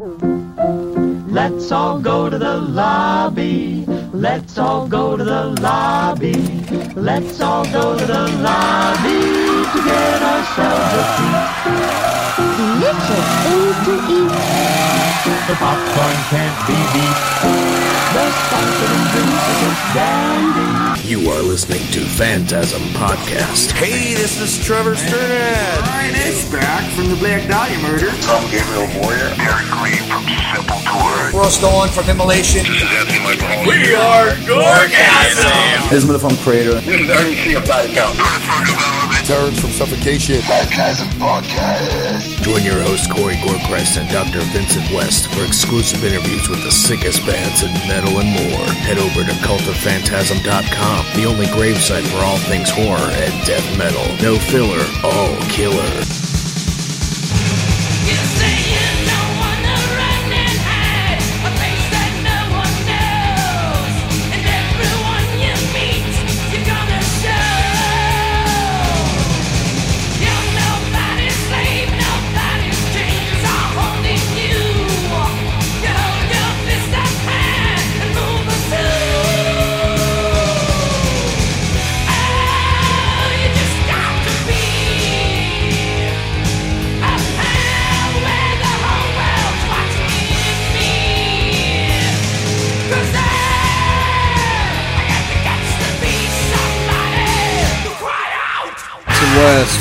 Let's all go to the lobby. Let's all go to the lobby. Let's all go to the lobby to get ourselves a treat. Delicious things to eat. The popcorn can't be beat. The sparkling drinks are just dandy. You are listening to Phantasm Podcast. Hey, this is Trevor Strnad. Ryan Ace back from the Black Dahlia murder. Tom Gabriel Warrior. Derek Green from Sepultura. Ross Dolan from Immolation. This is Anthony Michael. We are Gorgasm! Isma from Crater. This is Ernie C. of Terrence from Suffocation. Join your host Corey Gorchrist and Dr. Vincent West for exclusive interviews with the sickest bands in metal and more. Head over to cultofphantasm.com, the only gravesite for all things horror and death metal. No filler, all killer.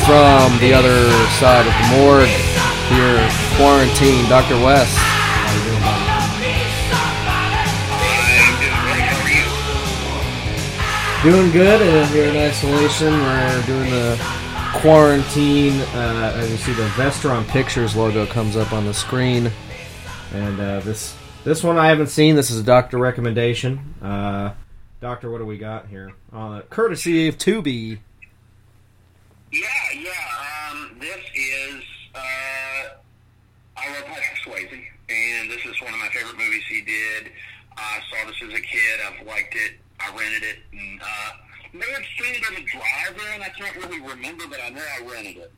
From the other side of the morgue here, quarantine. Dr. West. Doing good uh, here in isolation. We're doing the quarantine. Uh, as you see, the Vestron Pictures logo comes up on the screen, and uh, this this one I haven't seen. This is a doctor recommendation. Uh, doctor, what do we got here? Uh, courtesy of Tubi. Yeah, yeah. Um, this is uh, I love Patrick Swayze, and this is one of my favorite movies he did. I saw this as a kid. I've liked it. I rented it, and uh, may have seen it as a driver, and I can't really remember, but I know I rented it.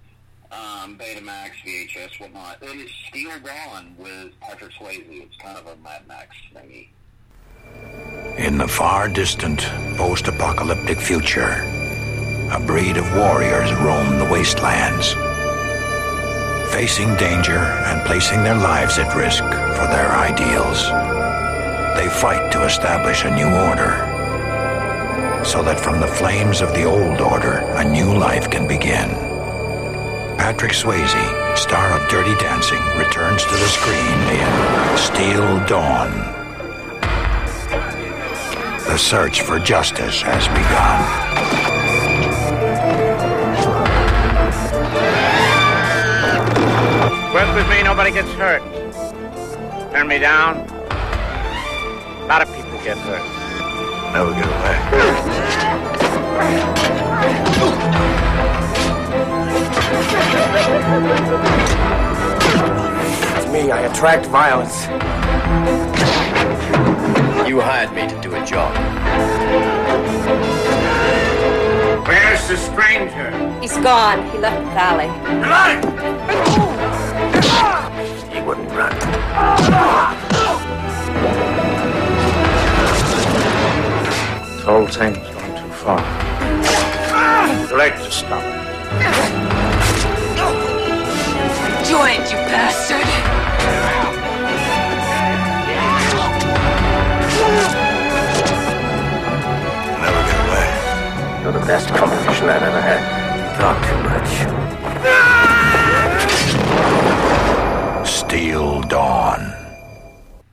Um, Betamax, VHS, whatnot. It is Steel Dawn with Patrick Swayze. It's kind of a Mad Max thingy. In the far distant, post apocalyptic future, a breed of warriors roam the wastelands, facing danger and placing their lives at risk for their ideals. They fight to establish a new order, so that from the flames of the old order, a new life can begin. Patrick Swayze, star of Dirty Dancing, returns to the screen in Steel Dawn. The search for justice has begun. Work with me, nobody gets hurt. Turn me down. A lot of people get hurt. Never get away. It's me. I attract violence. You hired me to do a job. Where's the stranger? He's gone. He left the valley. He wouldn't run. The whole thing's gone too far. Too late to stop. Joined, you bastard. Never get away. You're the best competition I've ever had. You talk too much. Steel Dawn.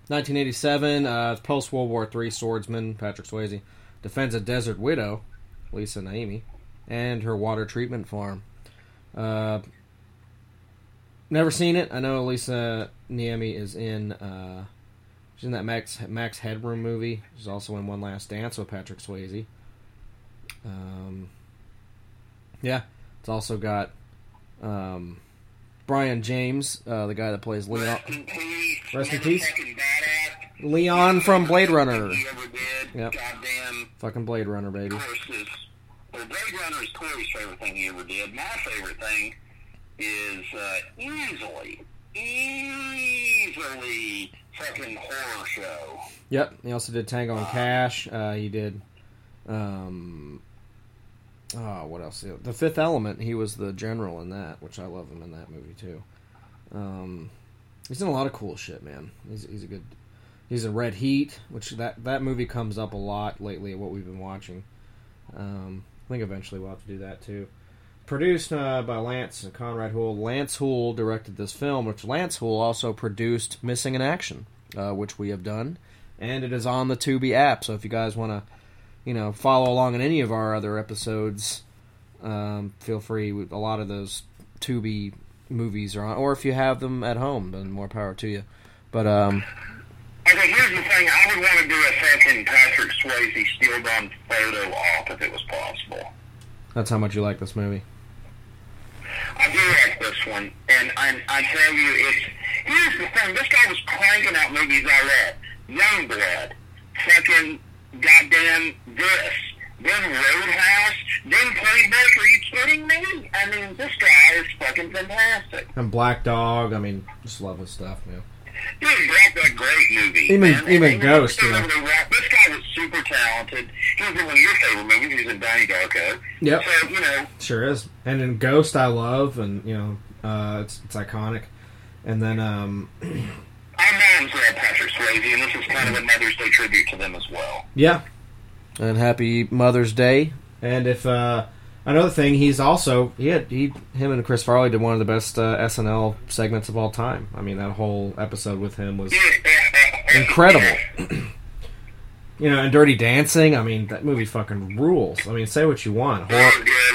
1987, uh, post World War III swordsman Patrick Swayze defends a desert widow, Lisa Niemi, and her water treatment farm. Uh, never seen it. I know Lisa Niemi is in. Uh, she's in that Max Max Headroom movie. She's also in One Last Dance with Patrick Swayze. Um, yeah, it's also got um, Brion James, uh, the guy that plays Leon. Rest in peace. Rest in peace. Leon from Blade Runner. He ever did. Yep. Goddamn. Fucking Blade Runner, baby. Of course, is well, Blade Runner is Corey's favorite thing he ever did. My favorite thing is uh, easily easily fucking horror show. Yep. He also did Tango and Cash. Uh, he did. Um, oh, what else? The Fifth Element. He was the general in that, which I love him in that movie too. Um, he's in a lot of cool shit, man. He's he's a good. He's in Red Heat, which that that movie comes up a lot lately. What we've been watching. Um, I think eventually we'll have to do that too. Produced uh, by Lance and Conrad Hool. Lance Hool directed this film, which Lance Hool also produced Missing in Action, uh, which we have done, and it is on the Tubi app. So if you guys want to, you know, follow along in any of our other episodes, um, feel free. A lot of those Tubi movies are on, or if you have them at home, then more power to you. But um, Okay, here's the thing. I would want to do a second Patrick Swayze Steel Gun photo op if it was possible. that's how much you like this movie. I do like this one, and I, I tell you, it's here's the thing. This guy was cranking out movies I read. Youngblood, fucking goddamn this, then Roadhouse, then Playbook. Are you kidding me? I mean, this guy is fucking fantastic. And Black Dog. I mean, just love his stuff, man. Dude, Black a great movie. Even- man. even And Ghost, This guy was super talented. He was in one of your favorite movies. He was in Donnie Darko. Yep. So, you know, Sure is. And in Ghost, I love, and you know, uh, it's it's iconic. And then, um, our moms love Patrick Swayze, and this is kind of a Mother's Day tribute to them as well. yeah. And happy Mother's Day. And if uh, another thing, he's also he had he him and Chris Farley did one of the best uh, SNL segments of all time. I mean, that whole episode with him was incredible. you know, and Dirty Dancing. I mean, that movie fucking rules. I mean, say what you want. Horror,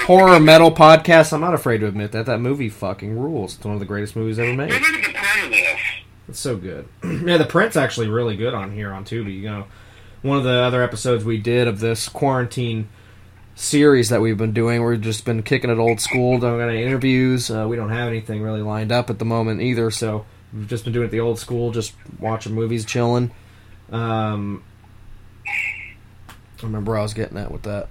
horror metal podcast. I'm not afraid to admit that that movie fucking rules. It's one of the greatest movies ever made. It's so good. yeah, the print's actually really good on here on Tubi. You know, one of the other episodes we did of this quarantine series that we've been doing, we've just been kicking it old school. Don't got any interviews. Uh, we don't have anything really lined up at the moment either. So we've just been doing it the old school, just watching movies, chilling. Um, I remember I was getting at with that.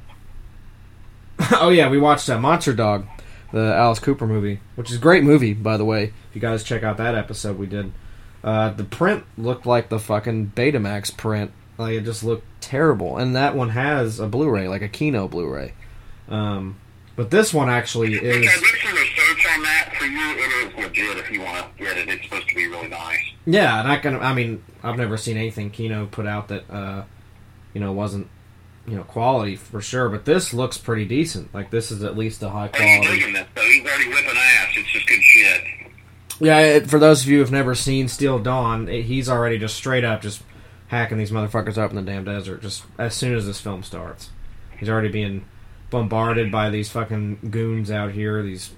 oh yeah, we watched uh, Monster Dog, the Alice Cooper movie, which is a great movie, by the way. If you guys check out that episode we did, uh, the print looked like the fucking Betamax print. Like it just looked terrible, and that one has a Blu-ray, like a Kino Blu-ray. Um, but this one actually is. I did some research on that for you. It is legit if you want to get it. It's supposed to be really nice. Yeah, and I can. I mean, I've never seen anything Kino put out that, uh, you know, wasn't, you know, quality for sure. But this looks pretty decent. Like this is at least a high Oh, he's quality. digging this, though. He's already whipping ass. It's just good shit. Yeah, it, for those of you who've never seen Steel Dawn, it, he's already just straight up just hacking these motherfuckers up in the damn desert. Just as soon as this film starts, he's already being bombarded by these fucking goons out here. These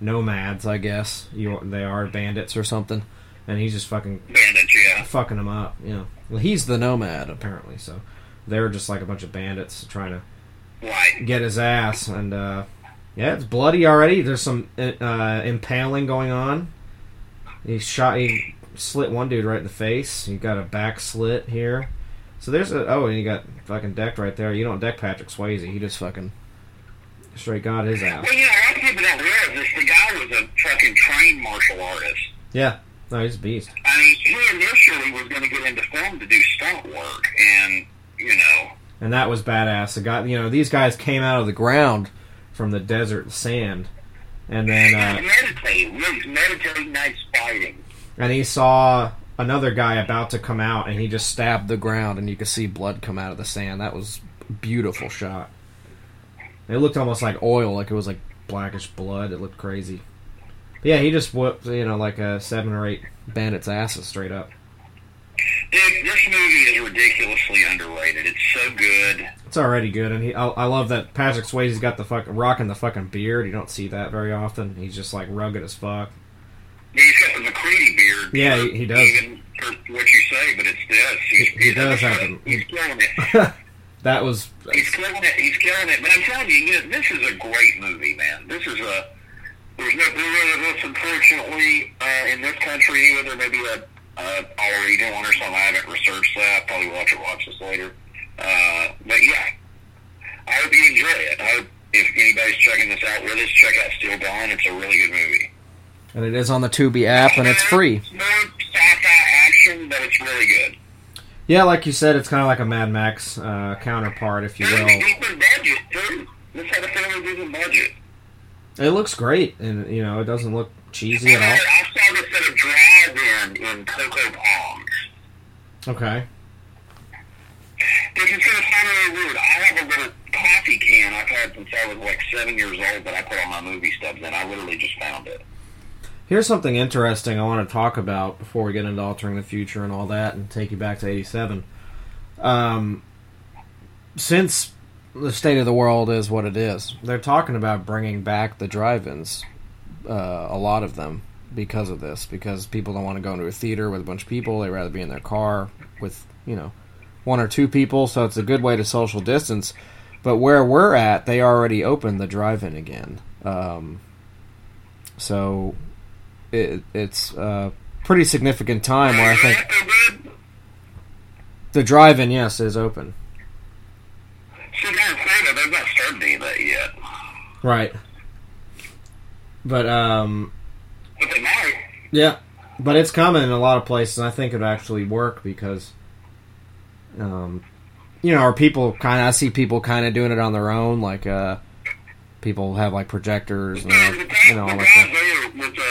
nomads, I guess you they are bandits or something, and he's just fucking Bandits, yeah. fucking them up. You know, well, he's the nomad apparently, so they're just like a bunch of bandits trying to Right. get his ass, and uh, yeah, it's bloody already. There's some uh, impaling going on. He shot, he slit one dude right in the face. He got a back slit here. So there's a oh, and he got fucking decked right there. You don't deck Patrick Swayze. He just fucking straight got his ass. Well, you know, a lot of people don't realize this. The guy was a fucking trained martial artist. Yeah, no, he's a beast. I mean, he initially was going to get into film to do stunt work, and, you know, And that was badass. The guy, you know, these guys came out of the ground from the desert sand, and then uh, he's meditating. Really, meditating, nice fighting. and he saw another guy about to come out, and he just stabbed the ground, and you could see blood come out of the sand. That was a beautiful shot. It looked almost like oil, like it was like blackish blood. It looked crazy. But yeah, he just whooped, you know, like a seven or eight bandits' asses straight up. Dude, this movie is ridiculously underrated. It's so good. It's already good, and he, I, I love that Patrick Swayze's got the fucking rocking the fucking beard. You don't see that very often. He's just like rugged as fuck. Yeah, he's got the McCready beard. Yeah, he- he does. Even for what you say, but it's this. He's, He- he does have them. He's killing it. That was He's killing it. He's killing it. But I'm telling you, you know, this is a great movie, man. This is a. There's no Blu-ray of this, unfortunately, uh, in this country either. There may be a, a region one or something. I haven't researched that. Probably watch it. Watch this later. Uh, but yeah, I hope you enjoy it. I hope if anybody's checking this out with us, check out Steel Dawn. It's a really good movie. And it is on the Tubi app, and it's free. Action, but it's really good. Yeah, like you said, it's kind of like a Mad Max uh, counterpart, if you will. a decent budget too. This had a fairly decent budget. It looks great, and you know, it doesn't look cheesy I, at I saw this at a drive-in in Cocoa Palms. all. Okay. This is gonna sound really rude. I have a little coffee can I've had since I was like seven years old that I put all my movie stubs in. I literally just found it. Here's something interesting I want to talk about before we get into altering the future and all that, and take you back to '87. Um, since the state of the world is what it is, they're talking about bringing back the drive-ins. Uh, a lot of them because of this, because people don't want to go into a theater with a bunch of people. They'd rather be in their car with you know one or two people. So it's a good way to social distance. But where we're at, they already opened the drive-in again. Um, so it, it's a pretty significant time where I think the drive-in, yes, is open. See, they've not started any of that yet. Right. But um, But they might. yeah, but it's coming in a lot of places. And I think it actually work because, um, you know, or people kind of I see people kind of doing it on their own, like uh, people have like projectors and uh, you know all that stuff.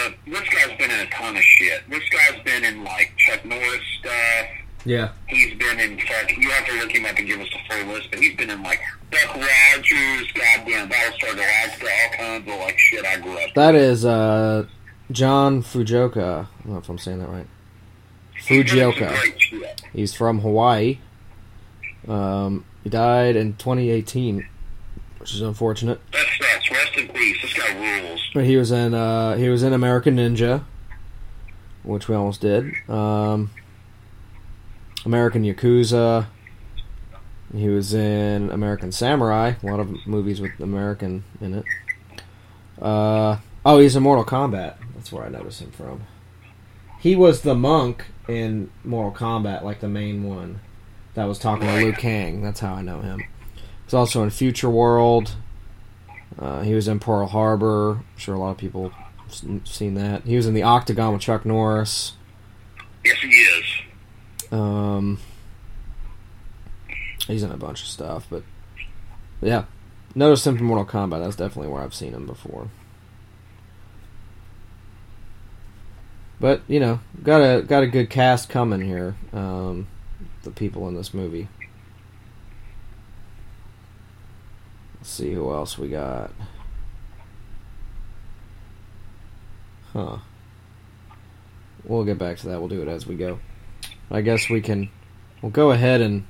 Uh, this guy's been in a ton of shit. This guy's been in like Chuck Norris stuff. Yeah, He's been in fuck. You have to look him up and give us the full list. But he's been in like Buck Rogers, goddamn Battlestar Galactica, all kinds of like shit. I grew up. with that is uh, John Fujioka. I don't know if I'm saying that right. He's been in some Fujioka. great. He's from Hawaii. Um, he died in 2018, which is unfortunate. That sucks. Rest in peace. This guy rules. But he was in uh, he was in American Ninja, which we almost did. Um, American Yakuza. He was in American Samurai. A lot of movies with American in it. Uh, oh, he's in Mortal Kombat. That's where I noticed him from. He was the monk in Mortal Kombat, like the main one that was talking to Liu Kang. That's how I know him. He's also in Future World. Uh, he was in Pearl Harbor. I'm sure a lot of people have seen that. He was in the Octagon with Chuck Norris. Yes, he is. Um, he's in a bunch of stuff, but yeah, noticed him from Mortal Kombat. That's definitely where I've seen him before. But you know, got a got a good cast coming here. Um, the people in this movie. Let's see who else we got. Huh. We'll get back to that. We'll do it as we go. I guess we can. We'll go ahead and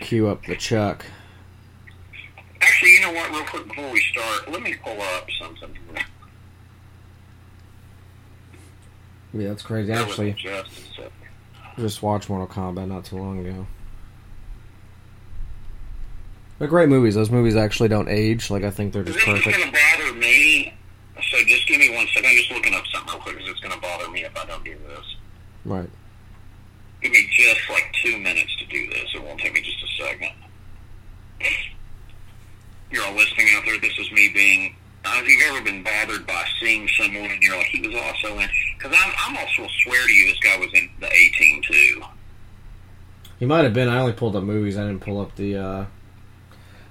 cue up the Chuck. Actually, you know what? Real quick before we start, let me pull up something. Yeah, that's crazy. Actually, just a second. just watched Mortal Kombat not too long ago. They're great movies. Those movies actually don't age. Like I think they're just This is perfect. going to bother me. So just give me one second. I'm just looking up something real quick because it's going to bother me if I don't do this. Right. Give me just like two minutes to do this. It won't take me just a second. You're all listening out there. This is me being. Have you've ever been bothered by seeing someone and you're like, he was also in? Because I'm, I'm also swear to you, this guy was in the A Team too. He might have been. I only pulled up movies. I didn't pull up the uh,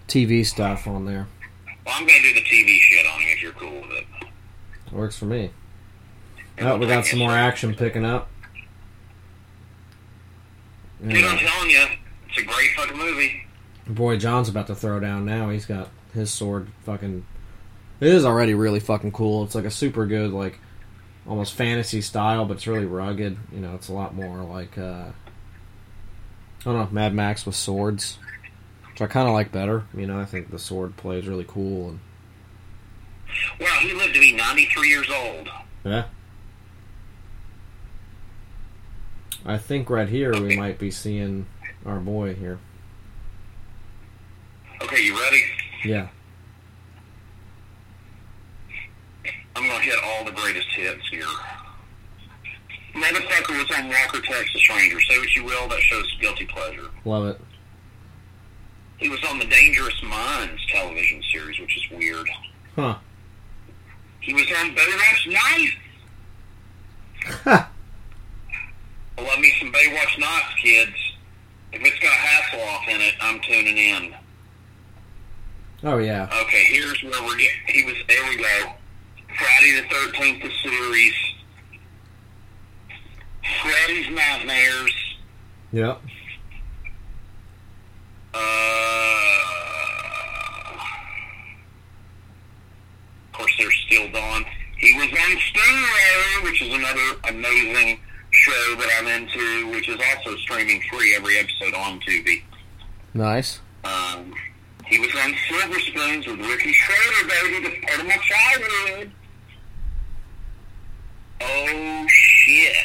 TV stuff on there. Well, I'm going to do the TV shit on him if you're cool with it. Works for me. Oh, we got some more action picking up. Dude, I'm telling you, it's a great fucking movie. Boy, John's about to throw down now. He's got his sword fucking. It is already really fucking cool. It's like a super good, like, almost fantasy style, but it's really rugged. You know, it's a lot more like, uh. I don't know, Mad Max with swords. Which I kind of like better. You know, I think the sword play is really cool. and Well, he lived to be 93 years old. Yeah. I think right here we might be seeing our boy here. Okay, you ready? Yeah. I'm gonna hit all the greatest hits here. Motherfucker was on Walker, Texas Ranger. Say what you will, that shows guilty pleasure. Love it. He was on the Dangerous Minds television series, which is weird. Huh. He was on Baywatch Nights. I love me some Baywatch Nights, kids. If it's got Hasselhoff in it, I'm tuning in. Oh yeah. Okay, here's where we're getting. He was. There we go. Friday the Thirteenth, the series. Freddy's Nightmares. Yep. Uh, of course, there's Steel Dawn. He was on Stingray, which is another amazing show that I'm into, which is also streaming free every episode on Tubi. Nice. Um, he was on Silver Spoons with Ricky Schroeder, baby. That's part of my childhood. Oh, shit.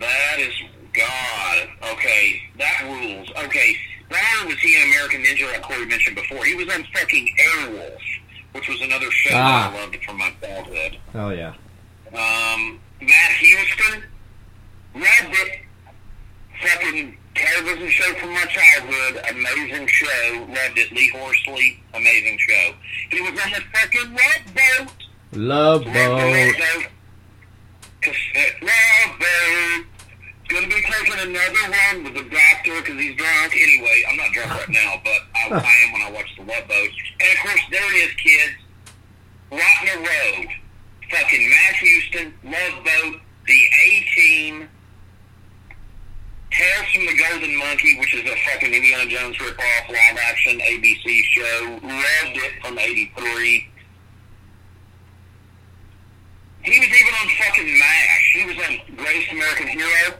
That is God. Okay, that rules. Okay, not only was he in American Ninja, like Corey mentioned before, he was on fucking Airwolf, which was another show Ah. that I loved from my childhood. Oh yeah. Um, Matt Houston, loved it. Fucking television show from my childhood, amazing show, loved it. Lee Horsley, amazing show. He was on the fucking Red Boat. Love boat. Boat. Cassette Love Boat. Gonna be taking another one with the doctor because he's drunk. Anyway, I'm not drunk right now, but I, I am when I watch the Love Boat. And of course, there it is, kids. Rotten Road. Fucking Matt Houston, Love Boat, The A Team, Tales from the Golden Monkey, which is a fucking Indiana Jones ripoff live action ABC show. Loved it from '83. He was even on fucking MASH. He was on Greatest American Hero,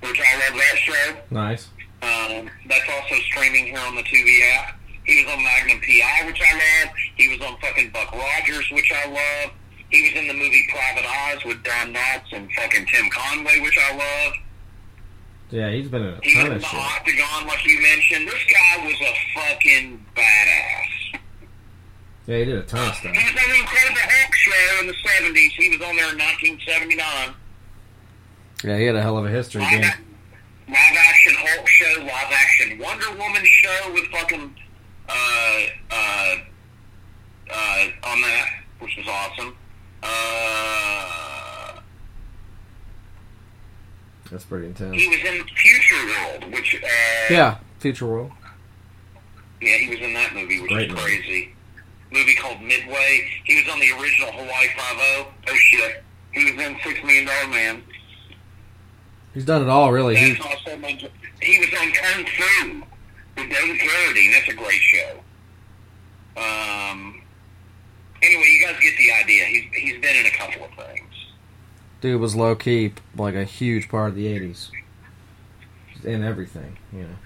which I love that show. Nice. Um, that's also streaming here on the Tubi app. He was on Magnum PI, which I love. He was on fucking Buck Rogers, which I love. He was in the movie Private Eyes with Don Knotts and fucking Tim Conway, which I love. Yeah, he's been in a He was ton of the shit. Octagon, like you mentioned. This guy was a fucking badass. Yeah, he did a ton of stuff. He was on the Incredible Hulk show in the 70s. He was on there in 1979. Yeah, he had a hell of a history. Live, Game. live action Hulk show, live action Wonder Woman show with fucking uh, uh, uh, on that, which was awesome. Uh, That's pretty intense. he was in Future World, which uh, Yeah, Future World. yeah, he was in that movie, which Great is movie. crazy. Movie called Midway. He was on the original Hawaii Five O. Oh shit, he was in Six Million Dollar Man. He's done it all, really. He, he was on Kung Fu with David Carradine. That's a great show. Um. Anyway, you guys get the idea. He's he's been in a couple of things. dude was low key, like a huge part of the '80s. In everything, you know.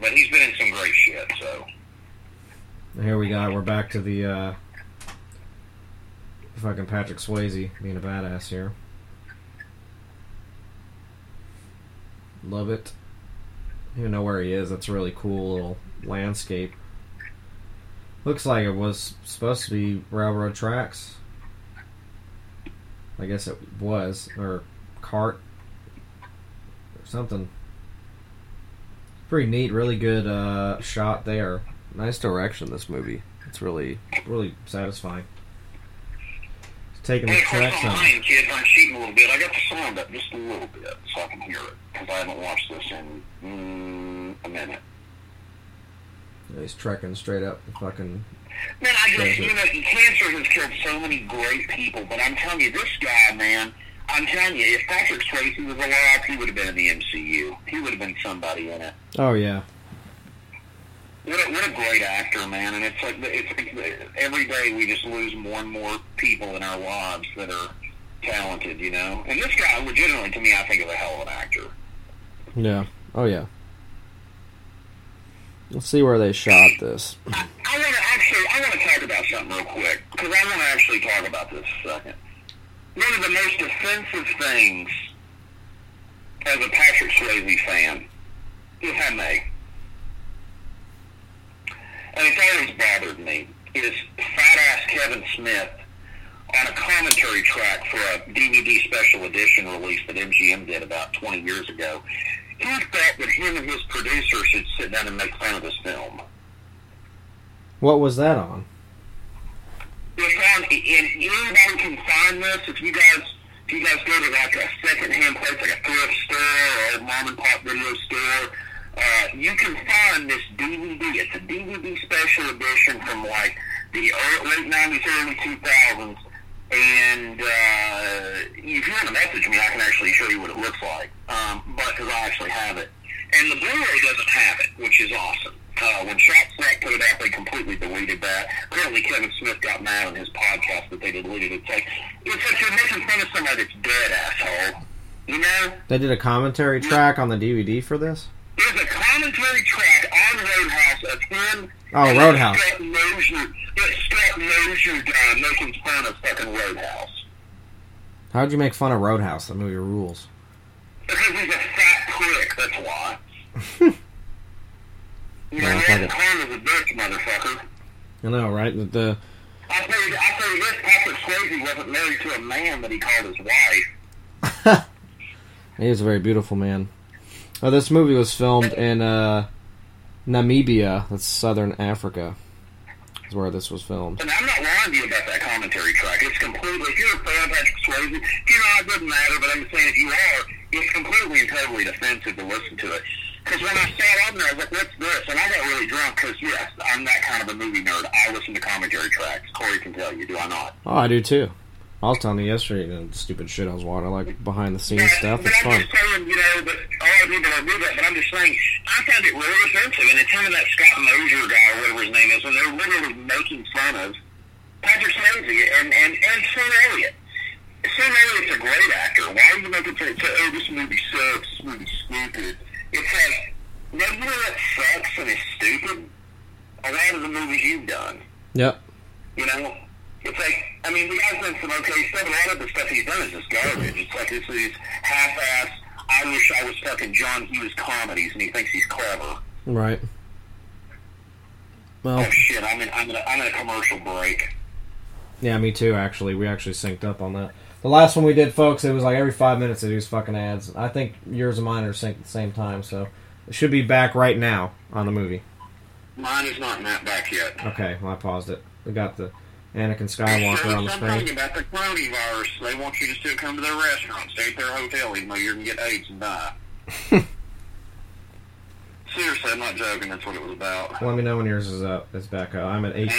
But he's been in some great shit, so. Here we got. We're back to the uh, fucking Patrick Swayze being a badass here. Love it. You know where he is. That's a really cool little landscape. Looks like it was supposed to be railroad tracks. I guess it was, or cart, or something. Pretty neat, really good uh, shot there. Nice direction, this movie. It's really, really satisfying. Taking the Hey, of course, tracks on. lying, kids. I'm cheating a little bit. I got the sound up just a little bit so I can hear it because I haven't watched this in mm, a minute. He's trekking straight up the fucking. Man, I just, you know, cancer has killed so many great people, but I'm telling you, this guy, man, I'm telling you, if Patrick Swayze was alive, he would have been in the MCU. He would have been somebody in it. Oh yeah, What a, what a great actor, man! And it's like it's like every day we just lose more and more people in our lives that are talented, you know. And this guy, legitimately, to me, I think is a hell of an actor. yeah, oh yeah. Let's see where they shot this. I want to actually, I want to talk about something real quick because I want to actually talk about this a second. One of the most offensive things as a Patrick Swayze fan, if I may, and it's always bothered me, is fat ass Kevin Smith on a commentary track for a DVD special edition release that MGM did about 20 years ago. He thought that him and his producer should sit down and make fun of this film. What was that on? It's on, and anybody can find this. If you guys, if you guys go to like a secondhand place, like a thrift store or a mom and pop video store, uh, you can find this DVD. It's a DVD special edition from like the early, late '90s, early 2000s. And uh, if you want to message me, I can actually show you what it looks like. Um, but because I actually have it, and the Blu-ray doesn't have it, which is awesome. Uh, when Shot Snack put it out, they completely deleted that. Apparently, Kevin Smith got mad on his podcast that they deleted it. It's like, it's like you're making fun of somebody that's dead, asshole. You know? They did a commentary track on the DVD for this. There's a commentary track on Roadhouse of him. Oh, Roadhouse. Scott Mosier, that Scott Mosier guy making fun of fucking Roadhouse. How'd you make fun of Roadhouse? That movie rules. Because he's a fat prick, that's why. you know, Yeah, he fuck has it. corn as a bitch, motherfucker. I know, right? The, the I you, I you this, Patrick Swayze wasn't married to a man that he called his wife. he is a very beautiful man. Oh, this movie was filmed in uh, Namibia. That's southern Africa. Is where this was filmed. And I'm not lying to you about that commentary track. It's completely, if you're a fan of Patrick Swayze, you know it doesn't matter, but I'm saying if you are, it's completely and totally defensive to listen to it. Because when I sat on there, I was like, what's this? And I got really drunk because, yes, I'm that kind of a movie nerd. I listen to commentary tracks. Corey can tell you, do I not? Oh, I do too. I was telling you yesterday the stupid shit I was watching. Like behind the scenes stuff. But It's I'm fun. just saying, you know, that a lot of people don't do that, but I'm just saying, I found it really offensive. And it's him and that Scott Mosier guy, or whatever his name is, and they're literally making fun of Patrick Swayze and, and, and Sam Elliott. Sam Elliott's a great actor. Why are you making fun of, oh, this movie sucks, this movie's stupid? It's like, no, you know what sucks and is stupid? A lot of the movies you've done. Yep. You know, it's like I mean, the guy's done some okay stuff. A lot of the stuff he's done is just garbage. It's like it's these half-ass. I wish I was fucking John Hughes comedies, and he thinks he's clever. Right. Well, Oh shit! I'm in. I'm in. A, I'm in a commercial break. yeah, me too. Actually, we actually synced up on that. The last one we did, folks, it was like every five minutes they do fucking ads. I think yours and mine are synced at the same time, so it should be back right now on the movie. Mine is not that back yet. Okay, well, I paused it. We got the Anakin Skywalker on the I'm screen. talking about the coronavirus. They want you to still come to their restaurant, stay at their hotel, even though you're gonna get AIDS and die. Seriously, I'm not joking. That's what it was about. Let me know when yours is up. It's back up. I'm at 18.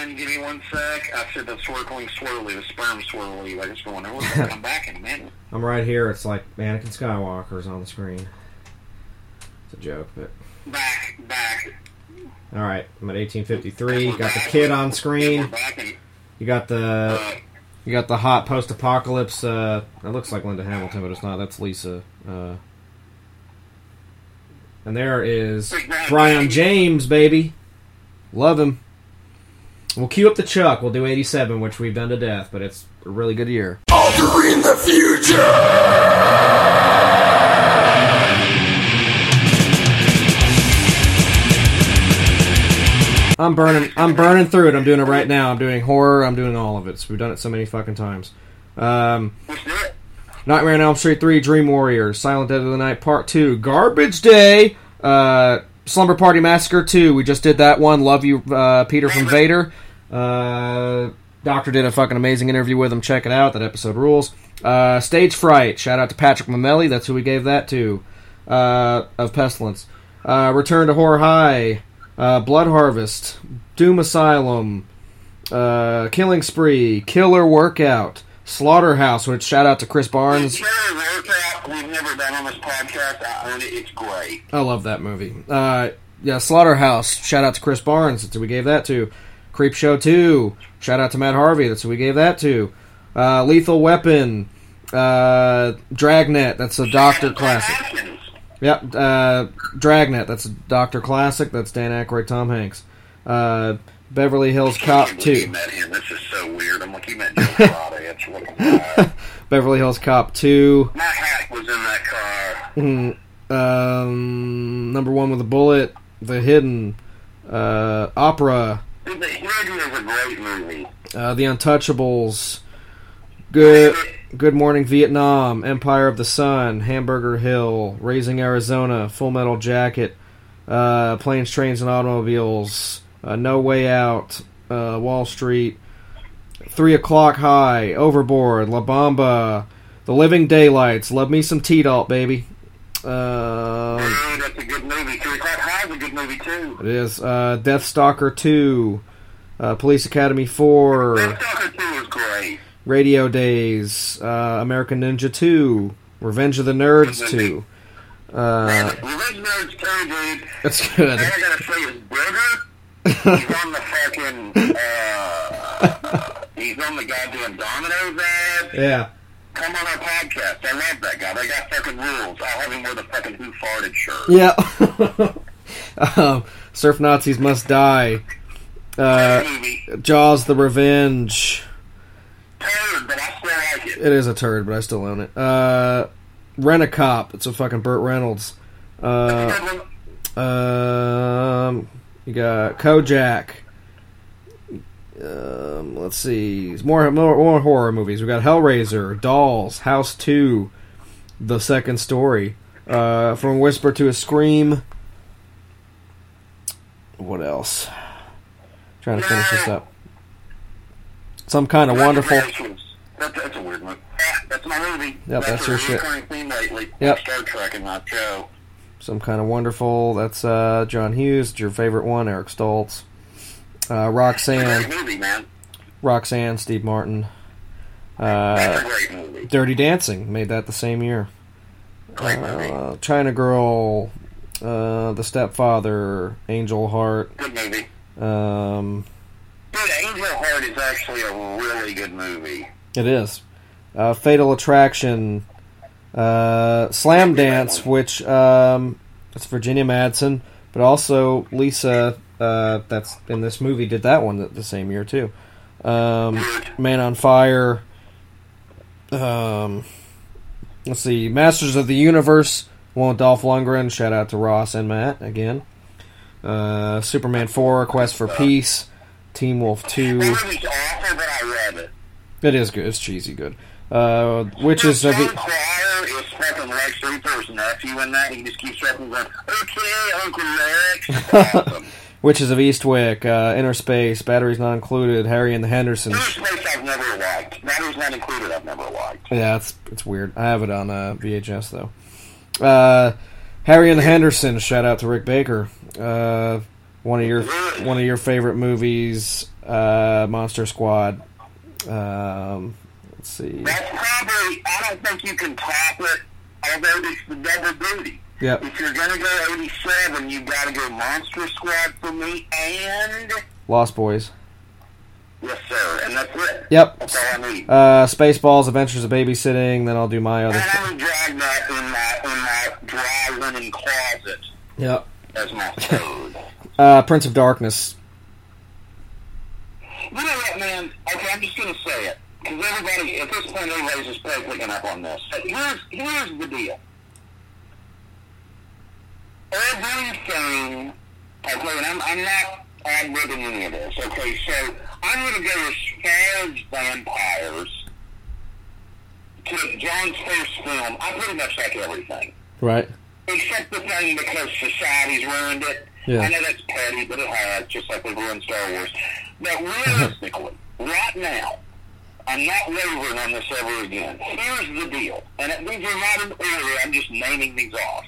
And give me one sec. I said the swirling swirly, the sperm swirly. Like it's going. Oh, I'm back in a minute. I'm right here. It's like Anakin Skywalker's on the screen. It's a joke, but Back, back. All right. I'm at 1853. Got the kid on screen. You got the you got the hot post-apocalypse. Uh, it looks like Linda Hamilton, but it's not. That's Lisa. Uh, and there is Brion James, baby. Love him. We'll cue up the Chuck. We'll do 87, which we've done to death, but it's a really good year. Altering the future! I'm burning. I'm burning through it. I'm doing it right now. I'm doing horror. I'm doing all of it. So we've done it so many fucking times. Um, Nightmare on Elm Street 3, Dream Warriors, Silent Dead of the Night Part 2, Garbage Day, uh, Slumber Party Massacre 2. We just did that one. Love you, uh, Peter from Vader. Uh, Doctor did a fucking amazing interview with him. Check it out. That episode rules. Uh, Stage Fright. Shout out to Patrick Mameli. That's who we gave that to. Uh, of Pestilence. Uh, Return to Horror High. Uh, Blood Harvest. Doom Asylum. Uh, Killing Spree. Killer Workout. Slaughterhouse, which shout out to Chris Barnes. Killer Workout, we've never done on this podcast. I own it. It's great. I love that movie. Uh, yeah, Slaughterhouse. Shout out to Chris Barnes. That's who we gave that to. Creep Show 2. Shout out to Matt Harvey. That's who we gave that to. Uh, Lethal Weapon. Uh, Dragnet. That's a Doctor classic. Yep. Uh, Dragnet. That's a Doctor classic. That's Dan Aykroyd, Tom Hanks. Uh, Beverly Hills Cop 2. You met him. This is so weird. I'm like, you met Joe Friday. It's fucking wild. Beverly Hills Cop 2. My hat was in that car. Mm, um, number one with a bullet. The Hidden. Uh, Opera. The Hidden is a great movie. Uh, the Untouchables. Good. Good Morning Vietnam. Empire of the Sun. Hamburger Hill. Raising Arizona. Full Metal Jacket. Uh, Planes, Trains, and Automobiles. Uh, no Way Out. Uh, Wall Street. Three O'Clock High, Overboard, La Bamba, The Living Daylights. Love me some T-Dalt, baby. Oh, that's a good movie. Three O'Clock High is a good movie, too. it is uh, Death Stalker 2, uh, Police Academy 4, Stalker 2 is great. Radio Days, uh, American Ninja 2, Revenge of the Nerds 2. Uh, Revenge Nerds 2, dude. that's good. I gotta say, his brother, he's on the fucking, uh, he's on the doing Domino's ads. Yeah. Come on our podcast. I love that guy. They got fucking rules. I'll have him wear the fucking Who Farted shirt. Yeah. um, Surf Nazis Must Die. Uh, Jaws the Revenge. Turd, but I still like it. It is a turd, but I still own it. Uh, Rent a Cop. It's a fucking Burt Reynolds. Uh, um, you got Kojak. Um, let's see. More, more more horror movies. We got Hellraiser, Dolls, House Two, The Second Story, uh, From Whisper to a Scream. What else? Trying to finish this up. Some kind of wonderful. That, that's a weird one. Ah, that's my movie. Yep, that's a your shit. theme lately. Yep. Star Trek and not Joe. Some kind of wonderful. That's uh, John Hughes. It's your favorite one, Eric Stoltz. Uh, Roxanne. Great movie, man. Roxanne, Steve Martin. That's a Uh, great movie. Dirty Dancing made that the same year. Uh, China Girl, uh, The Stepfather, Angel Heart. Good movie. Um, Dude, Angel Heart is actually a really good movie. it is. Uh, Fatal Attraction, uh, Slam Dance, which um, it's Virginia Madsen, but also Lisa, uh, that's in this movie, did that one the, the same year too. Um, Man on Fire. Um, let's see, Masters of the Universe, one with Dolph Lundgren. Shout out to Ross and Matt again. Uh, Superman 4, Quest for Peace, Team Wolf 2. The movie's awful, but I read it. It is good. It's cheesy good. Uh, Witches of John the Cryer is fucking Lex Luthor's nephew in that. He just keeps fucking going, okay, Uncle Lex. Awesome. Witches of Eastwick, uh, Inner Space, Batteries Not Included, Harry and the Hendersons. Inner Space I've never liked. Batteries Not Included I've never liked. Yeah, it's it's weird. I have it on uh, VHS though. Uh, Harry and the Hendersons. Shout out to Rick Baker. Uh, one of your one of your favorite movies, uh, Monster Squad. Um, let's see. That's probably, I don't think you can top it, although it's the double booty. Yep. If you're going to go 87, you got to go Monster Squad for me, and Lost Boys. yes, sir, and that's it. Yep. That's all I need. Uh, Spaceballs, Adventures of Babysitting. Then I'll do my other. And I would drag that in my in my dry linen closet Yep. as my third. Uh, Prince of Darkness. you know what, man? Okay, I'm just going to say it because everybody at this point, everybody's just picking up on this. Here's here's the deal. Everything, okay, and I'm, I'm not ad-libbing any of this, okay, so I'm going to go as far as vampires to John's first film. I pretty much like everything. Right. Except the thing because society's ruined it. Yeah. I know that's petty, but it has, just like they've ruined Star Wars. But realistically, right now, I'm not wavering on this ever again. Here's the deal, and it, these are not in order. I'm just naming these off.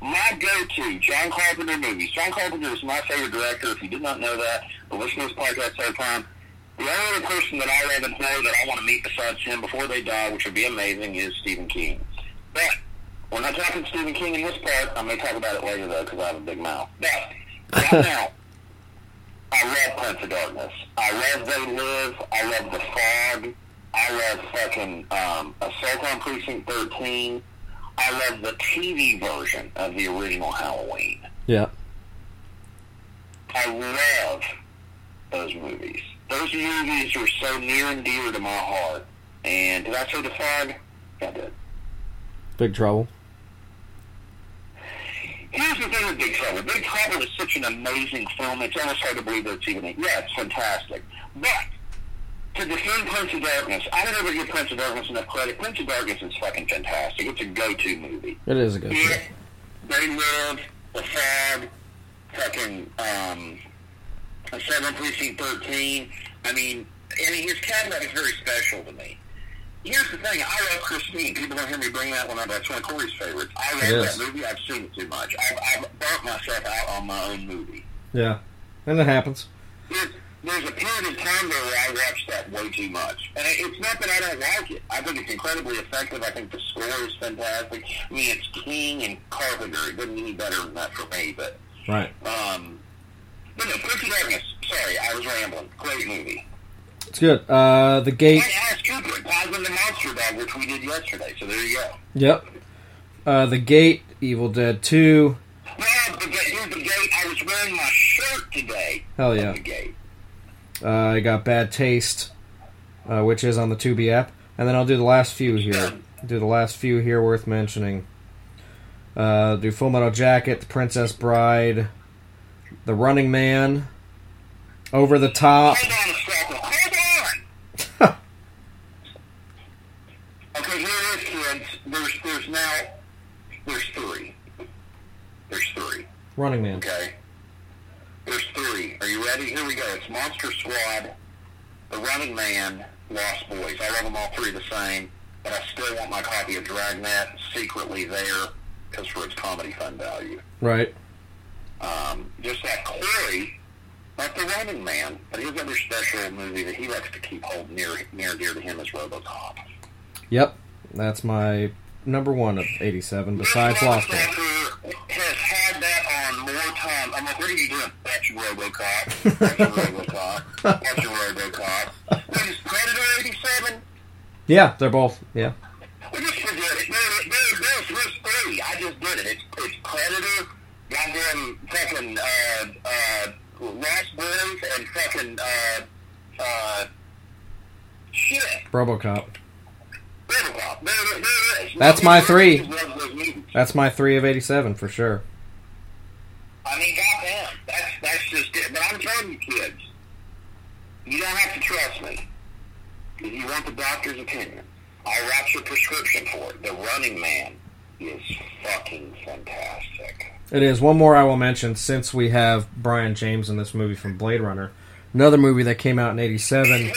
My go-to John Carpenter movies. John Carpenter is my favorite director. If you did not know that, but listen to this podcast the time. The only other person that I love and adore that I want to meet besides him before they die, which would be amazing, is Stephen King. But we're not talking Stephen King in this part. I may talk about it later though, because I have a big mouth. But right now, I love Prince of Darkness. I love They Live. I love The Fog. I love fucking um, Assault on Precinct 13. I love the TV version of the original Halloween. Yeah. I love those movies. Those movies are so near and dear to my heart. And did I say The Fog? Yeah, I did. Big Trouble. Here's the thing with Big Trouble. Big Trouble is such an amazing film. It's almost hard to believe that it's even. Yeah, it's fantastic. But to defend Prince of Darkness, I don't ever give Prince of Darkness enough credit. Prince of Darkness is fucking fantastic. It's a go-to movie. It is a. It, They Live, The Fog, fucking um, Seven Precinct 13. I mean, and his Cadillac is very special to me. Here's the thing: I love Christine. People don't hear me bring that one up. That's one of Corey's favorites. I love that movie. I've seen it too much. I've, I've burnt myself out on my own movie. Yeah, and it happens. There's, there's a period of time there where I watched that way too much, and it's not that I don't like it. I think it's incredibly effective. I think the score is fantastic. I mean, it's King and Carpenter. It doesn't get any better than that for me, but. Right. Um, but no, Darkness. Sorry, I was rambling. Great movie. It's good. Uh, the gate. Alice Cooper, Cosmo the Monster Dog, which we did yesterday. So there you go. Yep. Uh, the gate. Evil Dead Two. Well, the gate, here's the gate. I was wearing my shirt today. Hell yeah. The gate. Uh, I got Bad Taste, uh, which is on the Tubi app, and then I'll do the last few here. Do the last few here worth mentioning. Uh, do Full Metal Jacket, The Princess Bride, The Running Man, Over the Top. Hold on a second. Hold on. okay, here it is, kids. There's, now, there's three. There's three. Running Man. Okay. There's three. Are you ready? Here we go. It's Monster Squad, The Running Man, Lost Boys. I love them all three the same, but I still want my copy of Dragnet secretly there because for its comedy fun value. Right. Um, just that Corey, not The Running Man, but his other special movie that he likes to keep hold near near dear to him is RoboCop. Yep. That's my number one of 87, besides Lost. Motherfucker has had that on more time. I'm like, what are you doing? That's your RoboCop. That's your RoboCop. That's your RoboCop. What is Predator 87? Yeah, they're both. Yeah. Well, just forget it. There, there, there's, there's three. I just did it. It's, it's Predator, goddamn fucking uh, uh, Lost Boys, and fucking uh, uh, shit. Robocop. That's my three. Love those movies. That's my three of 87 for sure. I mean, goddamn, that's that's just it. But I'm telling you, kids, you don't have to trust me. If you want the doctor's opinion, I write your prescription for it. The Running Man is fucking fantastic. It is. One more I will mention since we have Brion James in this movie from Blade Runner. Another movie that came out in 87.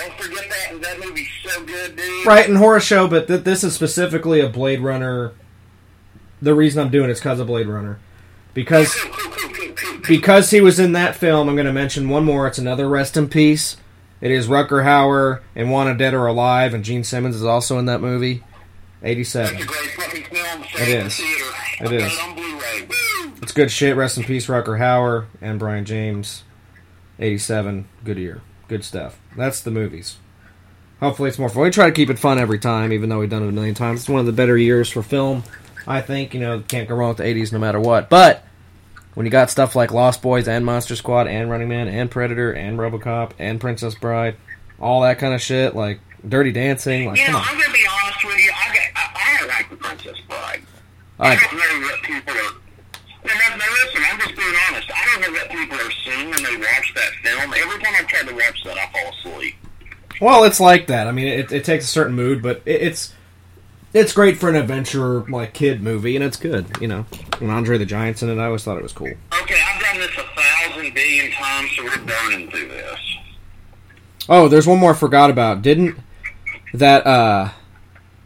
Don't forget that. That movie's so good, dude. Right, in horror show, but th- this is specifically a Blade Runner. The reason I'm doing it is because of Blade Runner. Because because he was in that film, I'm going to mention one more. It's another rest in peace. It is Rutger Hauer and Wanted Dead or Alive, and Gene Simmons is also in that movie. 87. It's a great fucking film. It is. Theater. It is. it It's good shit. Rest in peace, Rutger Hauer and Brion James. 87. Good year. Good stuff. That's the movies. Hopefully it's more fun. We try to keep it fun every time, even though we've done it a million times. It's one of the better years for film. I think, you know, can't go wrong with the 80s no matter what. But when you got stuff like Lost Boys and Monster Squad and Running Man and Predator and Robocop and Princess Bride, all that kind of shit, like Dirty Dancing, like, You come on. I'm gonna be honest with you. I, got, I, I like the Princess Bride. I- I don't know what people are. No, no, no, listen, I'm just being honest. I don't know what people are seeing when they watch that film. Every time I try to watch that, I fall asleep. Well, it's like that. I mean, it, it takes a certain mood, but it, it's it's great for an adventure like kid movie, and it's good. You know, when Andre the Giant's in it. I always thought it was cool. Okay, I've done this a thousand billion times, so we're burning through this. Oh, there's one more I forgot about. Didn't that uh,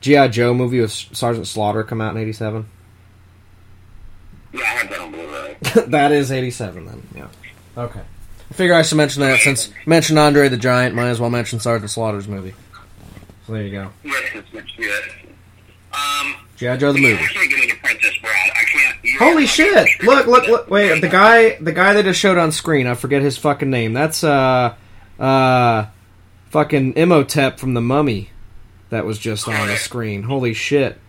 GI Joe movie with Sergeant Slaughter come out in '87? Yeah, I have that on Blu-ray. that is '87 then. Yeah. Okay. I figure I should mention that since mentioned Andre the Giant, might as well mention Sergeant Slaughter's movie. So there you go. Yes, it's good. Um, GI Joe the movie. I can't Princess Bride. I can't. Holy shit! Look, look, look! Wait, the guy, the guy that just showed on screen. I forget his fucking name. That's uh, uh, fucking Imhotep from the Mummy. That was just on the screen. Holy shit!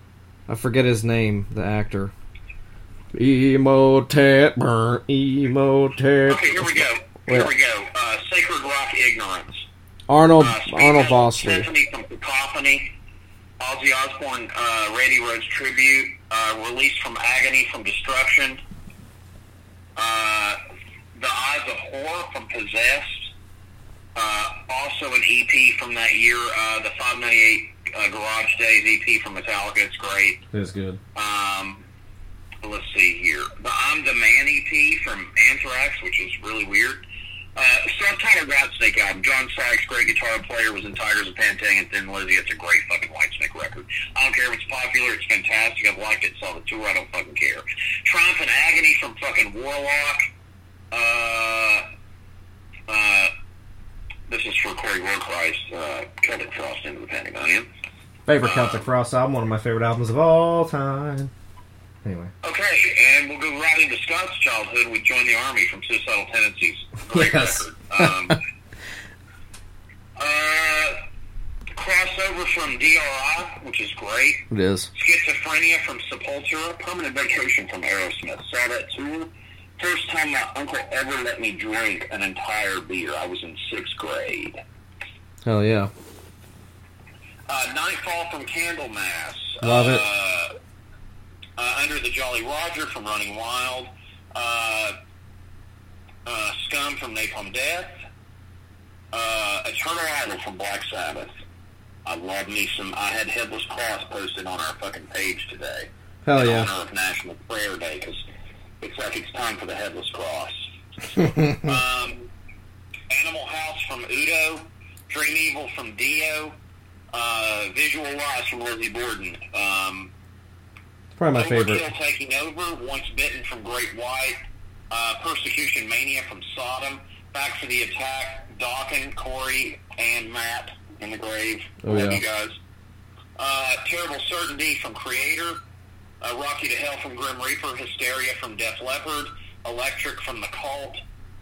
I forget his name. The actor. Imhotep, burn, Imhotep. Okay, here we go. Here we go. Uh, Sacred Reich Ignorance. Arnold, Uh, Arnold Vosloo. Symphony from Cacophony. Ozzy Osbourne, uh, Randy Rhoads tribute. Uh, released from Agony from Destruction. Uh, the Eyes of Horror from Possessed. Uh, also an EP from that year, uh, the 598 uh, Garage Days EP from Metallica. It's great. It's good. Um, let's see here. The I'm the Man EP from Anthrax, which is really weird. Uh, Subtitle Whitesnake album. John Sykes, great guitar player, was in Tygers of Pan Tang and Thin Lizzy. It's a great fucking Whitesnake record. I don't care if it's popular, it's fantastic. I've liked it, saw the tour, I don't fucking care. Triumph and Agony from fucking Warlock. Uh, uh, this is for Corey Warchrist, uh, Celtic Frost into the Pandemonium. Favorite Celtic Frost album, one of my favorite albums of all time. Anyway, Okay, and we'll go right into Scott's childhood. We joined the Army from Suicidal Tendencies. Great Yes. record. Um, uh, crossover from DRI, which is great. it is. Schizophrenia from Sepultura. Permanent Vacation from Aerosmith. Saw that tour. First time my uncle ever let me drink an entire beer. I was in sixth grade. Hell yeah. Uh, Nightfall from Candlemass. Love it. Uh, Under the Jolly Roger from Running Wild. Uh, uh, Scum from Napalm Death. Uh, Eternal Idol from Black Sabbath. I love me some. I had Headless Cross posted on our fucking page today. Hell in yeah. honor of National Prayer Day because it's like it's time for the Headless Cross. um, Animal House from Udo, Dream Evil from Dio, uh, Visual Lies from Lizzie Borden. Um, Probably my favorite. Overkill Taking Over, Once Bitten from Great White, uh, Persecution Mania from Sodom, Back for the Attack, Dokken, Corey, and Matt in the grave. Oh, Love yeah. you guys. Uh, Terrible Certainty from Kreator, uh, Rocky to Hell from Grim Reaper, Hysteria from Def Leppard, Electric from The Cult,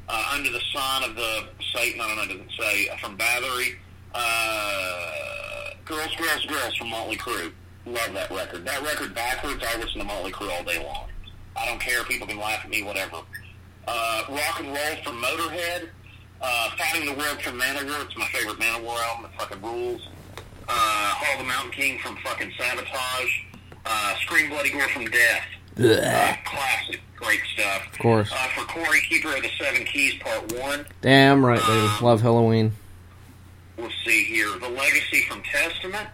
uh, Under the Sun of the Satan, I don't know, it doesn't say, from Bathory, uh, Girls, Girls, Girls from Motley Crue. Love that record. That record backwards, I listen to Motley Crue all day long. I don't care. People can laugh at me, whatever. Uh, rock and Roll from Motorhead. Uh, Fighting the World from Manowar. It's my favorite Manowar album. It fucking rules. Uh, Hall of the Mountain King from fucking Savatage. Uh, Scream Bloody Gore from Death. Uh, classic. Great stuff. Of course. Uh, for Corey, Keeper of the Seven Keys, Part 1. Damn right, baby. Love Helloween. Let's see here. The Legacy from Testament.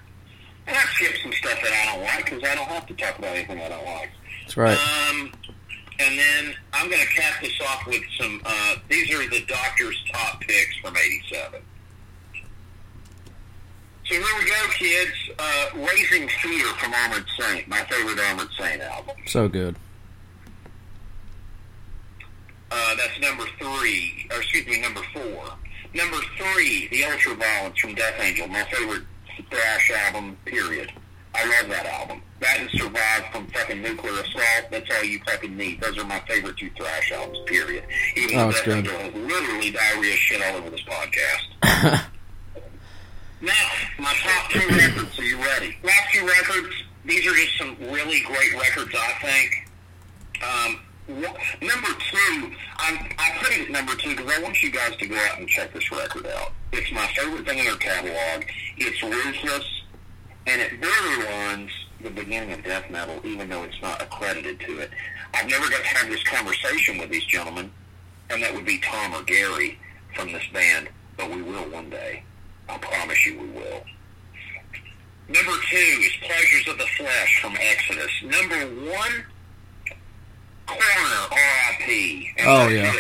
And I skipped some stuff that I don't like because I don't have to talk about anything I don't like. That's right. Um, and then I'm going to cap this off with some. Uh, these are the doctor's top picks from '87. So here we go, kids. Uh, Raising Fear from Armored Saint, my favorite Armored Saint album. So good. Uh, that's number three, or excuse me, number four. Number three, The Ultraviolence from Death Angel, my favorite thrash album, period. I love that album. That and Survive from fucking Nuclear Assault, that's all you fucking need. Those are my favorite two thrash albums, period. Even Oh, though it's Death good. Has literally diarrhea shit all over this podcast. now, my top two records, are you ready? Last two records, these are just some really great records, I think. Um, number two, I'm, I put it at number two because I want you guys to go out and check this record out. It's my favorite thing in their catalog. It's ruthless, and it borderlines the beginning of death metal, even though it's not accredited to it. I've never got to have this conversation with these gentlemen, and that would be Tom or Gary from this band, but we will one day. I promise you we will. Number two is Pleasures of the Flesh from Exodus. Number one, R.I.P. Oh, yeah.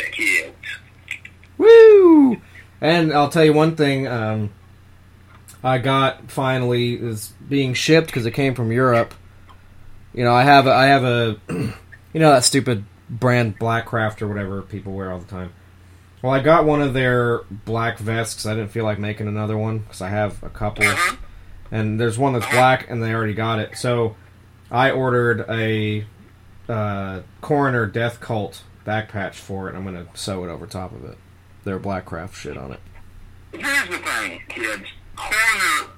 Woo! And I'll tell you one thing. Um, I got finally is being shipped because it came from Europe. You know, I have a, I have a, you know that stupid brand Blackcraft or whatever people wear all the time. Well, I got one of their black vests 'cause I didn't feel like making another one because I have a couple, and there's one that's black and they already got it. So I ordered a uh, Coroner Death Cult back patch for it. I'm gonna sew it over top of it. Their Blackcraft shit on it. Here's the thing, kids. Coroner,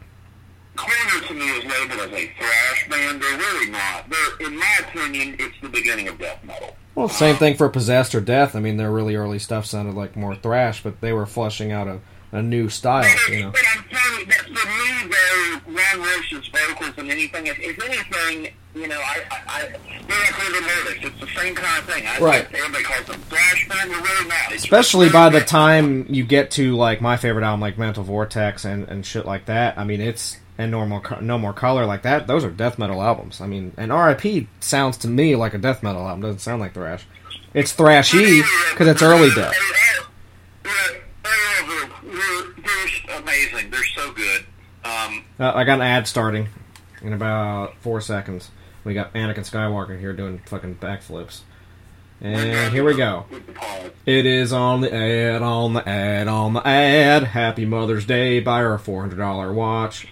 Coroner to me is labeled as a thrash band. They're really not. They're, in my opinion, it's the beginning of death metal. Well, same thing for Possessed or Death. I mean, their really early stuff sounded like more thrash, but they were flushing out a, a new style. You know. But I'm telling you, that for me, they're Ron Royce's vocals and anything. If, if anything, you know, I, I, I they're like Rigor Mortis. It's the same kind of thing. I Right. Everybody calls them thrash band. They're really not. It's Especially by the time you get to like my favorite album, like Mental Vortex and, and shit like that. I mean, it's and normal no more color like that. Those are death metal albums. I mean, and R.I.P. sounds to me like a death metal album. Doesn't sound like thrash. It's thrashy because it's early death they're, they're amazing. They're so good. Um, uh, I got an ad starting in about four seconds. We got Anakin Skywalker here doing fucking backflips. And here we go. It is on the ad, on the ad, on the ad. Happy Mother's Day. Buy our $400 watch.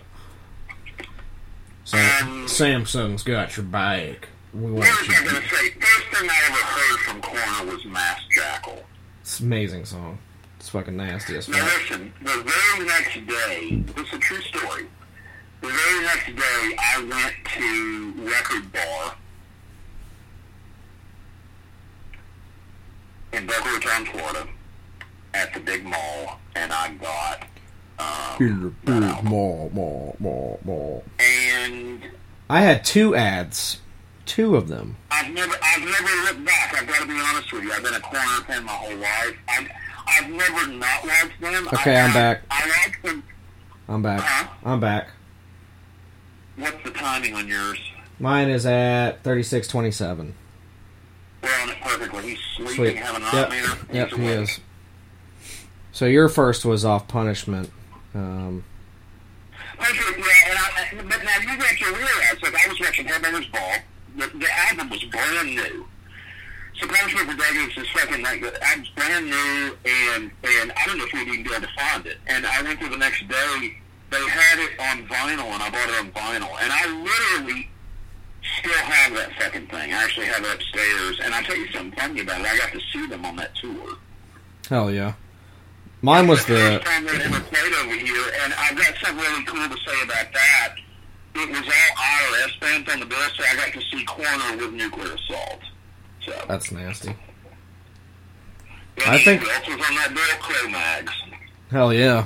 Sam, Samsung's got your back. We want you. I going to say, first thing I ever heard from Coroner was Masked Jackal. It's amazing song. It's fucking nasty as Now fuck. listen, the very next day, this is a true story. The very next day, I went to Record Bar in Boca Raton, Florida, at the big mall, and I got um, More, more, more, more. and I had two ads. Two of them. I've never, I've never looked back. I've got to be honest with you. I've been a Coroner fan my whole life. I've, I've never not watched them. Okay, I, I'm back. I like them. I'm back. I'm back. What's the timing on yours? Mine is at 3627. We're on it perfectly. He's sleeping, Sweet. having a Yep. nightmare. Yep, he is. So your first was off punishment. Um, Punishment, yeah, and I, but now you got to realize that I was watching Headbangers Ball. The, the album was brand new. For Dragons is second night. The album's brand new, and and I don't know if we'd even be able to find it. And I went to the next day. They had it on vinyl, and I bought it on vinyl. And I literally still have that fucking thing. I actually have it upstairs. And I'll tell you something funny about it. I got to see them on that tour. hell yeah. Mine was the. first time they ever played over here, and I've got something really cool to say about that. It was all IRS bands on the bill, so I got to see Coroner with Nuclear Assault. So That's nasty. I think- who else on that bill? Cro-Mags. Hell yeah.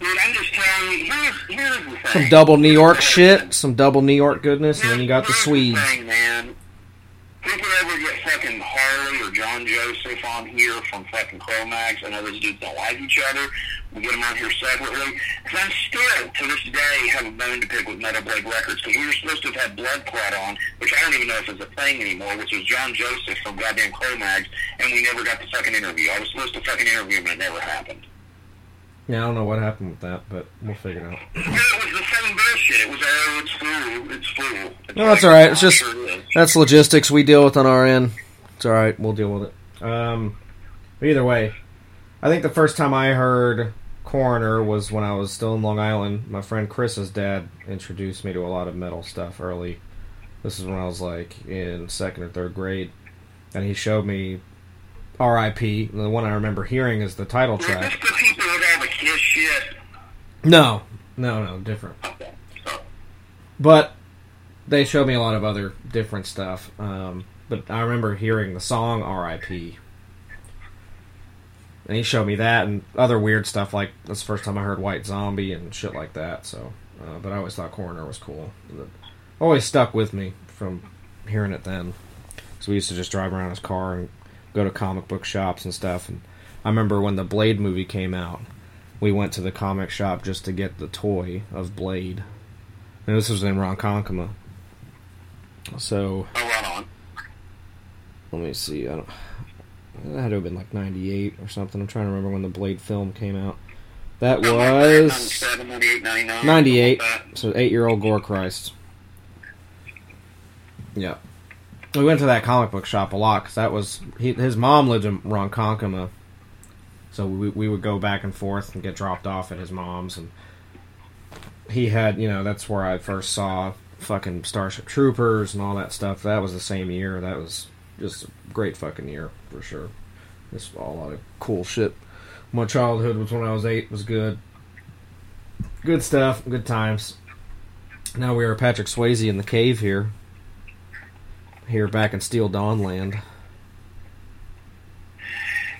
Dude, I'm just telling you. Here's here's the thing. Some double New York shit, some double New York goodness, and then you got the Swedes. thing, man. We ever get fucking Harley or John Joseph on here from fucking I know those dudes don't like each other. We get them on here separately. Because I'm still, to this day, have a bone to pick with Metal Blade Records. Because we were supposed to have had Blood Clot on, which I don't even know if it's a thing anymore, which was John Joseph from goddamn Cro-Mags, and we never got the fucking interview. I was supposed to fucking interview him, and it never happened. Yeah, I don't know what happened with that, but we'll figure it out. It was the same bullshit. It was, oh, it's full. It's full. It's No, that's like, all right. It's "Oh, just sure it is." that's logistics we deal with on our end. It's all right. We'll deal with it. Um, either way, I think the first time I heard Coroner was when I was still in Long Island. My friend Chris's dad introduced me to a lot of metal stuff early. This is when I was like in second or third grade, and he showed me R.I.P. The one I remember hearing is the title Is track. this the people with all the kiss shit? No, no, no, different. Okay. But they showed me a lot of other different stuff. Um, but I remember hearing the song R.I.P. And he showed me that and other weird stuff like that's the first time I heard White Zombie and shit like that. So, uh, but I always thought Coroner was cool. It always stuck with me from hearing it then. So we used to just drive around his car and go to comic book shops and stuff. And I remember when the Blade movie came out, we went to the comic shop just to get the toy of Blade. And this was in Ronkonkoma. So oh, right on. let me see. I don't. That had to have been like '98 or something. I'm trying to remember when the Blade film came out. That was 98, '98. So eight-year-old Gore Christ. Yeah, we went to that comic book shop a lot because that was he, his mom lived in Ronkonkoma, so we we would go back and forth and get dropped off at his mom's, and he had you know that's where I first saw fucking Starship Troopers and all that stuff. That was the same year. That was just a great fucking year for sure. Just a lot of cool shit. My childhood was when I was eight. Was good. Good stuff. Good times. Now we are Patrick Swayze in the cave here. Here back in Steel Dawn land.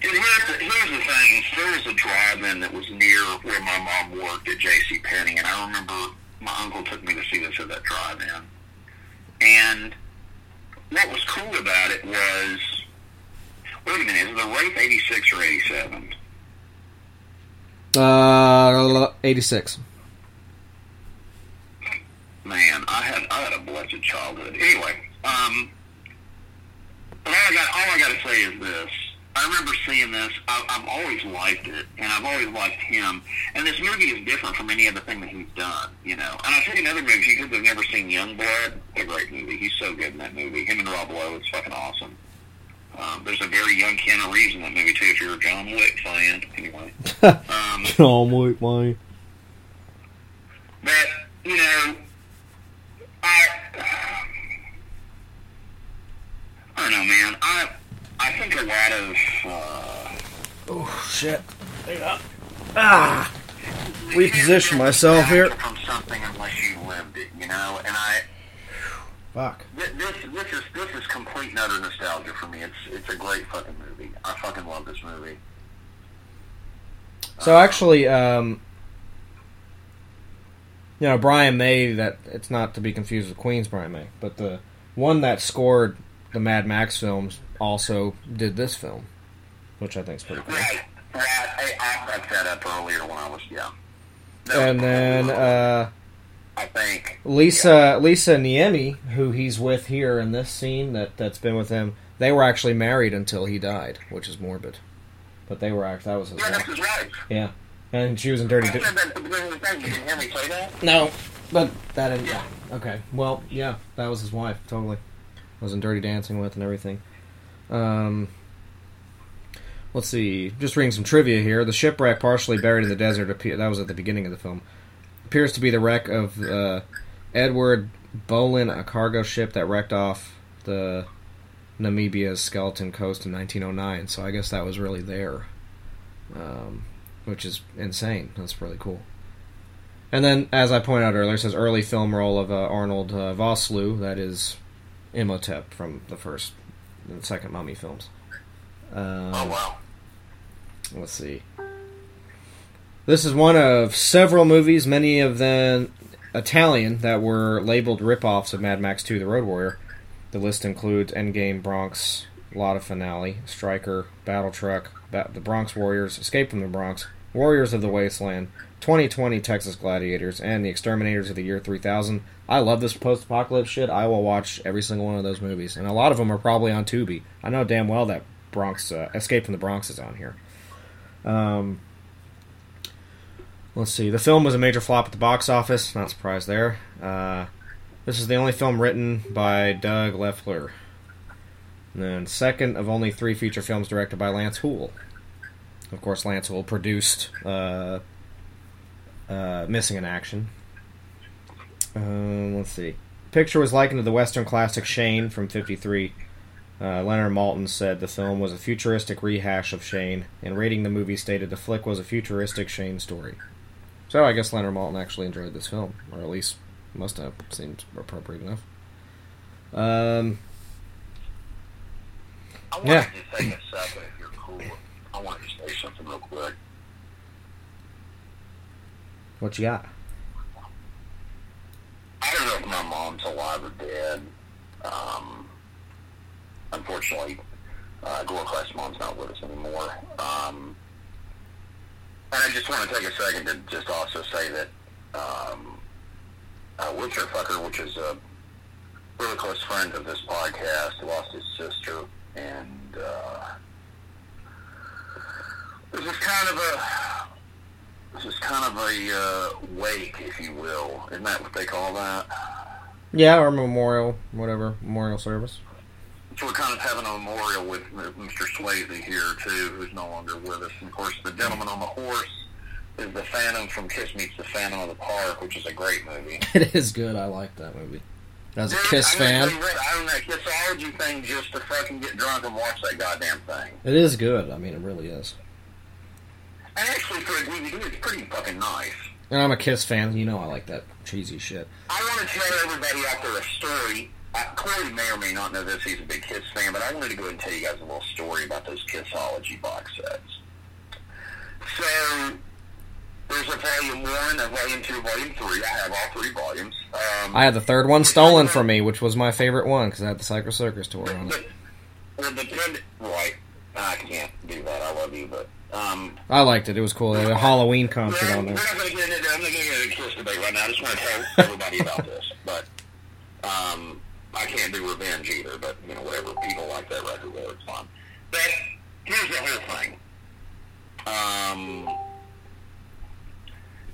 And here's the thing. There was a drive-in that was near where my mom worked at J.C. Penney, and I remember my uncle took me to see this at that drive-in. And what was cool about it was, wait a minute, is the Wraith 86 or 87? Uh, 86. Man, I had I had a blessed childhood. Anyway, um, but all I got all I got to say is this: I remember seeing this. I, I've always liked it, and I've always liked him. And this movie is different from any other thing that he's done, you know. And I'll tell you another movie. If you guys have never seen Youngblood, it's a great movie. He's so good in that movie. Him and Rob Lowe, it's fucking awesome. Um, there's a very young Keanu Reeves in that movie too. If you're a John Wick fan, anyway. Um, John Wick, man. But you know, I I don't know, man. I I think a lot of uh, Oh shit! Ah, reposition myself here. from something unless you lived it, you know. And I Fuck. this this is this is complete and utter nostalgia for me. It's it's a great fucking movie. I fucking love this movie. So actually, um, you know, Brian May. That it's not to be confused with Queen's Brian May, but the one that scored the Mad Max films also did this film, which I think is pretty cool. Right, right. I, I that up earlier when I was yeah. And then uh, I think Lisa Lisa Niemi, who he's with here in this scene that that's been with him, they were actually married until he died, which is morbid. But they were actually that was his yeah, wife. this is right. Yeah, and she was in Dirty. I Di- said that at the beginning of the thing. You didn't hear me say that. No, but that didn't. Yeah. Okay, well, yeah, that was his wife. Totally, was in Dirty Dancing with and everything. Um, let's see. Just reading some trivia here. The shipwreck, partially buried in the desert, that was at the beginning of the film, appears to be the wreck of uh, Edward Bohlen, a cargo ship that wrecked off the Namibia's skeleton coast in 1909. So I guess that was really there, um, which is insane. That's really cool. And then, as I pointed out earlier, it says early film role of uh, Arnold uh, Vosloo, that is Imhotep from the first and second Mummy films. Um, Oh wow. Let's see. This is one of several movies, many of them Italian, that were labeled rip-offs of Mad Max 2: The Road Warrior. The list includes Endgame, Bronx, Lotta Finale, Striker, Battle Truck, ba- The Bronx Warriors, Escape from the Bronx, Warriors of the Wasteland, 2020 Texas Gladiators, and The Exterminators of the Year 3000. I love this post-apocalypse shit. I will watch every single one of those movies, and a lot of them are probably on Tubi. I know damn well that Bronx uh, Escape from the Bronx is on here. Um, let's see. The film was a major flop at the box office. Not surprised there. Uh, this is the only film written by Doug Lefler. And then second of only three feature films directed by Lance Hool. Of course, Lance Hool produced uh, uh, Missing in Action. Um, let's see. Picture was likened to the Western classic Shane from '53. Uh, Leonard Maltin said the film was a futuristic rehash of Shane, and rating the movie stated the flick was a futuristic Shane story. So I guess Leonard Maltin actually enjoyed this film, or at least must have. Seems appropriate enough. Um, I wanted Yeah. to take a second, if you're cool. I wanted to say something real quick. what you got? I don't know if my mom's alive or dead. Um, unfortunately, uh, Gore Class mom's not with us anymore. Um, and I just want to take a second to just also say that um, uh, Witcher Fucker, which is a really close friend of this podcast, lost his sister, and uh, this is kind of a this is kind of a uh, wake, if you will. Isn't that what they call that? Yeah, or memorial, whatever memorial service. So we're kind of having a memorial with Mr. Swayze here too, who's no longer with us. And of course, the gentleman on the horse is the Phantom from Kiss Meets the Phantom of the Park, which is a great movie. It is good. I like that movie. As a Dude, Kiss I'm fan, gonna tell you what, I own that Kissology thing just to fucking get drunk and watch that goddamn thing. it is good. I mean, it really is. And actually, for a DVD, it's pretty fucking nice. And I'm a Kiss fan. You know, I like that cheesy shit. I want to tell everybody out there a story. Uh, Corey may or may not know this. He's a big Kiss fan, but I wanted to go ahead and tell you guys a little story about those Kissology box sets. So there's a volume one, a volume two, a volume three. I have all three volumes. Um, I had the third one stolen from me, which was my favorite one because I had the Psycho Circus tour on it. well, the right? I can't do that. I love you, but um, I liked it. It was cool. They had a Halloween concert we're, on we're there. not going to get into. I'm not going to get into Kiss debate right now. I just want to tell everybody about this, but um, I can't do revenge either. But you know, whatever people like that record, whether it's fun. But here's the whole thing. Um,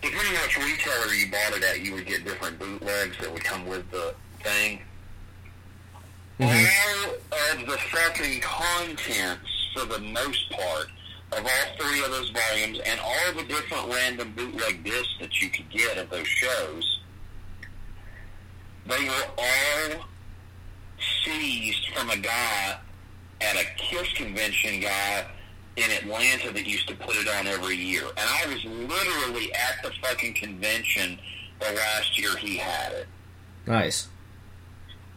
depending on which retailer you bought it at, you would get different bootlegs that would come with the thing. All of the fucking contents, for the most part, of all three of those volumes, and all the different random bootleg discs that you could get of those shows, they were all seized from a guy at a Kiss convention guy in Atlanta that used to put it on every year. And I was literally at the fucking convention the last year he had it. Nice.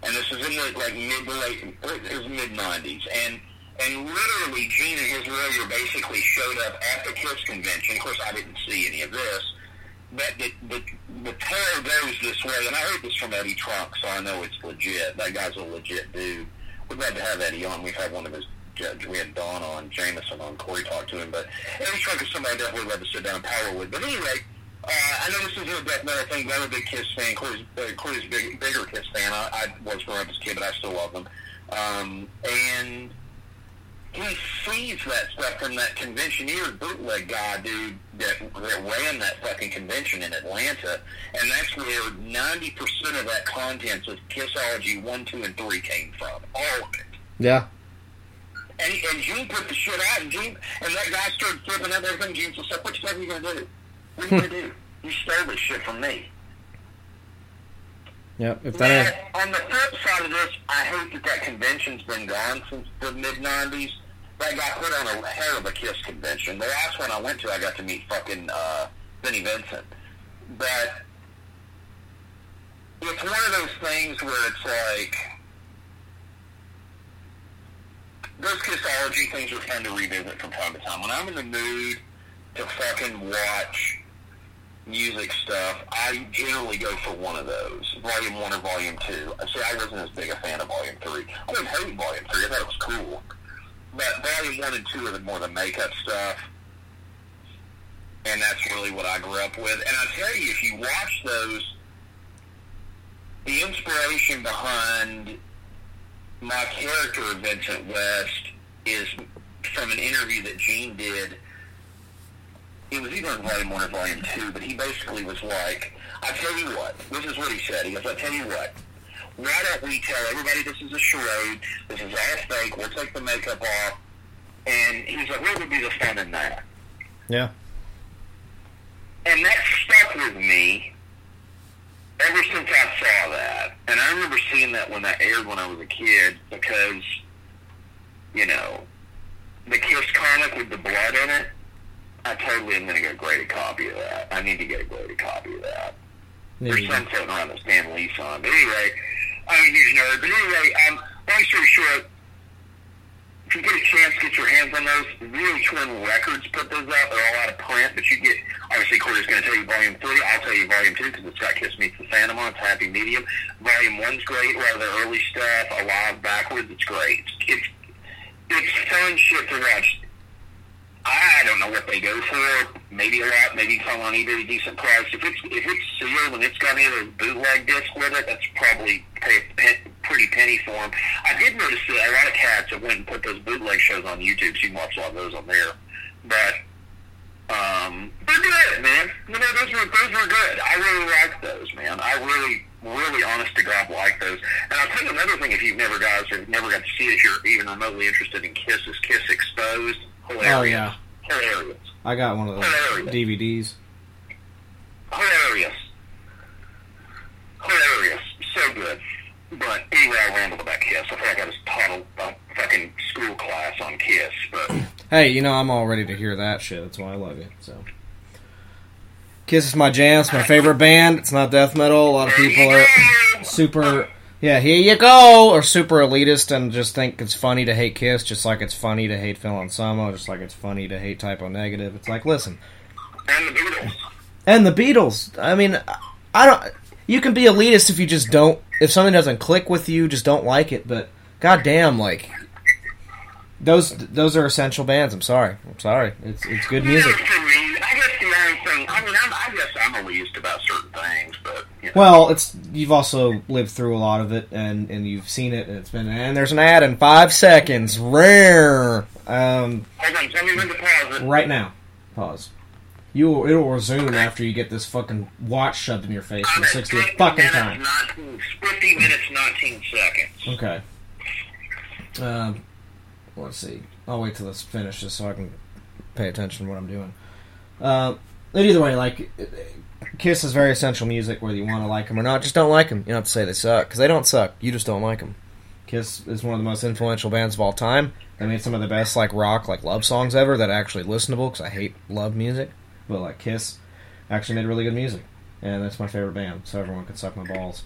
And this was in the like mid late it was mid nineties. And and literally Gene and his lawyer basically showed up at the Kiss convention. Of course I didn't see any of this. But the the the tale goes this way, and I heard this from Eddie Trunk, so I know it's legit. That guy's a legit dude. We're glad to have Eddie on. We've had one of his judge. We had Don on, Jamieson on, Corey talked to him, but Eddie Trunk is somebody I definitely love to sit down and power with. But anyway, uh, I know this isn't a death metal thing, but I'm a big Kiss fan. Corey's, uh, Corey's a big, bigger Kiss fan. I, I was growing up as a kid, but I still love them. Um, and he sees that stuff from that conventioneer bootleg guy, dude, that, that ran that fucking convention in Atlanta. And that's where 90% of that content of Kissology 1, 2, and 3 came from. All of it. Yeah. And, and Gene put the shit out, and Gene, and that guy started flipping out everything. Gene said, "What the fuck are you gonna do? What are you gonna hmm. do? You stole this shit from me." Yep. If that Now, on the flip side of this, I hate that that convention's been gone since the mid '90s. That got put on a hell of a Kiss convention. The last one I went to, I got to meet fucking uh, Vinnie Vincent. But it's one of those things where it's like those Kissology things are fun to revisit from time to time. When I'm in the mood to fucking watch music stuff, I generally go for one of those, Volume 1 or Volume 2. See, I wasn't as big a fan of Volume 3. I didn't hate Volume 3. I thought it was cool. But Volume 1 and 2 are the more the makeup stuff. And that's really what I grew up with. And I tell you, if you watch those, the inspiration behind my character, Vincent West, is from an interview that Gene did. It was either in Volume 1 or Volume 2, but he basically was like, I tell you what, this is what he said. He goes, I tell you what, why don't we tell everybody this is a charade, this is all fake, we'll take the makeup off, and he's like, what would be the fun in that? yeah. And that stuck with me ever since I saw that. And I remember seeing that when that aired when I was a kid because, you know, the Kiss comic with the blood in it, I totally am going to get a graded copy of that. I need to get a graded copy of that. There's some floating around that Stan Lee's on. But anyway, I'm a huge nerd. But anyway, um, long story short, if you get a chance, get your hands on those. Really Twin Records put those out. They're all out of print, but you get, obviously Corey's going to tell you Volume 3. I'll tell you Volume 2 because it's got Kiss Meets the Phantom on. It's Happy Medium. Volume 1's great. A lot of the early stuff, Alive Backwards, it's great. It's, it's fun shit to watch. I don't know what they go for. Maybe a lot. Maybe some on eBay, decent price. If it's if it's sealed and it's got any other bootleg disc with it, that's probably pay a pe- pretty penny for them. I did notice that a lot of cats have went and put those bootleg shows on YouTube, so you can watch a lot of those on there. But um, they're good, man. You know, those were those were good. I really like those, man. I really, really, honest to God, like those. And I'll tell you another thing: if you've never guys have never got to see it, if you're even remotely interested in Kiss, is Kiss Exposed. Hilarious. Oh yeah. Hilarious. I got one of those Hilarious. DVDs. Hilarious. Hilarious. So good. But anyway, I rambled about Kiss. I feel like I just taught a, a fucking school class on Kiss. But Hey, you know I'm all ready to hear that shit. That's why I love it. So, Kiss is my jam. It's my favorite band. It's not death metal. A lot of people are super. Yeah, here you go, or super elitist and just think it's funny to hate Kiss, just like it's funny to hate Phil Anselmo, just like it's funny to hate Type O Negative. It's like, listen, and the Beatles. and the Beatles. I mean, I don't. You can be elitist if you just don't. If something doesn't click with you, just don't like it. But goddamn, like those those are essential bands. I'm sorry. I'm sorry. It's it's good music. You know, for me, I guess the only thing. I mean, I'm, I guess I'm elitist about certain things, but you know. Well, it's you've also lived through a lot of it, and and you've seen it, and it's been and there's an ad in five seconds. Rare. Um, Hold on, tell me when to pause it. right now. Pause. You will, it'll resume after you get this fucking watch shoved in your face for the 60th fucking time. 19 50 minutes, 19 seconds. Okay. Um, let's see. I'll wait till this finishes so I can pay attention to what I'm doing. Uh, but either way, like, Kiss is very essential music, whether you want to like them or not. Just don't like them. You don't have to say they suck, because they don't suck. You just don't like them. Kiss is one of the most influential bands of all time. They made some of the best, like, rock, like, love songs ever that are actually listenable, because I hate love music. But, like, Kiss actually made really good music. And that's my favorite band, so everyone can suck my balls.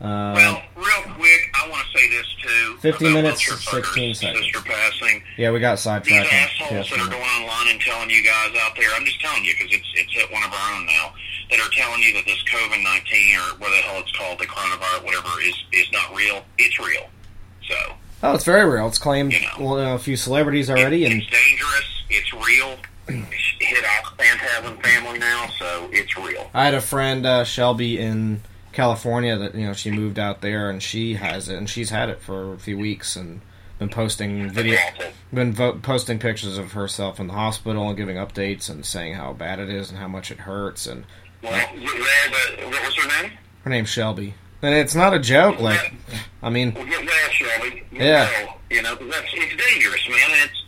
Uh, Well, real quick, I want to say this too. 15 minutes, Vulture 16 seconds. Sister passing. yeah, we got These sidetracked. on assholes that are going online and telling you guys out there, I'm just telling you because it's it's hit one of our own now, that are telling you that this COVID 19 or what the hell it's called, the coronavirus, whatever, is is not real. It's real. So Oh, it's very real. It's claimed well, a few celebrities already, and it's dangerous. It's real. It's hit our Phantasm family now, so it's real. I had a friend uh, Shelby in California that you know she moved out there and she has it and she's had it for a few weeks and been posting video, been vo- posting pictures of herself in the hospital and giving updates and saying how bad it is and how much it hurts and Well, there's a, what was her name? her name's Shelby and it's not a joke. Like, I mean, Well, get well, Shelby. Get Yeah. well, you know, that's it's dangerous, man. It's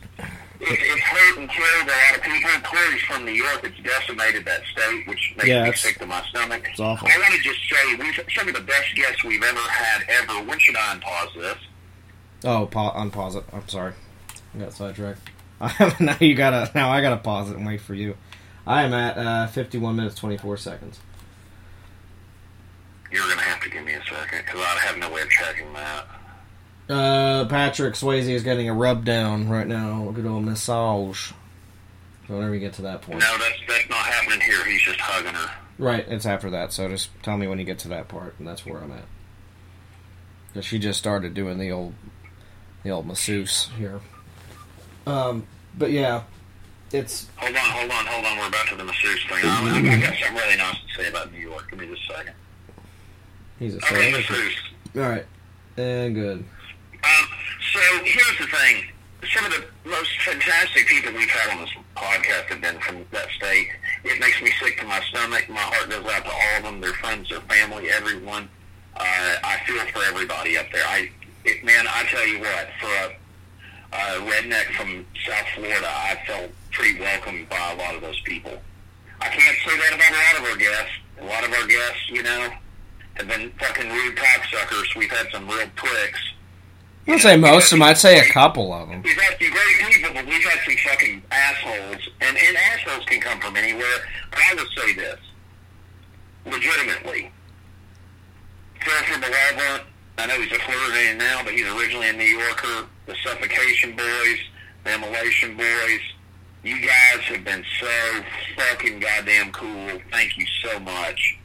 it's, it's hurt and killed a lot of people. Clearly, from New York, it's decimated that state, which makes Yeah, me sick to my stomach. it's awful. I want to just say, we've some of the best guests we've ever had ever. When should I unpause this? oh, pa- unpause it. I'm sorry, I got sidetracked. now you gotta now I gotta pause it and wait for you. I am at uh, 51 minutes 24 seconds. You're gonna have to give me a second because I have no way of checking that. Uh, Patrick Swayze is getting a rub down right now. A good old massage. So whenever you get to that point. No, that's that's not happening here. He's just hugging her. Right, it's after that, so just tell me when you get to that part, and that's where I'm at. She just started doing the old, the old masseuse here. Um, but yeah, it's Hold on, hold on, hold on. We're about to the masseuse thing. I, I got something really nice to say about New York. Give me just a second. he's a Okay, masseuse. All right, and good. Um, so here's the thing. Some of the most fantastic people we've had on this podcast have been from that state. It makes me sick to my stomach. My heart goes out to all of them, their friends, their family, everyone. Uh, I feel for everybody up there. I, it, man, I tell you what, for a, a redneck from South Florida, I felt pretty welcomed by a lot of those people. I can't say that about a lot of our guests. A lot of our guests, you know, have been fucking rude cocksuckers. We've had some real pricks. I wouldn't say most of them. I'd say a couple of them. We've had some great people, but we've had some fucking assholes. And, and assholes can come from anywhere. But I would say this. Legitimately. Phil Malevolent, I know he's a Floridian now, but he's originally a New Yorker. The Suffocation Boys, the Immolation Boys. You guys have been so fucking goddamn cool. Thank you so much.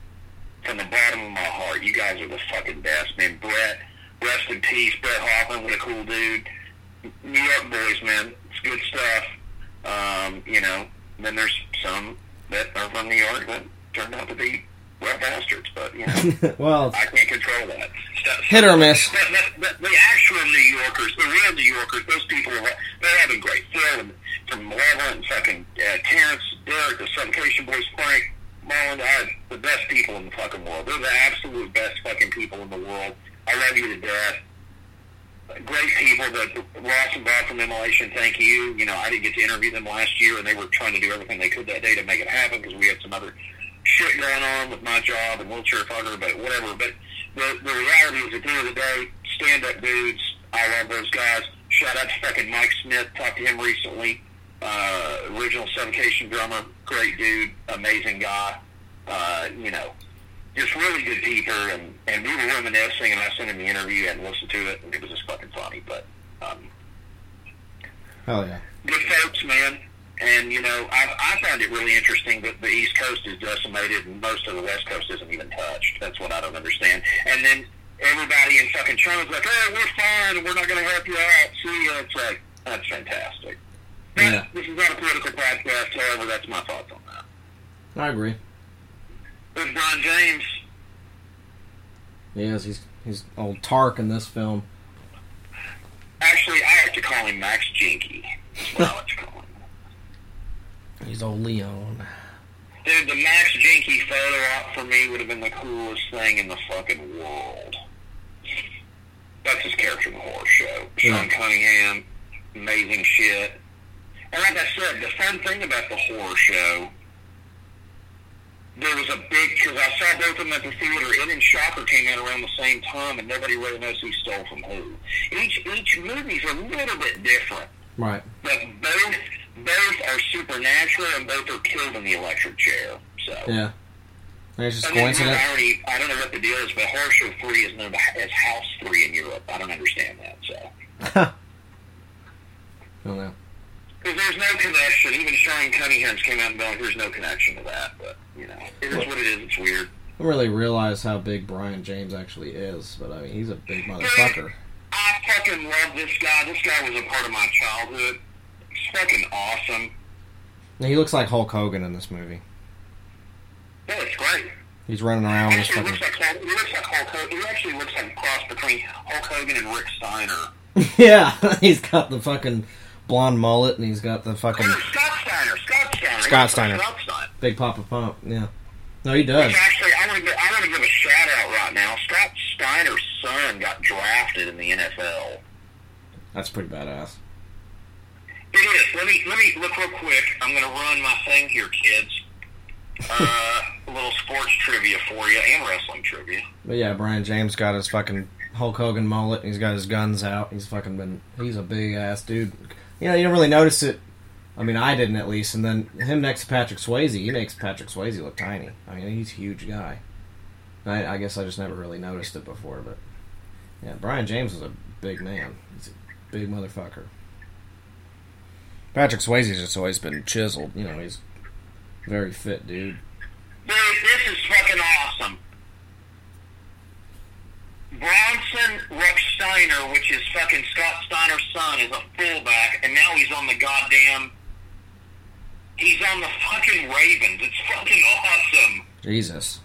From the bottom of my heart, you guys are the fucking best. Man, Brett, rest in peace. Brett Hoffman, what a cool dude. New York boys, man. It's good stuff. Um, you know, then there's some that are from New York that turned out to be rough bastards, but, you know, well, I can't control that. Stuff- hit or miss. But, but, but the actual New Yorkers, the real New Yorkers, those people, are, they're having great. fun. from Malevolent and fucking uh, Terrence, Derek, the Suffocation Boys, Frank, Marlon, are the best people in the fucking world. They're the absolute best fucking people in the world. I love you to death. Great people, but Ross and Bob from Immolation, thank you. You know, I didn't get to interview them last year, and they were trying to do everything they could that day to make it happen because we had some other shit going on with my job and wheelchair fucker, but whatever. But the, the reality is, at the end of the day, stand-up dudes, I love those guys. Shout out to fucking Mike Smith. Talked to him recently. Uh, original Suffocation drummer, great dude, amazing guy. Uh, you know, just really good people, and, and we were reminiscing, and I sent him the interview and listened to it, and it was just fucking funny. But um, Hell yeah. good folks, man. And you know, I, I found it really interesting that the East Coast is decimated and most of the West Coast isn't even touched. That's what I don't understand. And then everybody in fucking China's like, "Oh, we're fine, we're not going to help you out." See, ya." it's like that's fantastic. Yeah. This is not a political podcast, however, that's my thoughts on that. I agree. Brion James. Yes, he's he's old Tark in this film. Actually, I like to call him Max Jenke. That's what I like to call him. He's old Leon. Dude, the Max Jenke photo out for me would have been the coolest thing in the fucking world. That's his character in the horror show. Sean Cunningham, amazing shit. And like I said, the fun thing about the horror show, there was a big, because I saw both of them at the theater, it and Shocker came out around the same time, and nobody really knows who stole from who. Each each movie's a little bit different. Right. But both both are supernatural and both are killed in the electric chair. So Yeah. It's just And then coincidence. I, I don't know what the deal is, but Horror Show 3 is known as House 3 in Europe. I don't understand that, so. I don't know. Because there's no connection. Even Sean Cunningham's came out and been like, there's no connection to that. But, you know, it is what it is. It's weird. I don't really realize how big Brion James actually is, but I mean, he's a big motherfucker. I fucking love this guy. This guy was a part of my childhood. He's fucking awesome. And he looks like Hulk Hogan in this movie. Yeah, it's great. He's running around with his Actually, fucking. looks like he looks like Hulk Hogan. He actually looks like a cross between Hulk Hogan and Rick Steiner. yeah, he's got the fucking blonde mullet, and he's got the fucking Scott Steiner. Scott Steiner. Scott Steiner. Scott Steiner. big Papa Pump. Yeah. No, he does. Which actually, I want to give, I want to give a shout out right now. Scott Steiner's son got drafted in the NFL. That's pretty badass. It is. Let me let me look real quick. I'm going to run my thing here, kids. Uh, a little sports trivia for you and wrestling trivia. But yeah, Brion James got his fucking Hulk Hogan mullet. And he's got his guns out. He's fucking been. He's a big ass dude. You know, you don't really notice it. I mean, I didn't at least. And then him next to Patrick Swayze, he makes Patrick Swayze look tiny. I mean, he's a huge guy. I, I guess I just never really noticed it before, but yeah, Brion James is a big man. He's a big motherfucker. Patrick Swayze's just always been chiseled. You know, he's very fit dude. Dude, this is fucking awesome. Bronson Rechsteiner, which is fucking Scott Steiner's son, is a fullback, and now he's on the goddamn. He's on the fucking Ravens. It's fucking awesome. Jesus.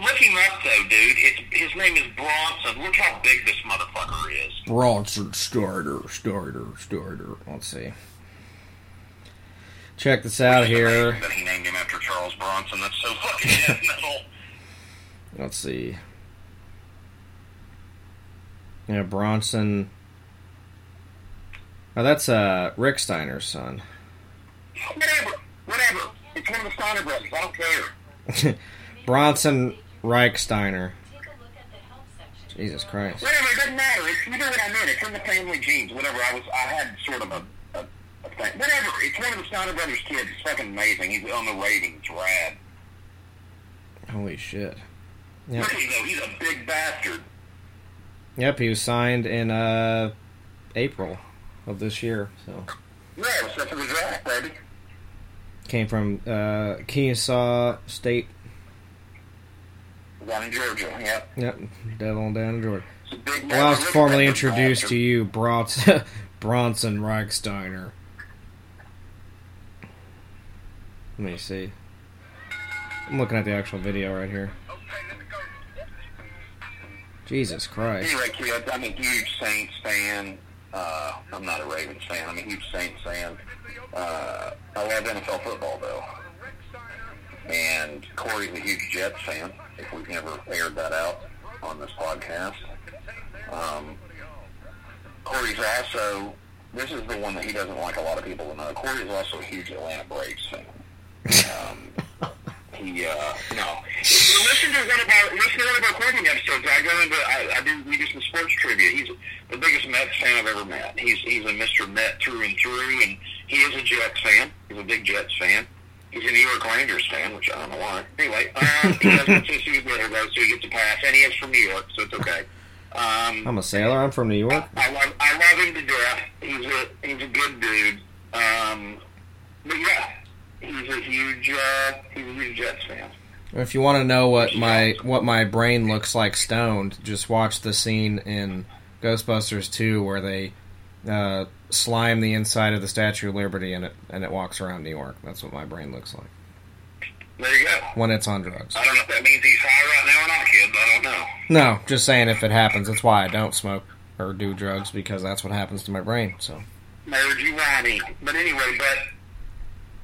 Look him up though, dude. It's, his name is Bronson. Look how big this motherfucker is. Bronson starter, starter, starter. Let's see. Check this out here. That he named him after Charles Bronson. That's so fucking metal. Let's see. Yeah, Bronson. Oh, that's uh Rick Steiner's son. Whatever, whatever. It's one of the Steiner brothers. I don't care. Bronson Rechsteiner. Jesus Christ. Whatever, it doesn't matter. It's, you know what I meant. It's in the family genes. Whatever. I was, I had sort of a, a, a thing. Whatever. It's one of the Steiner brothers' kids. It's fucking amazing. He's on the ratings. Rad. Holy shit. Yep. Look at him though. He's a big bastard. Yep, he was signed in uh April of this year, so Yeah, it was stuff for draft, baby. came from uh Kennesaw State. Down in Georgia. Yep. Yep, Devil down in Georgia. Well, I was formally Look at that introduced to you, Bronson, Bronson Rechsteiner. Let me see. I'm looking at the actual video right here. Jesus Christ. Anyway, kids, I'm a huge Saints fan. Uh, I'm not a Ravens fan. I'm a huge Saints fan. Uh, I love NFL football, though. And Corey's a huge Jets fan, if we've never aired that out on this podcast. Um, Corey's also, this is the one that he doesn't like a lot of people to know. Corey's also a huge Atlanta Braves fan. Um, he, uh, no. Listen to one of our, listen to one of our quarantine episodes, I go into, I, I do, we do some sports trivia. He's the biggest Mets fan I've ever met. He's, he's a Mr. Met through and through, and he is a Jets fan. He's a big Jets fan. He's a New York Rangers fan, which I don't know why. Anyway, um, he has with Glitter, though, so he gets a pass, and he is from New York, so it's okay. Um, I'm a sailor. I'm from New York. I love I love him to death. He's a he's a good dude. Um, but yeah, he's a huge uh, he's a huge Jets fan. If you want to know what my what my brain looks like stoned, just watch the scene in Ghostbusters 2 where they uh, slime the inside of the Statue of Liberty and it and it walks around New York. That's what my brain looks like There you go. when it's on drugs. I don't know if that means he's high right now or not, kids. I don't know. No, just saying if it happens. That's why I don't smoke. or do drugs because that's what happens to my brain. So marijuana. But anyway, but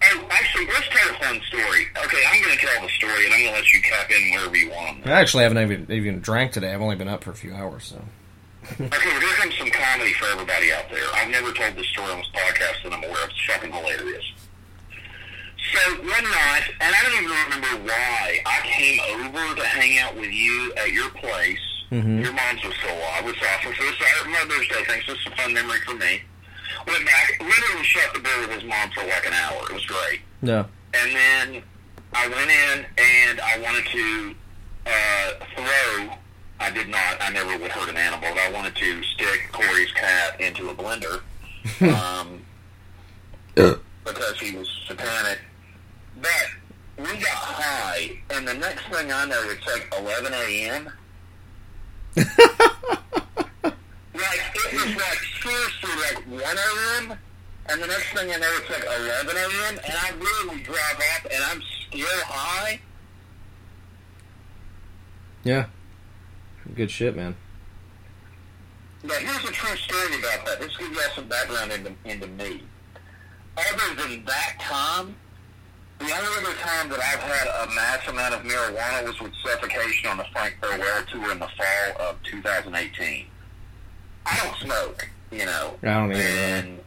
oh, actually, let's tell a fun story. Okay, I'm going to tell the story, and I'm going to let you cap in wherever you want. I actually haven't even even drank today. I've only been up for a few hours. So Okay, well, here comes some comedy for everybody out there. I've never told this story on this podcast that I'm aware of. It's fucking hilarious. So one night, and I don't even remember why, I came over to hang out with you at your place. Mhm. Your mom's was alive. It was awesome. So was Mother's Day thing, so it's a fun memory for me. Went back, literally shut the door with his mom for like an hour. It was great. no, And then I went in and I wanted to uh, throw. I did not. I never would hurt an animal. But I wanted to stick Corey's cat into a blender um, because he was satanic. But we got high, and the next thing I know, it's like 11 a.m. like it was like seriously like 1 a.m. And the next thing I know, it's like 11 a.m. And I literally drive up, and I'm still high. yeah, good shit, man. Now, here's a true story about that. This gives you guys some background into, into me. Other than that time, the only other time that I've had a mass amount of marijuana was with Suffocation on the Frank Farewell tour in the fall of 2018. I don't smoke, you know. I don't either. And,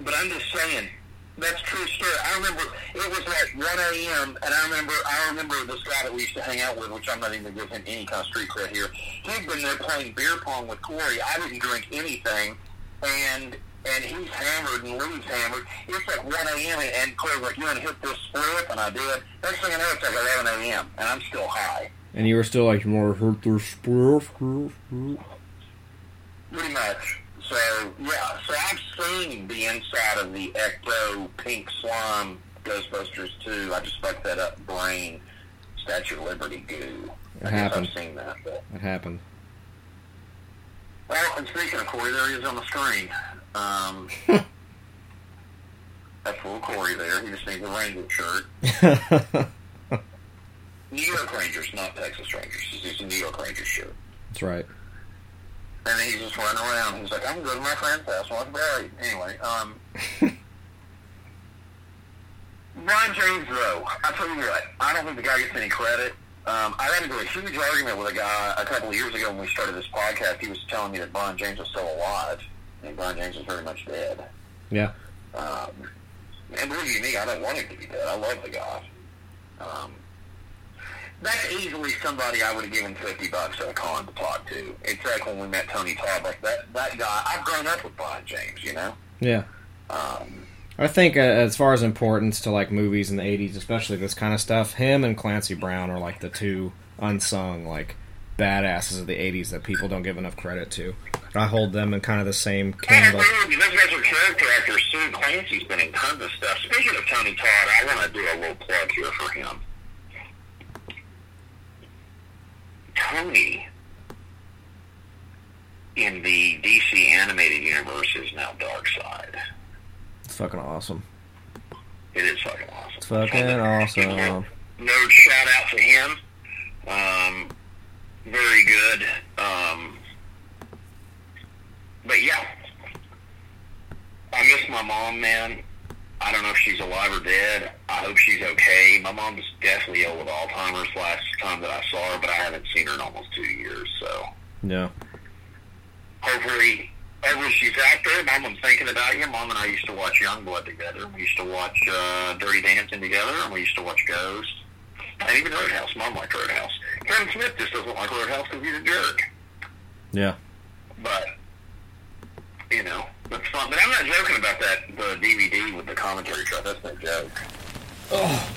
but I'm just saying, that's true story. I remember it was like 1 a.m. and I remember I remember this guy that we used to hang out with, which I'm not even going to give him any kind of street cred here. He'd been there playing beer pong with Corey. I didn't drink anything, and and he's hammered and Lee's hammered. It's like 1 a.m. and- Corey's like, "You want to hit this split?" And I did. Next thing I know, it's like 11 a.m. and I'm still high. And you were still like more hurt spruff, spruff. Pretty much. So yeah, so I've seen the inside of the Ecto Pink Slime Ghostbusters 2. I just fucked that up brain Statue of Liberty goo. It I happened. I've seen that. But, It happened. well, and speaking of Corey, there he is on the screen. Um, that's little Corey there. He just needs a Ranger shirt. New York Rangers, not Texas Rangers. He's a New York Rangers shirt. That's right. And then he's just running around. He's like, I'm going to go to my friend's house. Well, that's great. Anyway, um, Brion James, though, I tell you what, I don't think the guy gets any credit. Um, I got into a huge argument with a guy a couple of years ago when we started this podcast. He was telling me that Brion James was still alive, and Brion James was very much dead. Yeah. Um, and believe you me, I don't want him to be dead. I love the guy. Um, that's easily somebody I would have given fifty bucks at a con to talk to. It's like when we met Tony Todd. Like that that guy. I've grown up with Brion James. You know. Yeah. Um, I think uh, as far as importance to like movies in the '80s, especially this kind of stuff, him and Clancy Brown are like the two unsung like badasses of the '80s that people don't give enough credit to. I hold them in kind of the same and candle. those guys are character actors. Sue Clancy's been in tons of stuff. Speaking of Tony Todd, I want to do a little plug here for him. Tony in the DC animated universe is now Darkseid. It's fucking awesome. It is fucking awesome. It's fucking awesome. Nerd shout out to him. Um, very good. Um, but yeah, I miss my mom, man. I don't know if she's alive or dead. I hope she's okay. My mom was deathly ill with Alzheimer's last time that I saw her, but I haven't seen her in almost two years. So Yeah. hopefully, ever she's out there, Mom, I'm thinking about you. Mom and I used to watch Youngblood together. We used to watch uh, Dirty Dancing together, and we used to watch Ghost. And even Roadhouse. Mom liked Roadhouse. Kevin Smith just doesn't like Roadhouse because he's a jerk. Yeah. But, you know, that's fun. But I'm not joking about that, the DVD with the commentary track. That's no joke. Oh.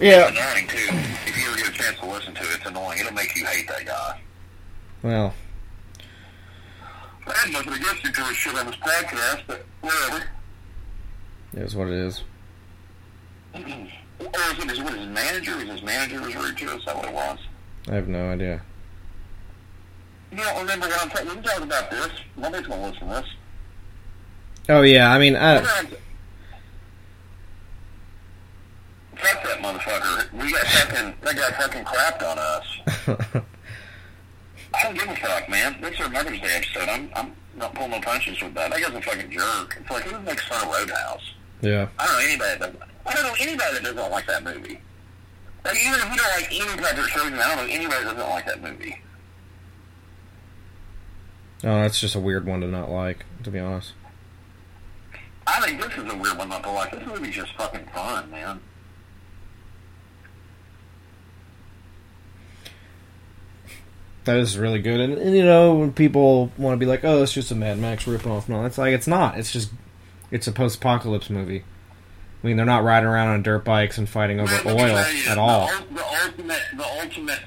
Yeah. It's annoying, too. If you ever get a chance to listen to it, it's annoying. It'll make you hate that guy. Well, I had nothing against you to his shit on this podcast, but whatever. it is what it is. Or is it his, what, his manager? Was his manager was rude to us? Is that what it was? I have no idea. You don't remember what I'm talking We can talk about this. Nobody's going to listen to this. Oh yeah. I mean, I, Fuck that motherfucker. We got fucking, that guy fucking crapped on us. I don't give a fuck, man. This is our Mother's Day episode. I'm, I'm not pulling no punches with that. That guy's a fucking jerk. It's like, who makes fun of Roadhouse? Yeah. I don't know anybody that doesn't. I don't know anybody that doesn't like that movie. Like, even if you don't like any Patrick Swayze, I don't know anybody that doesn't like that movie. Oh, that's just a weird one to not like, to be honest. I think this is a weird one not to like. This movie's just fucking fun, man. That is really good, and, and you know when people want to be like, "Oh, it's just a Mad Max ripoff," no, it's like it's not. It's just it's a post-apocalypse movie. I mean, they're not riding around on dirt bikes and fighting over Man, oil you, at all. The, ul- the ultimate, the ultimate,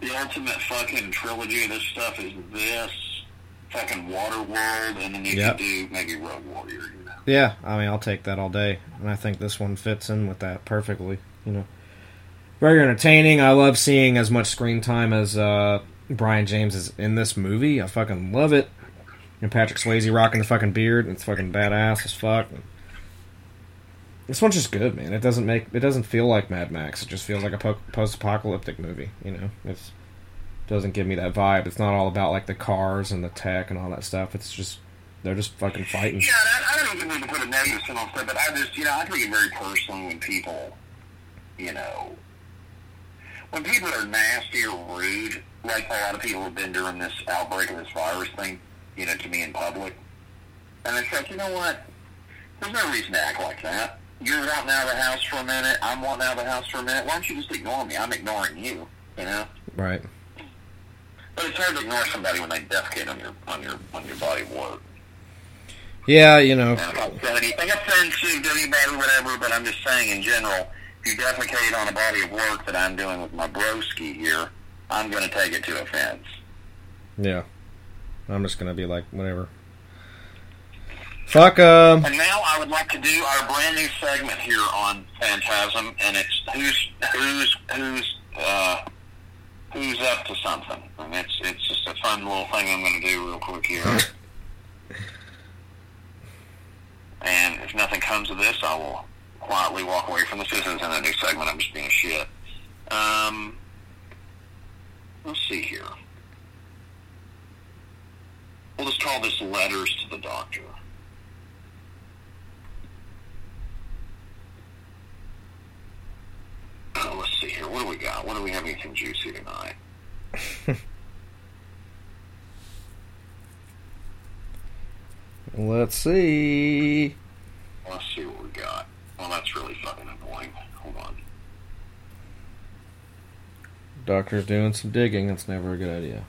the ultimate fucking trilogy of this stuff is this fucking Waterworld, and then you Yep. could do maybe Road Warrior. Yeah, I mean, I'll take that all day, and I think this one fits in with that perfectly. You know, very entertaining. I love seeing as much screen time as uh, Brion James is in this movie. I fucking love it. And Patrick Swayze rocking the fucking beard. It's fucking badass as fuck. This one's just good, man. It doesn't make it doesn't feel like Mad Max. It just feels like a po- post-apocalyptic movie. You know, it's doesn't give me that vibe. It's not all about like the cars and the tech and all that stuff. It's just they're just fucking fighting. Yeah, I, I don't even need to put a negative spin on stuff, but I just, you know, I take it very personally when people, you know, when people are nasty or rude, like a lot of people have been during this outbreak of this virus thing, you know, to me in public. And it's like, you know what? There's no reason to act like that. You're wanting out of the house for a minute. I'm wanting out of the house for a minute. Why don't you just ignore me? I'm ignoring you. You know. Right. But it's hard to ignore somebody when they defecate on your on your on your body of work. Yeah, you know. I'm not saying anything offensive to anybody, whatever. But I'm just saying in general, if you defecate on a body of work that I'm doing with my broski here, I'm going to take it to offense. Yeah. I'm just gonna be like, whatever. Fuck um. And now I would like to do our brand new segment here on Phantasm, and it's who's who's who's uh, who's up to something. And it's it's just a fun little thing I'm going to do real quick here. and if nothing comes of this, I will quietly walk away from this. This isn't a new segment. I'm just being a shit. Um, let's see here. We'll just call this letters to the doctor. Oh, let's see here. What do we got? What do we have anything juicy tonight? Let's see. Let's see what we got. Well, that's really fucking annoying. Hold on. Doctor's doing some digging. That's never a good idea.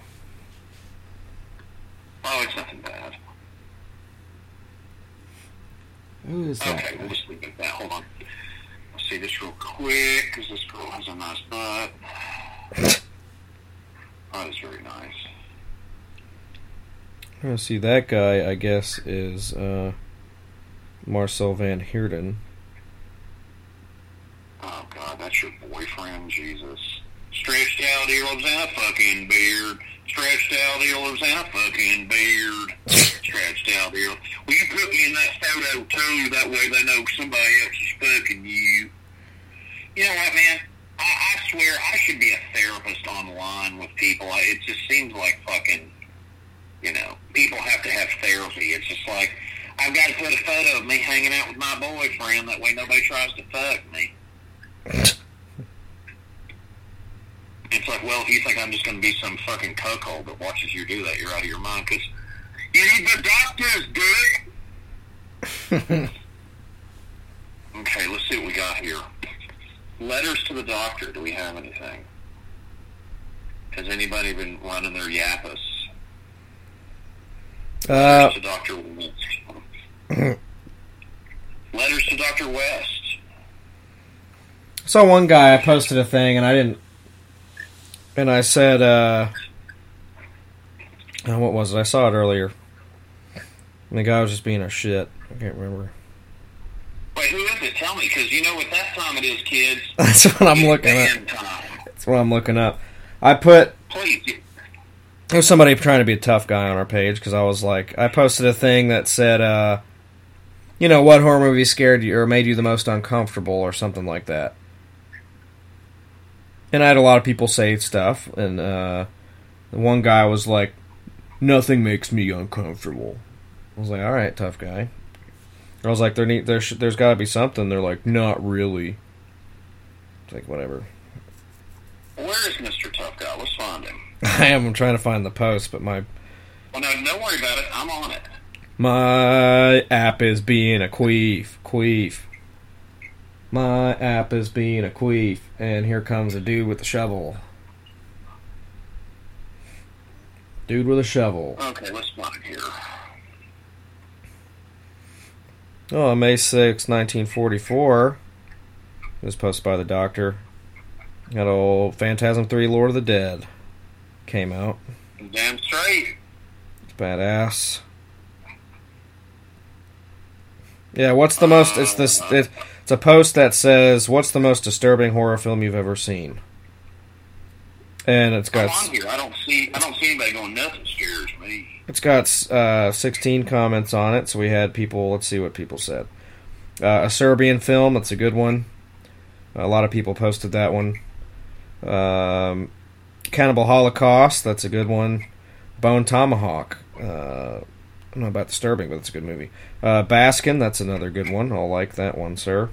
Oh, it's nothing bad. Who is that? Okay, we'll just leave it at that. Hold on. Let's see this real quick, because this girl has a nice butt. That is very nice. Let's see. That guy, I guess, is uh, Marcel Van Heerden. Oh, God, that's your boyfriend, Jesus. Stretched out, lives in a fucking beard. Stretched out, lives in a fucking beard. Stretched out, he Will you put me in that photo, too? That way they know somebody else is fucking you. You know what, man? I, I swear I should be a therapist online with people. It just seems like fucking, you know, people have to have therapy. It's just like, I've got to put a photo of me hanging out with my boyfriend. That way nobody tries to fuck me. It's like, well, if you think I'm just going to be some fucking cuckold that watches you do that, you're out of your mind. Because you need the doctor's dick. okay, let's see what we got here. Letters to the doctor. Do we have anything? Has anybody been running their yappus? Uh, Letters to Dr. West. Letters to Dr. West. saw one guy. I posted a thing, and I didn't. And I said, uh, oh, what was it? I saw it earlier. And the guy was just being a shit. I can't remember. Wait, who is it? Tell me, because you know what that time it is, kids. That's what I'm looking at. Time. That's what I'm looking up. I put Please. There was somebody trying to be a tough guy on our page because I was like, I posted a thing that said, uh, you know, what horror movie scared you or made you the most uncomfortable or something like that. And I had a lot of people say stuff, and uh, one guy was like, "Nothing makes me uncomfortable." I was like, "All right, tough guy." I was like, "There need there sh- there's got to be something." They're like, "Not really." It's like whatever. Where is Mr. Tough Guy? Let's find him. I am I'm trying to find the post, but my Well, no, don't worry about it. I'm on it. my app is being a queef, queef. My app is being a queef, and here comes a dude with a shovel. Dude with a shovel. Okay, let's find it here. Oh, May 6, 1944. It was posted by the doctor. Got old Phantasm 3 Lord of the Dead. Came out. Damn straight. It's badass. Yeah, what's the most. It's this. It, it's a post that says, What's the most disturbing horror film you've ever seen? And it's I'm got. on here. I don't see. I don't see anybody going. Nothing scares me. It's got uh, 16 comments on it, so we had people. Let's see what people said. Uh, a Serbian film, that's a good one. A lot of people posted that one. Um, Cannibal Holocaust, that's a good one. Bone Tomahawk, uh, I don't know about disturbing, but it's a good movie. Uh, Baskin, that's another good one. I'll like that one, sir.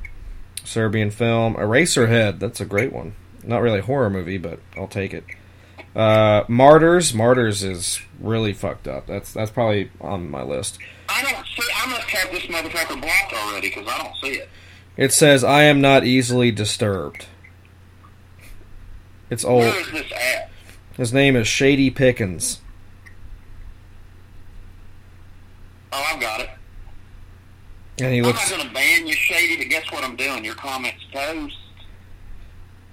Serbian film. Eraserhead, that's a great one. Not really a horror movie, but I'll take it. Uh, Martyrs, Martyrs is really fucked up. That's that's probably on my list. I don't see. I must have this motherfucker blocked already because I don't see it. It says, "I am not easily disturbed." It's old. Where is this at? His name is Shady Pickens. Oh, I've got it. And he looks. I'm not going to ban you, Shady, but guess what I'm doing? Your comments toast.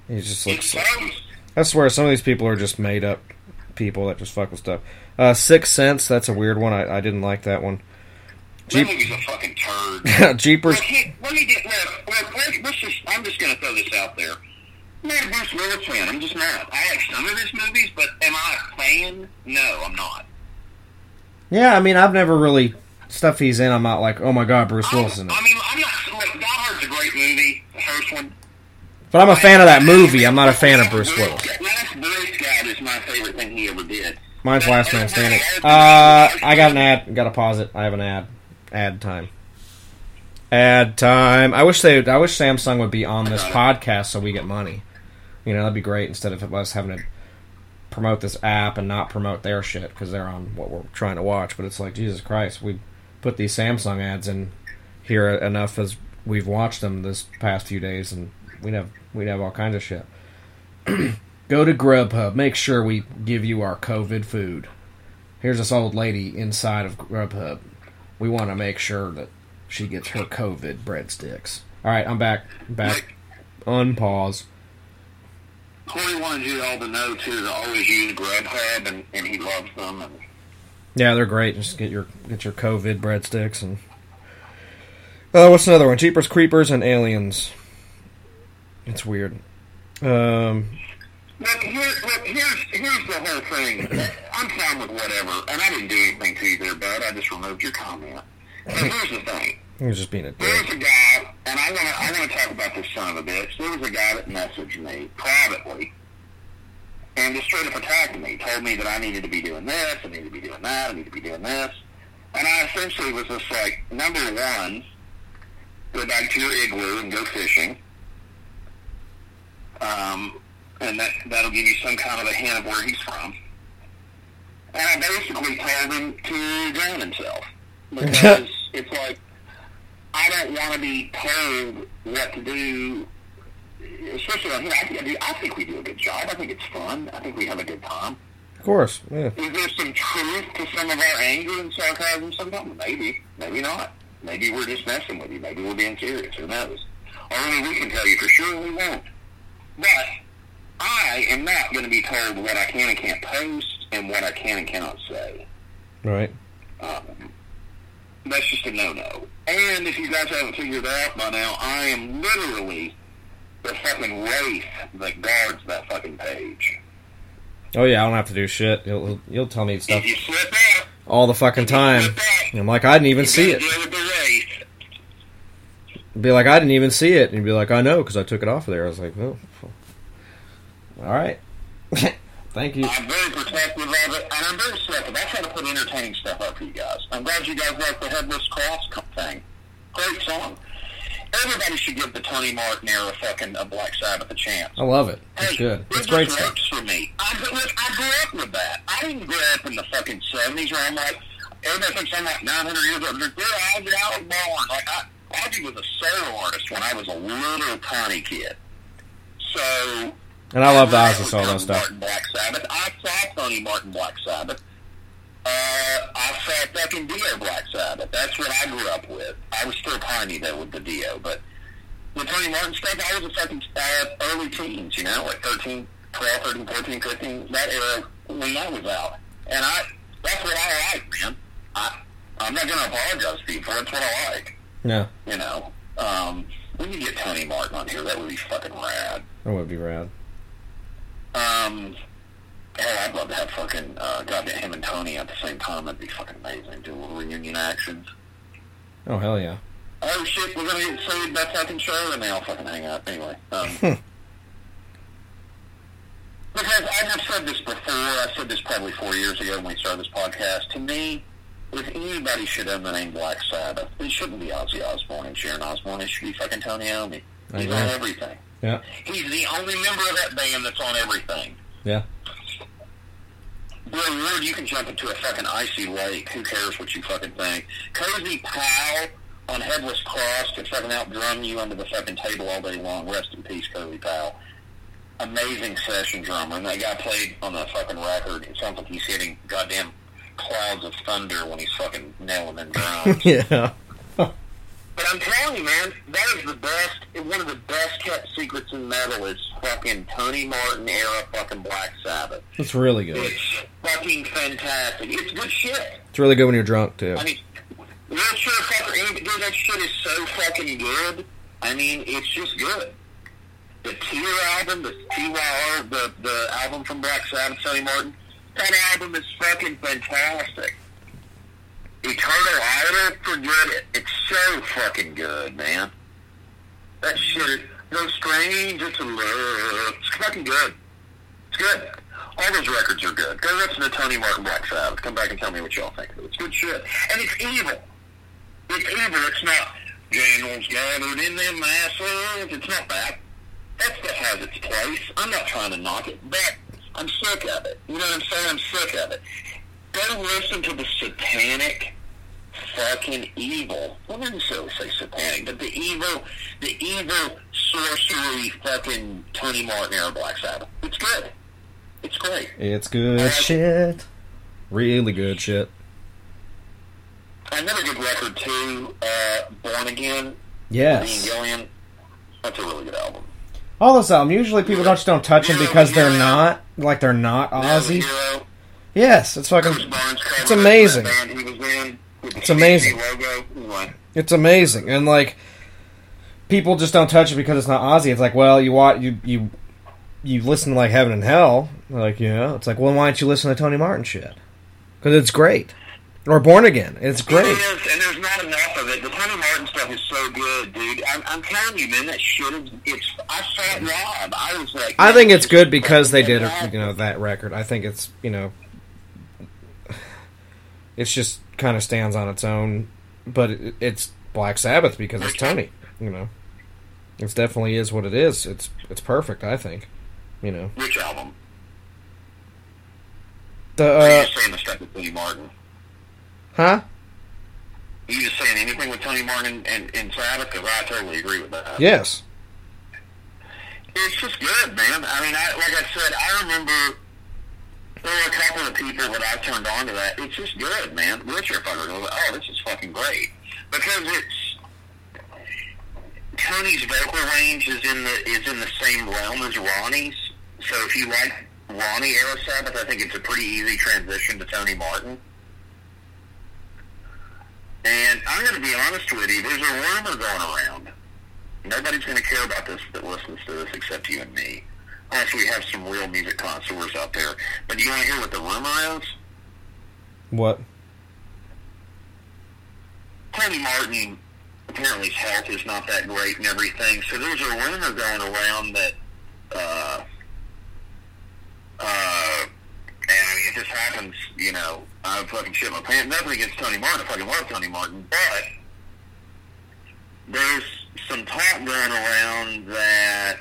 He just It's looks. toast. I swear, some of these people are just made up people that just fuck with stuff. Uh, Sixth Sense. That's a weird one. I, I didn't like that one. That movie's a fucking turd. Jeepers. Look, he- let me get. Look, look, let- let's just. I'm just going to throw this out there. I'm not a Bruce Willis fan. I'm just not. I have some of his movies, but am I a fan? No, I'm not. Yeah, I mean, I've never really stuff he's in. I'm not like, oh my god, Bruce Willis. I mean, I'm not. Look, Die Hard's a great movie. The first one. But I'm a fan of that movie. I'm not a fan of Bruce Willis. Last Boy Scout is my favorite thing he ever did. Mine's Last Man Standing. Uh, I got an ad. Got to pause it. I have an ad. Ad time. Ad time. I wish they. I wish Samsung would be on this podcast so we get money. You know, that'd be great instead of us having to promote this app and not promote their shit because they're on what we're trying to watch. But it's like Jesus Christ, we put these Samsung ads in here enough as we've watched them this past few days, and we'd have we'd have all kinds of shit. Go to Grubhub. Make sure we give you our COVID food. Here's this old lady inside of Grubhub. We want to make sure that she gets her COVID breadsticks. All right, I'm back. Back. Unpause. Corey wanted you all to know too to always use Grubhub, and, and he loves them. And Yeah, they're great. Just get your get your COVID breadsticks and. Uh, what's another one? Jeepers Creepers and Aliens. It's weird. Um, look, here, look, here's here's the whole thing. I'm fine with whatever, and I didn't do anything to you there, bud. I just removed your comment. But here's the thing. He was just being a dick. There's a guy, and I want to I want to talk about this son of a bitch. There was a guy that messaged me privately, and just straight up attacked me. Told me that I needed to be doing this, I needed to be doing that, I needed to be doing this, and I essentially was just like, number one, go back to your igloo and go fishing. Um, and that that'll give you some kind of a hint of where he's from. And I basically told him to drown himself because it's like I don't want to be told what to do. Especially on here, I, think- I think we do a good job. I think it's fun. I think we have a good time. Of course, yeah. Is there some truth to some of our anger and sarcasm sometimes? Maybe. Maybe not. Maybe we're just messing with you. Maybe we're being serious. Who knows? Only we can tell you for sure we won't. But I am not going to be told what I can and can't post and what I can and cannot say. Right. Um, that's just a no-no. And if you guys haven't figured that out by now, I am literally the fucking wraith that guards that fucking page. Oh yeah, I don't have to do shit. You'll you'll tell me stuff If you slip out, all the fucking time. And I'm like, I didn't even see it. deal with the wraith. Be like, I didn't even see it, and you'd be like, I know because I took it off of there. I was like, oh, all right. Thank you. I'm very protective of it, and I'm very selective. I try to put entertaining stuff up for you guys. I'm glad you guys like the Headless Cross thing. Great song. Everybody should give the Tony Martin era fucking a Black Sabbath a chance. I love it. It's Hey, good. It It's great stuff. works for me. I, grew- look, I grew up with that. I didn't grow up in the fucking 70s where I'm like, everybody thinks I'm like 900 years old. They're, I, was- I was born. Like, I, Ozzy was a solo artist when I was a little tiny kid. So, And I love the Ozzy solo stuff. Martin Black Sabbath. I saw Tony Martin Black Sabbath. Uh, I saw fucking Dio Black Sabbath. That's what I grew up with. I was still tiny though with the Dio, but with Tony Martin stuff, I was a fucking uh, early teens, you know, like 13, 12, 13, 14, 15, that era when I was out. And I, that's what I like, man. I, I'm not going to apologize to you for it. That's what I like, Yeah, you know. Um, we could get Tony Martin on here. That would be fucking rad. that would be rad. Um, hell, I'd love to have fucking, uh, goddamn him and Tony at the same time. That'd be fucking amazing. Do a little reunion actions. Oh hell yeah. Oh shit, we're gonna get sued by fucking show and they all fucking hang out. Anyway, um, because I have said this before, I said this probably four years ago when we started this podcast. To me, if anybody should own the name Black Sabbath, it shouldn't be Ozzy Osbourne and Sharon Osbourne. It should be fucking Tony Iommi. He's on everything. Yeah, He's the only member of that band that's on everything. yeah. Bill Ward, you can jump into a fucking icy lake. Who cares what you fucking think? Cozy Powell on Headless Cross can fucking outdrum you under the fucking table all day long. Rest in peace, Cozy Powell. Amazing session drummer. And that guy played on the fucking record. It sounds like he's hitting goddamn clouds of thunder when he's fucking nailing them drums. yeah. But I'm telling you, man, that is the best. One of the best kept secrets in metal is fucking Tony Martin era fucking Black Sabbath. It's really good. It's fucking fantastic. It's good shit. It's really good when you're drunk too. I mean, real sure fucking dude, that shit is so fucking good. I mean, it's just good. The Tyr album, the TYR, the the album from Black Sabbath, Tony Martin, that album is fucking fantastic. Eternal Idol, forget it. It's so fucking good, man. That shit is no strange. It's a love. It's fucking good. It's good. All those records are good. Go listen to Tony Martin Black Sabbath. Come back and tell me what y'all think. Of it. It's good shit. And it's evil. It's evil. It's not Daniels gathered in them masses. It's not that. That stuff has its place. I'm not trying to knock it, but I'm sick of it. You know what I'm saying? I'm sick of it. Go listen to the satanic fucking evil. I wouldn't necessarily say satanic, but the evil, the evil sorcery fucking Tony Martin era Black Sabbath. It's good. It's great. It's good shit. Really good shit. Another good record too, uh, Born Again. Yes. Gillan. That's a really good album. All those albums. Usually people don't just don't touch them because they're not like they're not Ozzy. Yes, it's fucking. Bruce Barnes cover It's amazing. That band he was in with the It's amazing. It's amazing, and like people just don't touch it because it's not Ozzy. It's like, well, you watch you you you listen to like Heaven and Hell, like you know. It's like, well, why don't you listen to Tony Martin shit? Because it's great. Or Born Again, it's great. It is, and there's not enough of it. The Tony Martin stuff is so good, dude. I'm, I'm telling you, man, that shit is. It's. I saw it live. I was like. I think it's good because they did, fantastic. you know, that record. I think it's, you know, it's just kind of stands on its own, but it, it's Black Sabbath because it's Tony. You know, it definitely is what it is. It's it's perfect. I think. You know, Which album? the uh, just saying the stuff with Tony Martin? huh? Are you just saying anything with Tony Martin and, and, and Sabbath? Because I totally agree with that. Yes. It's just good, man. I mean, I, like I said, I remember there were a couple of people that I turned on to that. It's just good, man. Richard fucker goes, oh, this is fucking great. Because it's Tony's vocal range is in the is in the same realm as Ronnie's. So if you like Ronnie era Sabbath, I think it's a pretty easy transition to Tony Martin. And I'm going to be honest with you. There's a rumor going around. Nobody's going to care about this that listens to this except you and me. We have some real music connoisseurs out there. But do you want to hear what the rumor is? What? Tony Martin, apparently his health is not that great and everything. So there's a rumor going around that uh, uh, and I mean, if this happens, you know, I would fucking shit my pants. Nothing against Tony Martin. I fucking love Tony Martin, but there's some talk going around that,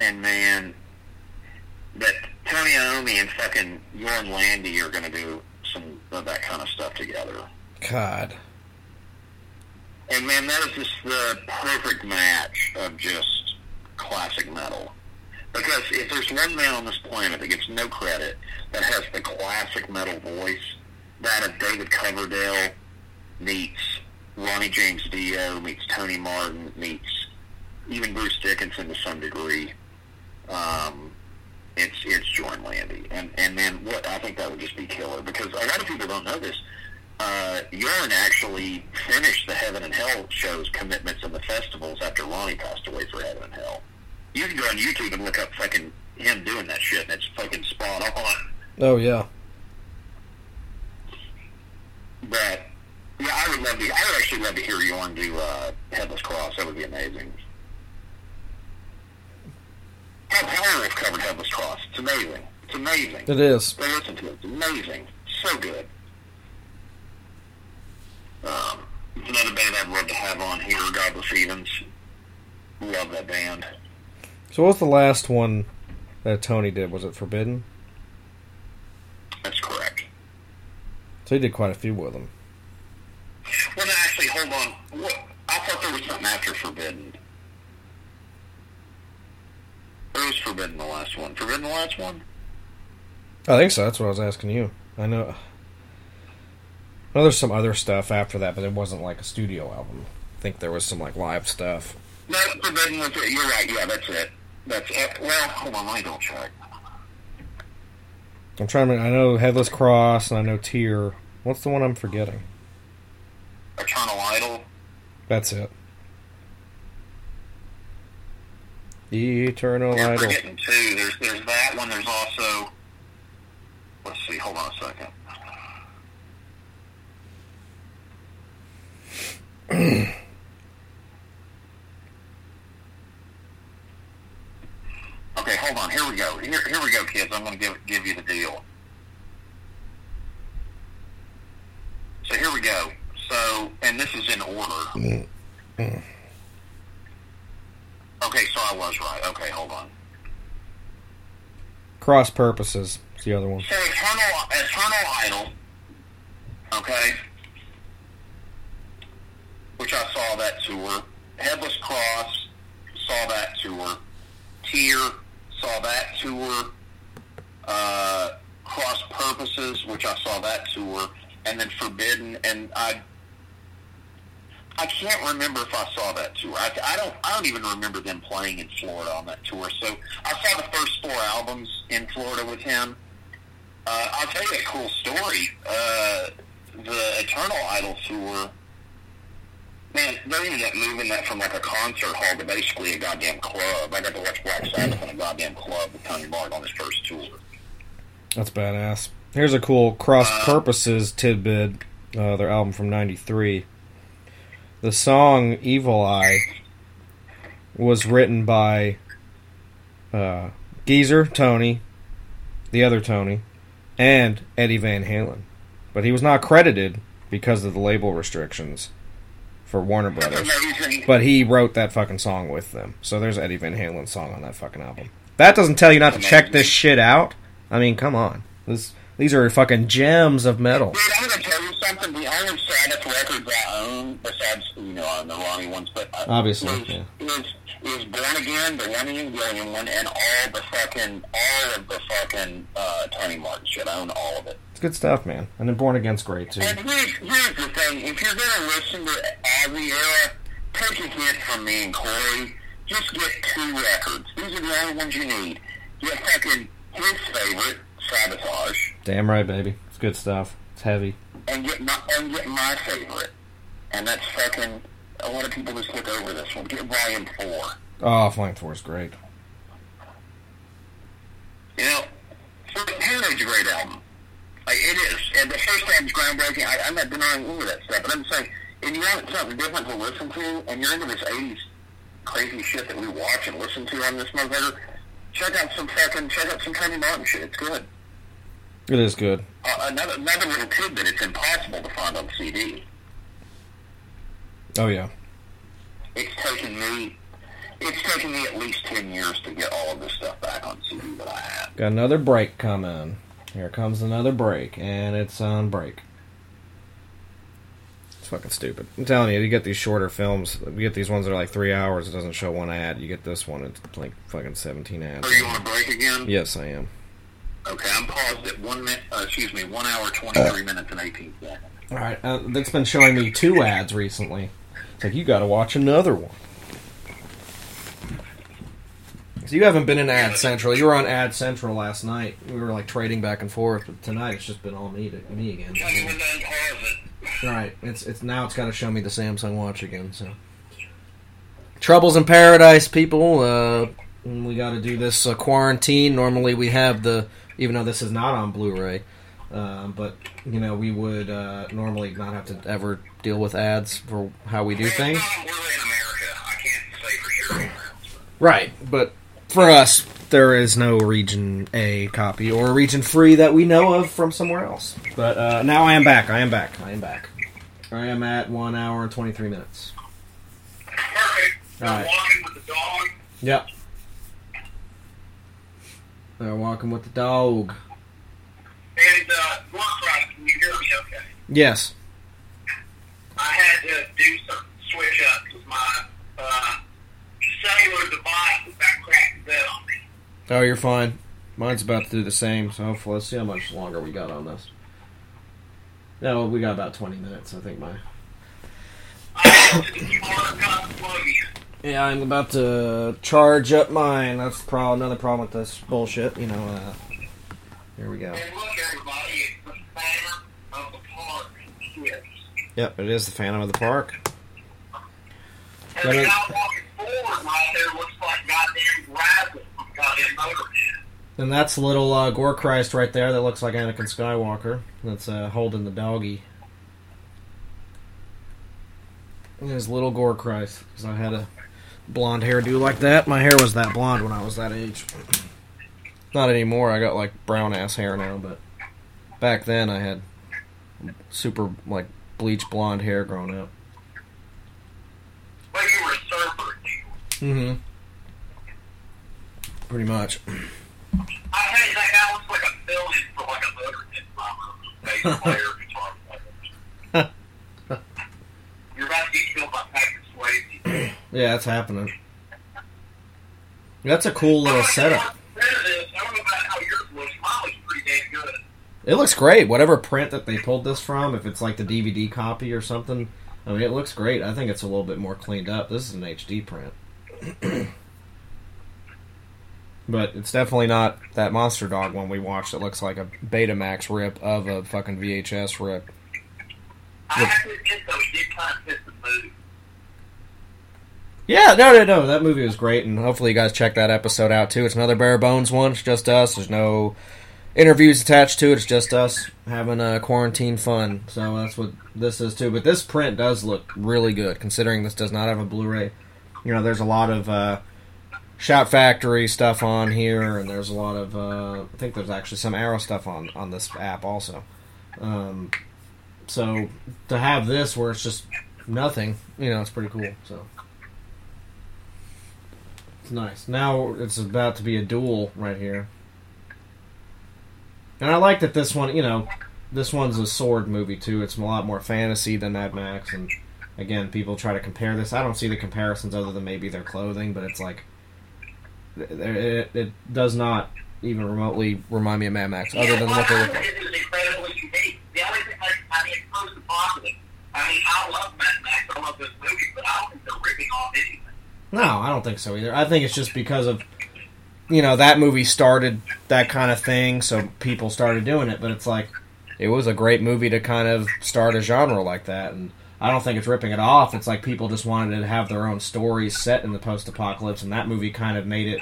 and man, that Tony Iommi and fucking Jorn Lande are going to do some of that kind of stuff together. God. And man, that is just the perfect match of just classic metal. Because if there's one man on this planet that gets no credit that has the classic metal voice, that of David Coverdale meets Ronnie James Dio, meets Tony Martin, meets even Bruce Dickinson to some degree, um, it's it's Jorn Lande. And and man, what I think that would just be killer because a lot of people don't know this. Uh, Jorn actually finished the Heaven and Hell shows, commitments, and the festivals after Ronnie passed away for Heaven and Hell. You can go on YouTube and look up fucking him doing that shit, and it's fucking spot on. Oh yeah. But yeah, I would love to. I would actually love to hear Jorn do uh, Headless Cross. That would be amazing. How Powerwolf covered Headless Cross. It's amazing. It's amazing. It is. Go listen to it. It's amazing. So good. Um, it's another band I'd love to have on here, Godless Evens. Love that band. So what was the last one that Tony did? Was it Forbidden? That's correct. So he did quite a few with them. Well, no, actually, hold on. What? I thought there was something after Forbidden. Or was Forbidden the last one? Forbidden the last one? I think so. That's what I was asking you. I know. I know there's some other stuff after that, but it wasn't like a studio album. I think there was some like live stuff. No, Forbidden was it. You're right. Yeah, that's it. That's it. Well, hold on. Let me double check. I'm trying to. I know Headless Cross and I know Tyr. What's the one I'm forgetting? Eternal Idol. That's it. Eternal You're Idol. forgetting two. There's there's that one. There's also. Let's see. Hold on a second. okay, hold on. Here we go. Here, here we go, kids. I'm going to give give you the deal. So here we go. So, and this is in order. Mm. Mm. Okay, so I was right. Okay, hold on. Cross Purposes. is the other one. So Eternal, Eternal Idol, okay, which I saw that tour. Headless Cross, saw that tour. Tyr, saw that tour. Uh, Cross Purposes, which I saw that tour, and then Forbidden, and I. I can't remember if I saw that tour. I, I don't. I don't even remember them playing in Florida on that tour. So I saw the first four albums in Florida with him. Uh, I'll tell you a cool story. Uh, the Eternal Idol tour, man, they ended up moving that from like a concert hall to basically a goddamn club. I got to watch Black Sabbath in a goddamn club with Tony Martin on his first tour. That's badass. Here's a cool Cross Purposes tidbit. Uh, their album from '93. The song "Evil Eye" was written by uh, Geezer Tony, the other Tony, and Eddie Van Halen, but he was not credited because of the label restrictions for Warner Brothers. But he wrote that fucking song with them. So there's Eddie Van Halen's song on that fucking album. That doesn't tell you not to check this shit out. I mean, come on. This these are fucking gems of metal. Dude, I'm gonna tell you something. The only Sabbath records I own, besides you know on the Ronnie ones, but uh, Obviously, is, yeah. is is Born Again, the Ronnie and Gillan one, and all the fucking all of the fucking uh, Tony Martin shit. I own all of it. It's good stuff, man. And then Born Again's great too. And here's, here's the thing: if you're gonna listen to Ozzy era, take a hint from me and Corey. Just get two records. These are the only ones you need. Get fucking his favorite, Sabotage, Damn right, baby. It's good stuff. It's heavy. and get my and get my favorite, and that's fucking. A lot of people just look over this one. Get Volume Four. Oh, Flying Four is great. You know, Paranoid's a great album. Like, it is. And the first album's groundbreaking. I, I'm not denying any of that stuff, but I'm saying, if you want something different to listen to, and you're into this 80s crazy shit that we watch and listen to on this motherfucker, check out some fucking, check out some Tony Martin shit. It's good. It is good. Uh, another another little tidbit: it's impossible to find on CD. Oh yeah. It's taken me. It's taken me at least ten years to get all of this stuff back on CD that I have. Got another break coming. Here comes another break, and it's on break. It's fucking stupid. I'm telling you, you get these shorter films. You get these ones that are like three hours. It doesn't show one ad. You get this one. It's like fucking seventeen ads. Are you on a break again? Yes, I am. Okay, I'm paused at one minute. Uh, excuse me, one hour, twenty-three minutes, and eighteen seconds. All right, uh, that's been showing me two ads recently. It's like you got to watch another one. So you haven't been in Ad Central. You were on Ad Central last night. We were like trading back and forth, but tonight it's just been all me to me again. Tell me when to unpause it. Right. It's it's now it's got to show me the Samsung Watch again. So troubles in paradise, people. Uh, we got to do this uh, quarantine. Normally we have the even though this is not on Blu-ray, uh, but you know we would uh, normally not have to ever deal with ads for how we do things. We're in America. I can't say for sure. Right, but for us, there is no region A copy or region free that we know of from somewhere else. But uh, now I am back. I am back. I am back. I am at one hour and twenty three minutes. Perfect. All right. Walking with the dog. Yep. They're walking with the dog. And uh, Warcraft, can you hear me okay? Yes. I had to do some switch up because my uh, cellular device was got cracked dead on me. Oh, you're fine. Mine's about to do the same, so hopefully, let's see how much longer we got on this. No, we got about 20 minutes, I think. My I had to do hard cut plug in. yeah, I'm about to charge up mine. That's the problem. Another problem with this bullshit. You know. Uh, here we go. And look, everybody, it's the Phantom of the Park ships. Yep, it is the Phantom of the Park. And the guy walking forward right there looks like goddamn from goddamn Motorhead. And that's little uh, Gore Christ right there that looks like Anakin Skywalker. That's uh, holding the doggy. There's little Gore Christ. Because I had a blonde hairdo like that. My hair was that blonde when I was that age. Not anymore. I got like brown ass hair now, but back then I had super like bleach blonde hair growing up. Well, you were a surfer. Mm-hmm. Pretty much. I tell you, that guy looks like a villain for like a Motorhead drummer, bass player, guitar player. You're about to get killed by Swayze. Yeah, that's happening. That's a cool little oh, setup. I don't know about how yours looks. Mine looks pretty damn good. It looks great. Whatever print that they pulled this from, if it's like the DVD copy or something, I mean, it looks great. I think it's a little bit more cleaned up. This is an HD print. but it's definitely not that Monster Dog one we watched that looks like a Betamax rip of a fucking VHS rip. I have to admit, though, he did kind of fit the mood. Yeah, no, no, no. That movie was great, and hopefully you guys check that episode out too. It's another bare bones one. It's just us. There's no interviews attached to it. It's just us having a quarantine fun. So that's what this is too. But this print does look really good, considering this does not have a Blu-ray. You know, there's a lot of uh, Shout Factory stuff on here, and there's a lot of uh, I think there's actually some Arrow stuff on on this app also. Um, so to have this where it's just nothing, you know, it's pretty cool. So. It's nice. Now it's about to be a duel right here. And I like that this one, you know, this one's a sword movie too. It's a lot more fantasy than Mad Max. And again, people try to compare this. I don't see the comparisons other than maybe their clothing, but it's like it, it, does not even remotely remind me of Mad Max, other than what they look like. I mean, I love Mad Max. I love this movie, but I don't think they're ripping off anything. No, I don't think so either. I think it's just because of you know that movie started that kind of thing, so people started doing it. But it's like it was a great movie to kind of start a genre like that, and I don't think it's ripping it off. It's like people just wanted to have their own stories set in the post-apocalypse, and that movie kind of made it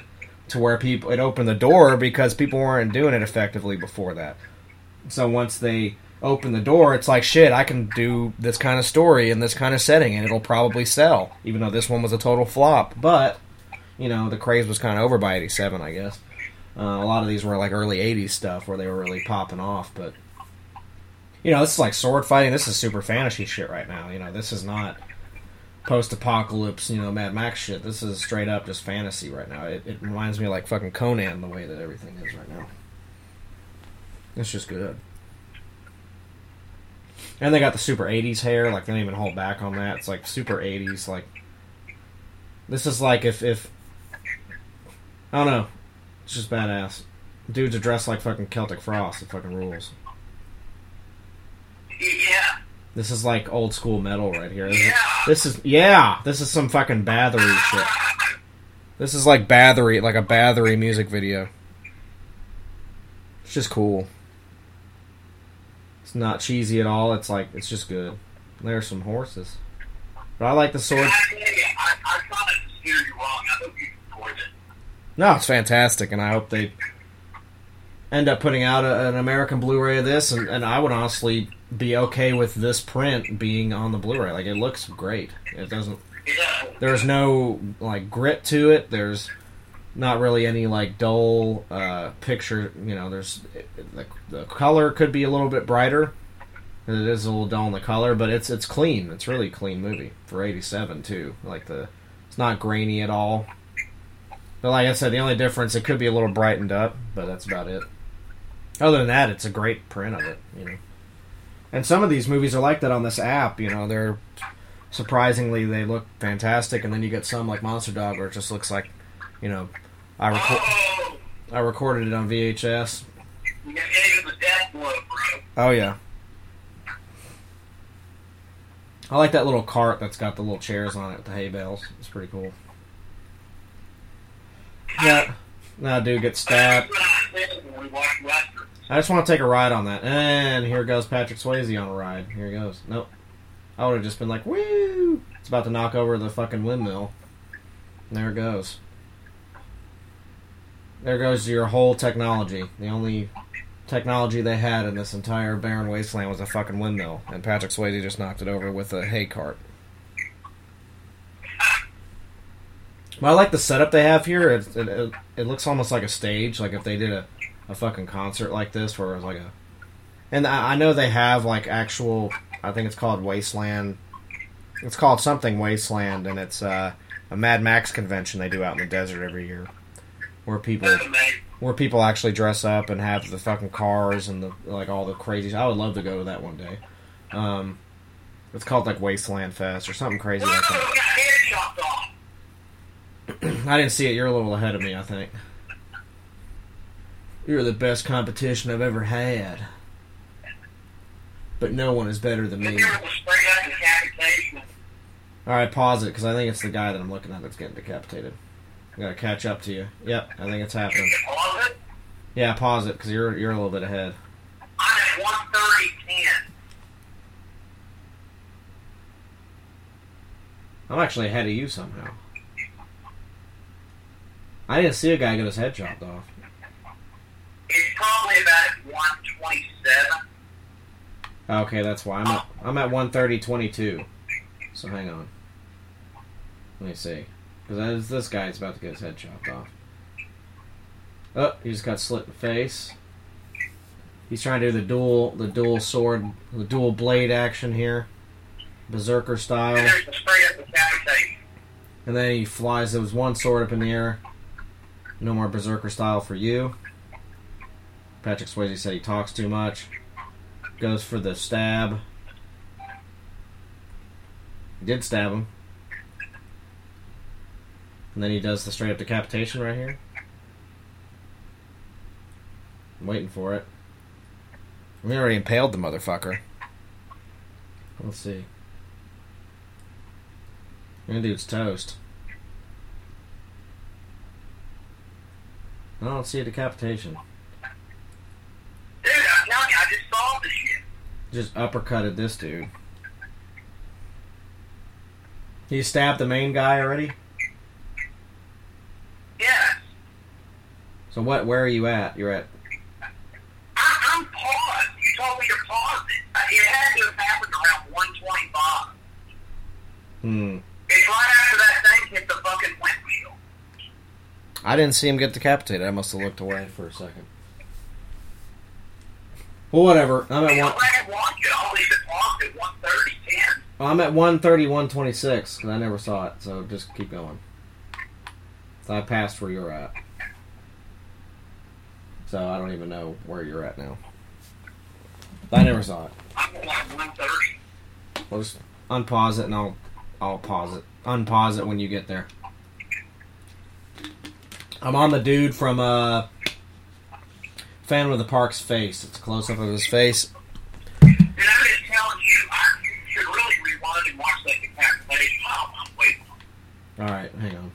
to where people it opened the door because people weren't doing it effectively before that. So once they open the door, it's like shit. I can do this kind of story in this kind of setting, and it'll probably sell. Even though this one was a total flop, but you know the craze was kind of over by '87, I guess. Uh, a lot of these were like early '80s stuff where they were really popping off, but you know, this is like sword fighting. This is super fantasy shit right now. You know, this is not post-apocalypse, you know, Mad Max shit. This is straight up just fantasy right now. It, it reminds me of like fucking Conan the way that everything is right now. It's just good. And they got the super 80s hair, like they don't even hold back on that. It's like super 80s, like this is like if if I don't know. It's just badass. Dudes are dressed like fucking Celtic Frost. It fucking rules. Yeah. This is like old school metal right here. This is, this is yeah. This is some fucking Bathory shit. This is like Bathory, like a Bathory music video. It's just cool. It's not cheesy at all. It's like it's just good. There's some horses, but I like the sword. I, I thought it steered you wrong. I hope you enjoyed it. No, it's fantastic, and I hope they end up putting out a, an American Blu-ray of this. And, and I would honestly be okay with this print being on the Blu-ray. Like it looks great. It doesn't. There's no like grit to it. There's not really any like dull uh, picture. You know, there's the, the color could be a little bit brighter. It is a little dull in the color, but it's it's clean. It's really clean movie for '87 too. Like the, it's not grainy at all. But like I said, the only difference it could be a little brightened up, but that's about it. Other than that, it's a great print of it, you know. And some of these movies are like that on this app. You know, they're surprisingly they look fantastic, and then you get some like Monster Dog where it just looks like, you know, I record I recorded it on VHS. Oh yeah. I like that little cart that's got the little chairs on it with the hay bales. It's pretty cool. Yeah. Now, dude gets stabbed. I just want to take a ride on that. And here goes Patrick Swayze on a ride. Here he goes. Nope. I would have just been like, woo! It's about to knock over the fucking windmill. And there it goes. There goes your whole technology. The only technology they had in this entire barren wasteland was a fucking windmill. And Patrick Swayze just knocked it over with a hay cart. But I like the setup they have here. It, it, it, looks almost like a stage. Like if they did a, a fucking concert like this, where it was like a. And I, I know they have like actual. I think it's called Wasteland. It's called something Wasteland, and it's uh, a Mad Max convention they do out in the desert every year, where people where people actually dress up and have the fucking cars and the like all the crazy. I would love to go to that one day. Um, it's called like Wasteland Fest or something crazy like that. I didn't see it. You're a little ahead of me, I think. You're the best competition I've ever had. But no one is better than me. It was straight up decapitation. Alright, pause it, because I think it's the guy that I'm looking at that's getting decapitated. I gotta catch up to you. Yep, I think it's happening. Pause it. Yeah, pause it, because you're, you're a little bit ahead. I'm at 130, 10. I'm actually ahead of you somehow. I didn't see a guy get his head chopped off. It's probably about 127. Okay, that's why I'm at I'm at one thirty twenty two. So hang on. Let me see, because this guy's about to get his head chopped off. Oh, he just got slit in the face. He's trying to do the dual the dual sword the dual blade action here, berserker style. And there's a straight up decapitation. And then he flies. There was one sword up in the air. No more berserker style for you. Patrick Swayze said he talks too much. Goes for the stab. He did stab him. And then he does the straight up decapitation right here. I'm waiting for it. We already impaled the motherfucker. Let's see. That dude's toast. I don't see a decapitation. Dude, I'm telling you, I just saw this shit. Just uppercutted this dude. He stabbed the main guy already? Yes. So what where are you at? You're at I, I'm paused. You told me to pause it. Uh, It had to have happened around 125. Hmm. It's right after that thing hit the fucking windshield. I didn't see him get decapitated. I must have looked away for a second. Well, whatever. I'm at one. back and watch it. I'll leave it locked at 130, 10. I'm at 130, 126, and I never saw it, so just keep going. So I passed where you're at. So I don't even know where you're at now. I never saw it. I'm at like 130. Well, just unpause it and I'll I'll pause it. Unpause it when you get there. I'm on the dude from uh Phantom of the Park's face. It's a close up of his face. And I'm just telling you, I you should really rewind and watch that decapitation. Oh, I'm waiting. Alright, hang on.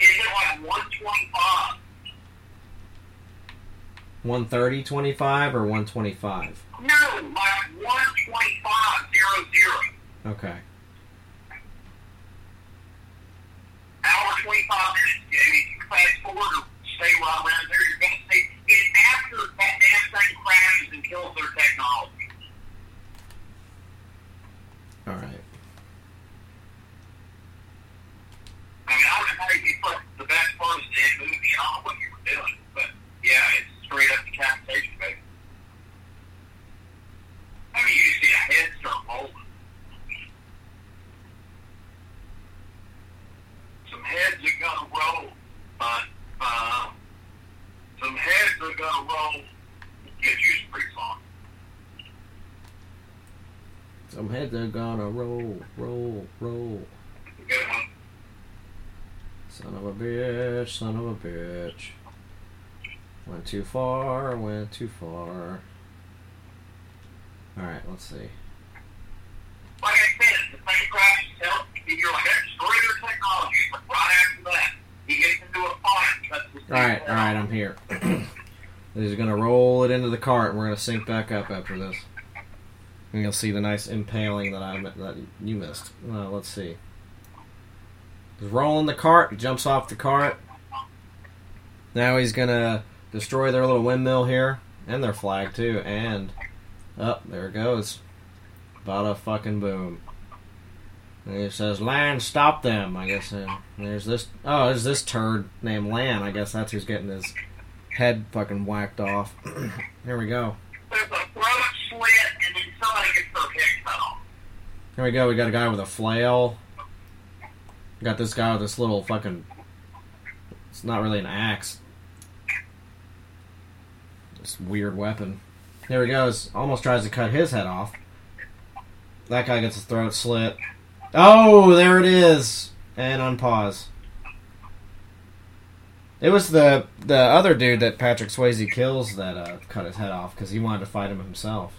Is it like 125? 130 25 or 125? No, like 125, zero, zero. Okay. Hour 25 minutes. If you fast forward or stay right around there, you're going to see it's after that damn thing crashes and kills their technology. Alright. I mean, I know how you put the best part of the movie. I don't know what you were doing, but yeah, it's straight up decapitation, baby. I mean, you see a head start rolling. Some heads are gonna roll, but uh, some heads are gonna roll. Get you some free song. Some heads are gonna roll, roll, roll. Son of a bitch, son of a bitch. Went too far, went too far. Alright, let's see. Like I said, the thing crashes hell. You're like, that destroy their technology. But right after that, he gets into a fight. and cuts his Alright, alright. I'm here. He's gonna roll it into the cart and we're gonna sync back up after this. And you'll see the nice impaling that I that you missed. Uh, let's see. He's rolling the cart, he jumps off the cart. Now he's gonna destroy their little windmill here. And their flag too, and up there it goes. Bada fucking boom. And he says, Lan, stop them, I guess. And there's this. Oh, there's this turd named Lan. I guess that's who's getting his head fucking whacked off. Here we go. There's a throat slit, and then somebody gets their head cut off. Here we go. We got a guy with a flail. Got this guy with this little fucking. It's not really an axe. This weird weapon. Here he goes. Almost tries to cut his head off. That guy gets his throat slit. Oh, there it is. And unpause. It was the the other dude that Patrick Swayze kills that uh, cut his head off because he wanted to fight him himself.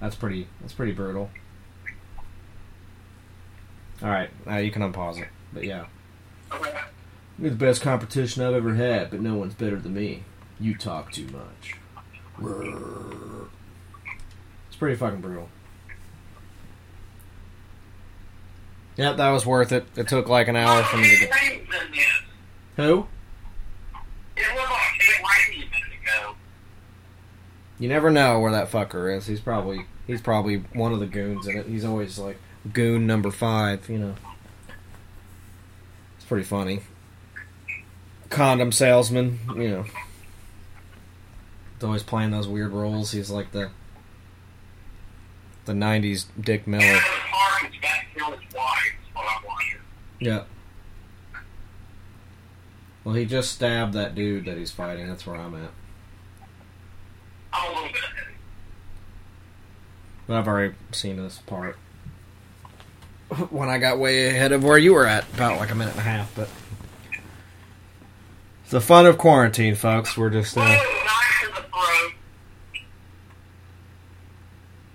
That's pretty. That's pretty brutal. All right, uh, you can unpause it. But yeah, Okay. the best competition I've ever had, but no one's better than me. You talk too much. It's pretty fucking brutal. Yep, that was worth it. It took like an hour for me to get. Raines in this. Who? It was like Ted Raimi a minute ago. You never know where that fucker is. He's probably he's probably one of the goons in it. He's always like goon number five. You know, it's pretty funny. Condom salesman. You know, he's always playing those weird roles. He's like the the '90s Dick Miller. Kevin Harmon's got to kill his. Is what I'm. Yeah. Well, he just stabbed that dude that he's fighting. That's where I'm at. I'm a little bit ahead. But I've already seen this part. When I got way ahead of where you were at, about like a minute and a half, but it's the fun of quarantine, folks. We're just uh, knife to the throat.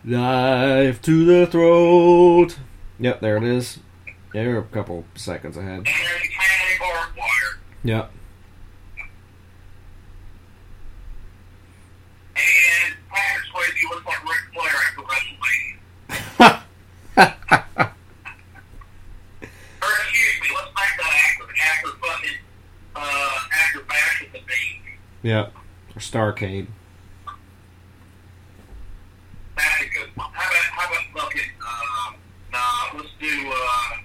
Knife to the throat. Yep, there it is. Yeah, you're a couple seconds ahead. And then tiny barbed wire. Yep. And Patrick Swayze looks like Ric Flair after WrestleMania. Or excuse me, let's make that after, after fucking, uh, after Bash at the Beach. Yep. Or Starcade. That's a good one. How about, how about fucking, uh, nah, let's do, uh,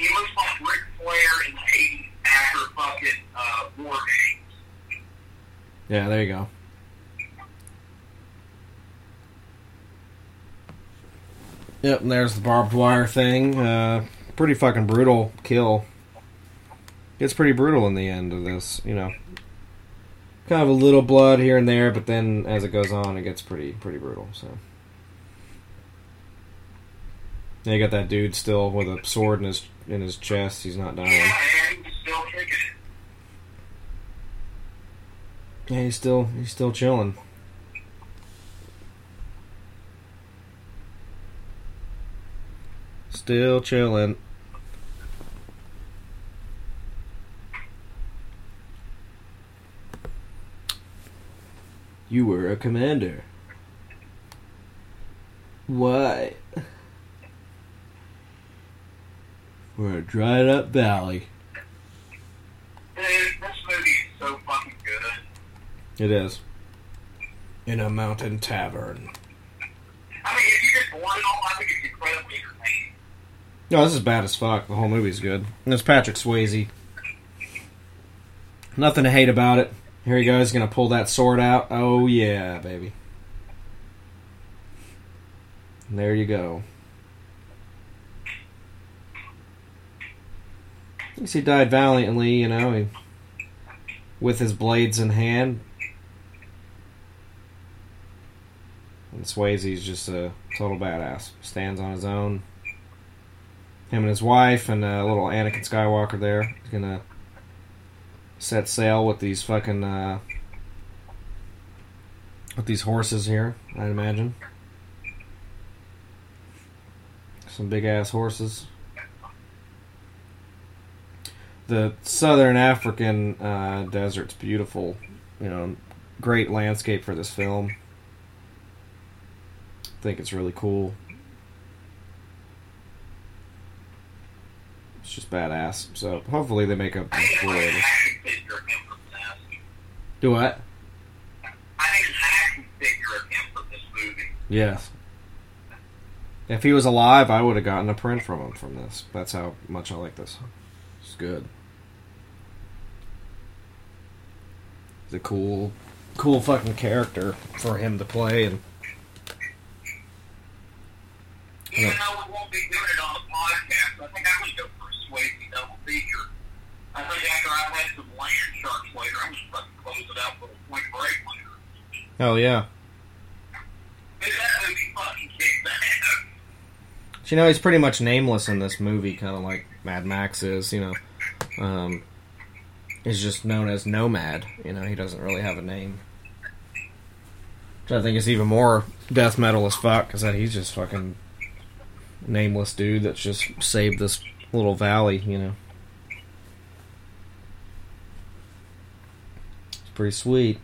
he looks like Ric Flair in the 80s after fucking uh, war games. Yeah, there you go. Yep, and there's the barbed wire thing. Uh, pretty fucking brutal kill. It's pretty brutal in the end of this, you know. Kind of a little blood here and there, but then as it goes on, it gets pretty pretty brutal. So. Yeah, you got that dude still with a sword in his in his chest. He's not dying. Yeah, he's still kicking. Yeah, he's still he's still chilling. Still chilling. You were a commander. Why? We're a dried up valley. Dude, this movie is so fucking good. It is. In a mountain tavern. I mean, if you just want it all, I think it's incredibly entertaining. No, this is bad as fuck. The whole movie's good. And it's Patrick Swayze. Nothing to hate about it. Here he goes, gonna pull that sword out. Oh yeah, baby. And there you go. He died valiantly, you know, he, with his blades in hand. And Swayze's just a total badass. Stands on his own him and his wife and uh, little Anakin Skywalker there. He's gonna set sail with these fucking uh, with these horses here. I'd imagine some big ass horses. The southern African uh, desert's beautiful. You know, great landscape for this film. I think it's really cool. It's just badass. So hopefully they make a I think it's cool like an edit. action figure of him from this. Do what? I think it's an action figure of him from this movie. Yes. If he was alive, I would have gotten a print from him from this. That's how much I like this. It's good. A cool, cool fucking character for him to play, and Even though we won't be doing it on the podcast, I think to go for a Swayze double feature. I think after I've had some land sharks later, I'm just fucking close it out with a point break later. hell yeah. Dude, that movie fucking kicks ass. You know, he's pretty much nameless in this movie, kind of like Mad Max is. You know, um, he's just known as Nomad. You know, he doesn't really have a name. Which I think is even more death metal as fuck, because that he's just fucking nameless dude that's just saved this little valley. You know, it's pretty sweet.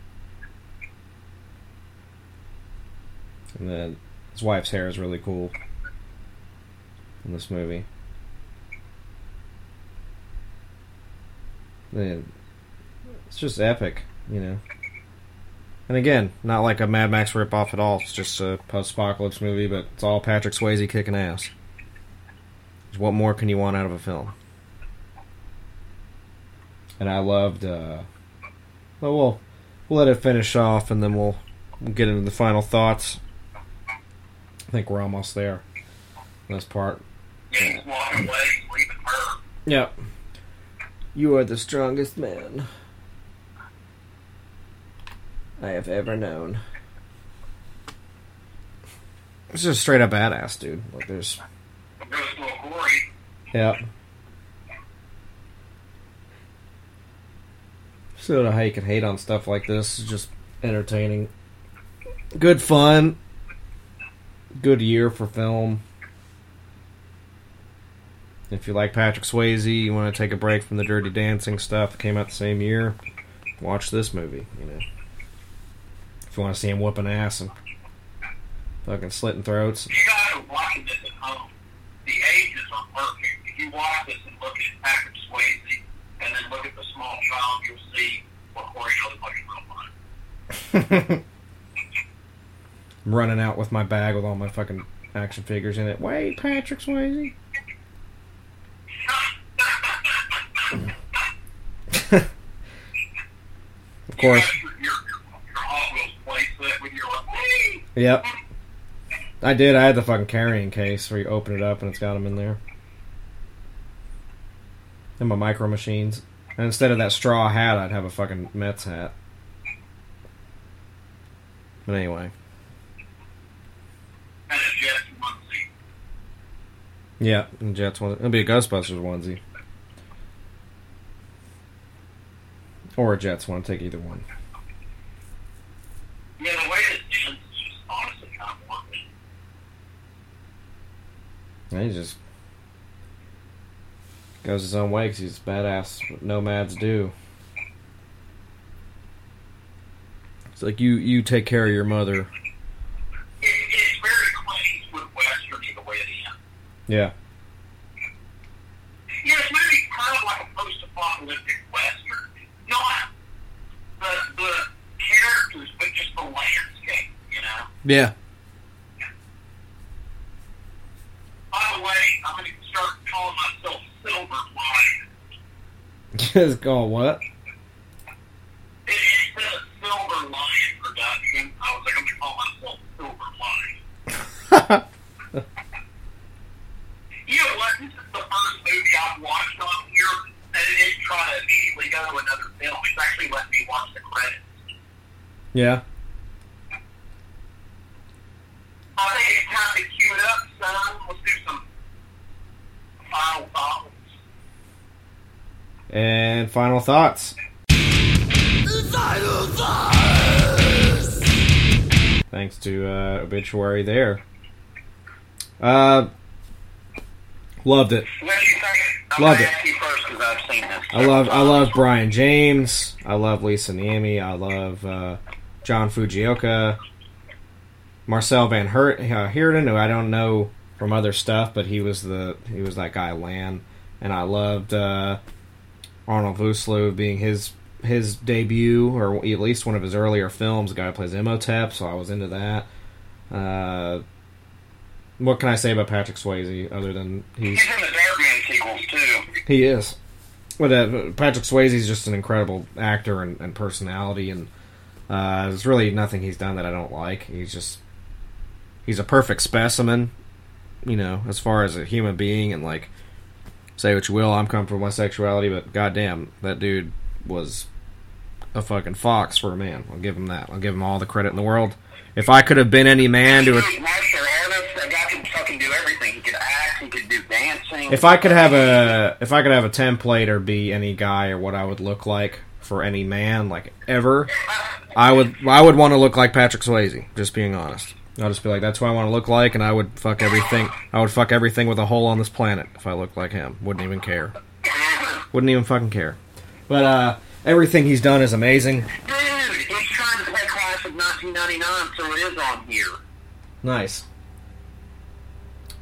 And then his wife's hair is really cool in this movie. It's just epic, you know. And again, not like a Mad Max ripoff at all. It's just a post-apocalypse movie, but it's all Patrick Swayze kicking ass. What more can you want out of a film? And I loved. uh Well, we'll we'll let it finish off, and then we'll, we'll get into the final thoughts. I think we're almost there. This part. Yeah, he's walking away, he's leaving her. Yep. You are the strongest man I have ever known. It's just straight up badass, dude. Like there's. Yep. So don't know how you can hate on stuff like this. It's just entertaining. Good fun. Good year for film. If you like Patrick Swayze, you want to take a break from the Dirty Dancing stuff that came out the same year, watch this movie, you know. If you want to see him whooping ass and fucking slitting throats. You guys are watching this at home. The ages are perfect. If you watch this and look at Patrick Swayze and then look at the small child, you'll see what like in real life. I'm running out with my bag with all my fucking action figures in it. Wait, Patrick Swayze. Of course. Your, your, your Hot Wheels playset with your like, course. Yep. I did. I had the fucking carrying case where you open it up and it's got them in there. And my micro machines. And instead of that straw hat, I'd have a fucking Mets hat. But anyway, Jets onesie. yeah, and Jets one. It'll be a Ghostbusters onesie, or a Jets one. Take either one. Yeah, the way that Jets is just honestly of working. And he just goes his own way because he's badass. What nomads do. It's like you you take care of your mother. It, it's very Clint Eastwood Western in the way it ends. Yeah, it's maybe kind of like a post-apocalyptic Western. Not the, the characters, but just the landscape, you know? Yeah. By the way, I'm going to start calling myself Silver Lion. Just go what? It, it's a Silver Lion production. I was like, I'm going to call myself Silver Lion. You know what? This is the first movie I've watched on here that it didn't try to immediately go to another film. It's actually let me watch the credits. Yeah. I think it's time to cue it up, son. Let's do some final thoughts. And final thoughts. Thanks to uh, obituary there. Uh, loved it. What do you think? I'm Loved it. ask you first because I've seen this. I love I love Brion James. I love Lisa Niemi. I love uh, John Fujioka. Marcel Van Hert, uh, Heerden, who I don't know from other stuff, but he was the he was that guy Lan, and I loved uh, Arnold Vosloo being his his debut or at least one of his earlier films. The guy who plays Imhotep, so I was into that. Uh, what can I say about Patrick Swayze other than he's He's in the Darkman sequels too. he is. But uh, Patrick Swayze is just an incredible actor and, and personality, and uh, there's really nothing he's done that I don't like. He's just he's a perfect specimen, you know, as far as a human being. And like, say what you will, I'm comfortable with my sexuality, but goddamn, that dude was a fucking fox for a man. I'll give him that. I'll give him all the credit in the world. If I could have been any man to, a martial. That guy can fucking do everything. He could act. He could do dancing. if I could have a if I could have a template or be any guy or what I would look like for any man like ever, I would I would want to look like Patrick Swayze. Just being honest, I'll just be like that's what I want to look like, and I would fuck everything. I would fuck everything with a hole on this planet if I looked like him. Wouldn't even care. Wouldn't even fucking care. But uh, everything he's done is amazing. Dude, he's trying to play class of 1999, so it is on here. Nice.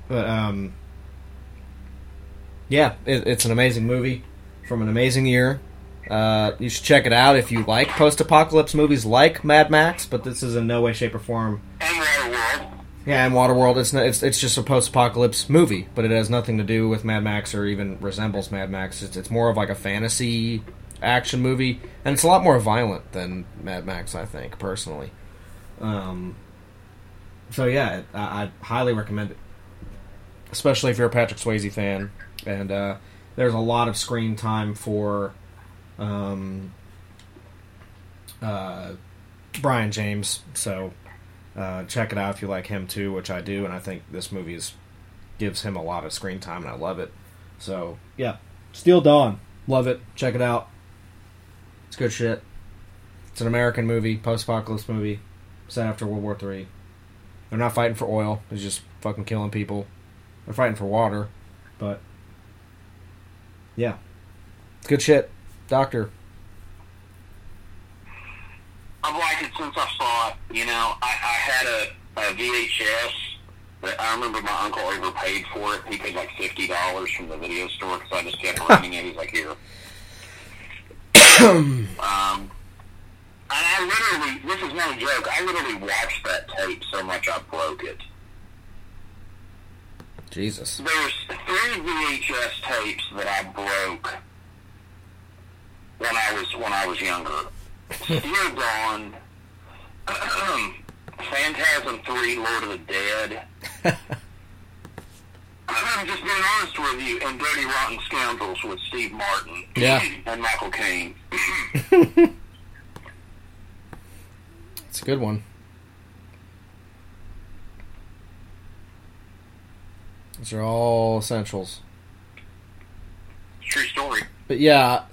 But um, yeah, it, it's an amazing movie from an amazing year. Uh, you should check it out if you like post-apocalypse movies like Mad Max, but this is in no way, shape, or form. And Waterworld. Yeah, and Waterworld, it's not, it's it's just a post-apocalypse movie, but it has nothing to do with Mad Max or even resembles Mad Max. It's it's more of like a fantasy action movie, and it's a lot more violent than Mad Max, I think personally. Um, so yeah, I, I highly recommend it, especially if you're a Patrick Swayze fan. And uh, there's a lot of screen time for um, uh, Brion James, so uh, check it out if you like him too, which I do, and I think this movie is, gives him a lot of screen time, and I love it. So yeah, Steel Dawn, love it. Check it out. It's good shit. It's an American movie, post-apocalypse movie, set after World War Three. They're not fighting for oil; they're just fucking killing people. They're fighting for water, but yeah, it's good shit. Doctor, I've liked it since I saw it. You know, I, I had a, a VHS that I remember my uncle overpaid for it. He paid like fifty dollars from the video store because I just kept renting it. He's like, here. um, and I literally, this is no joke. I literally watched that tape so much I broke it. Jesus, There's three VHS tapes that I broke when I was when I was younger. Fear Dawn, Phantasm 3, Lord of the Dead. I'm just being honest with you, and Dirty Rotten Scoundrels with Steve Martin Yeah. and Michael Caine. It's a good one. These are all essentials. True story. But yeah,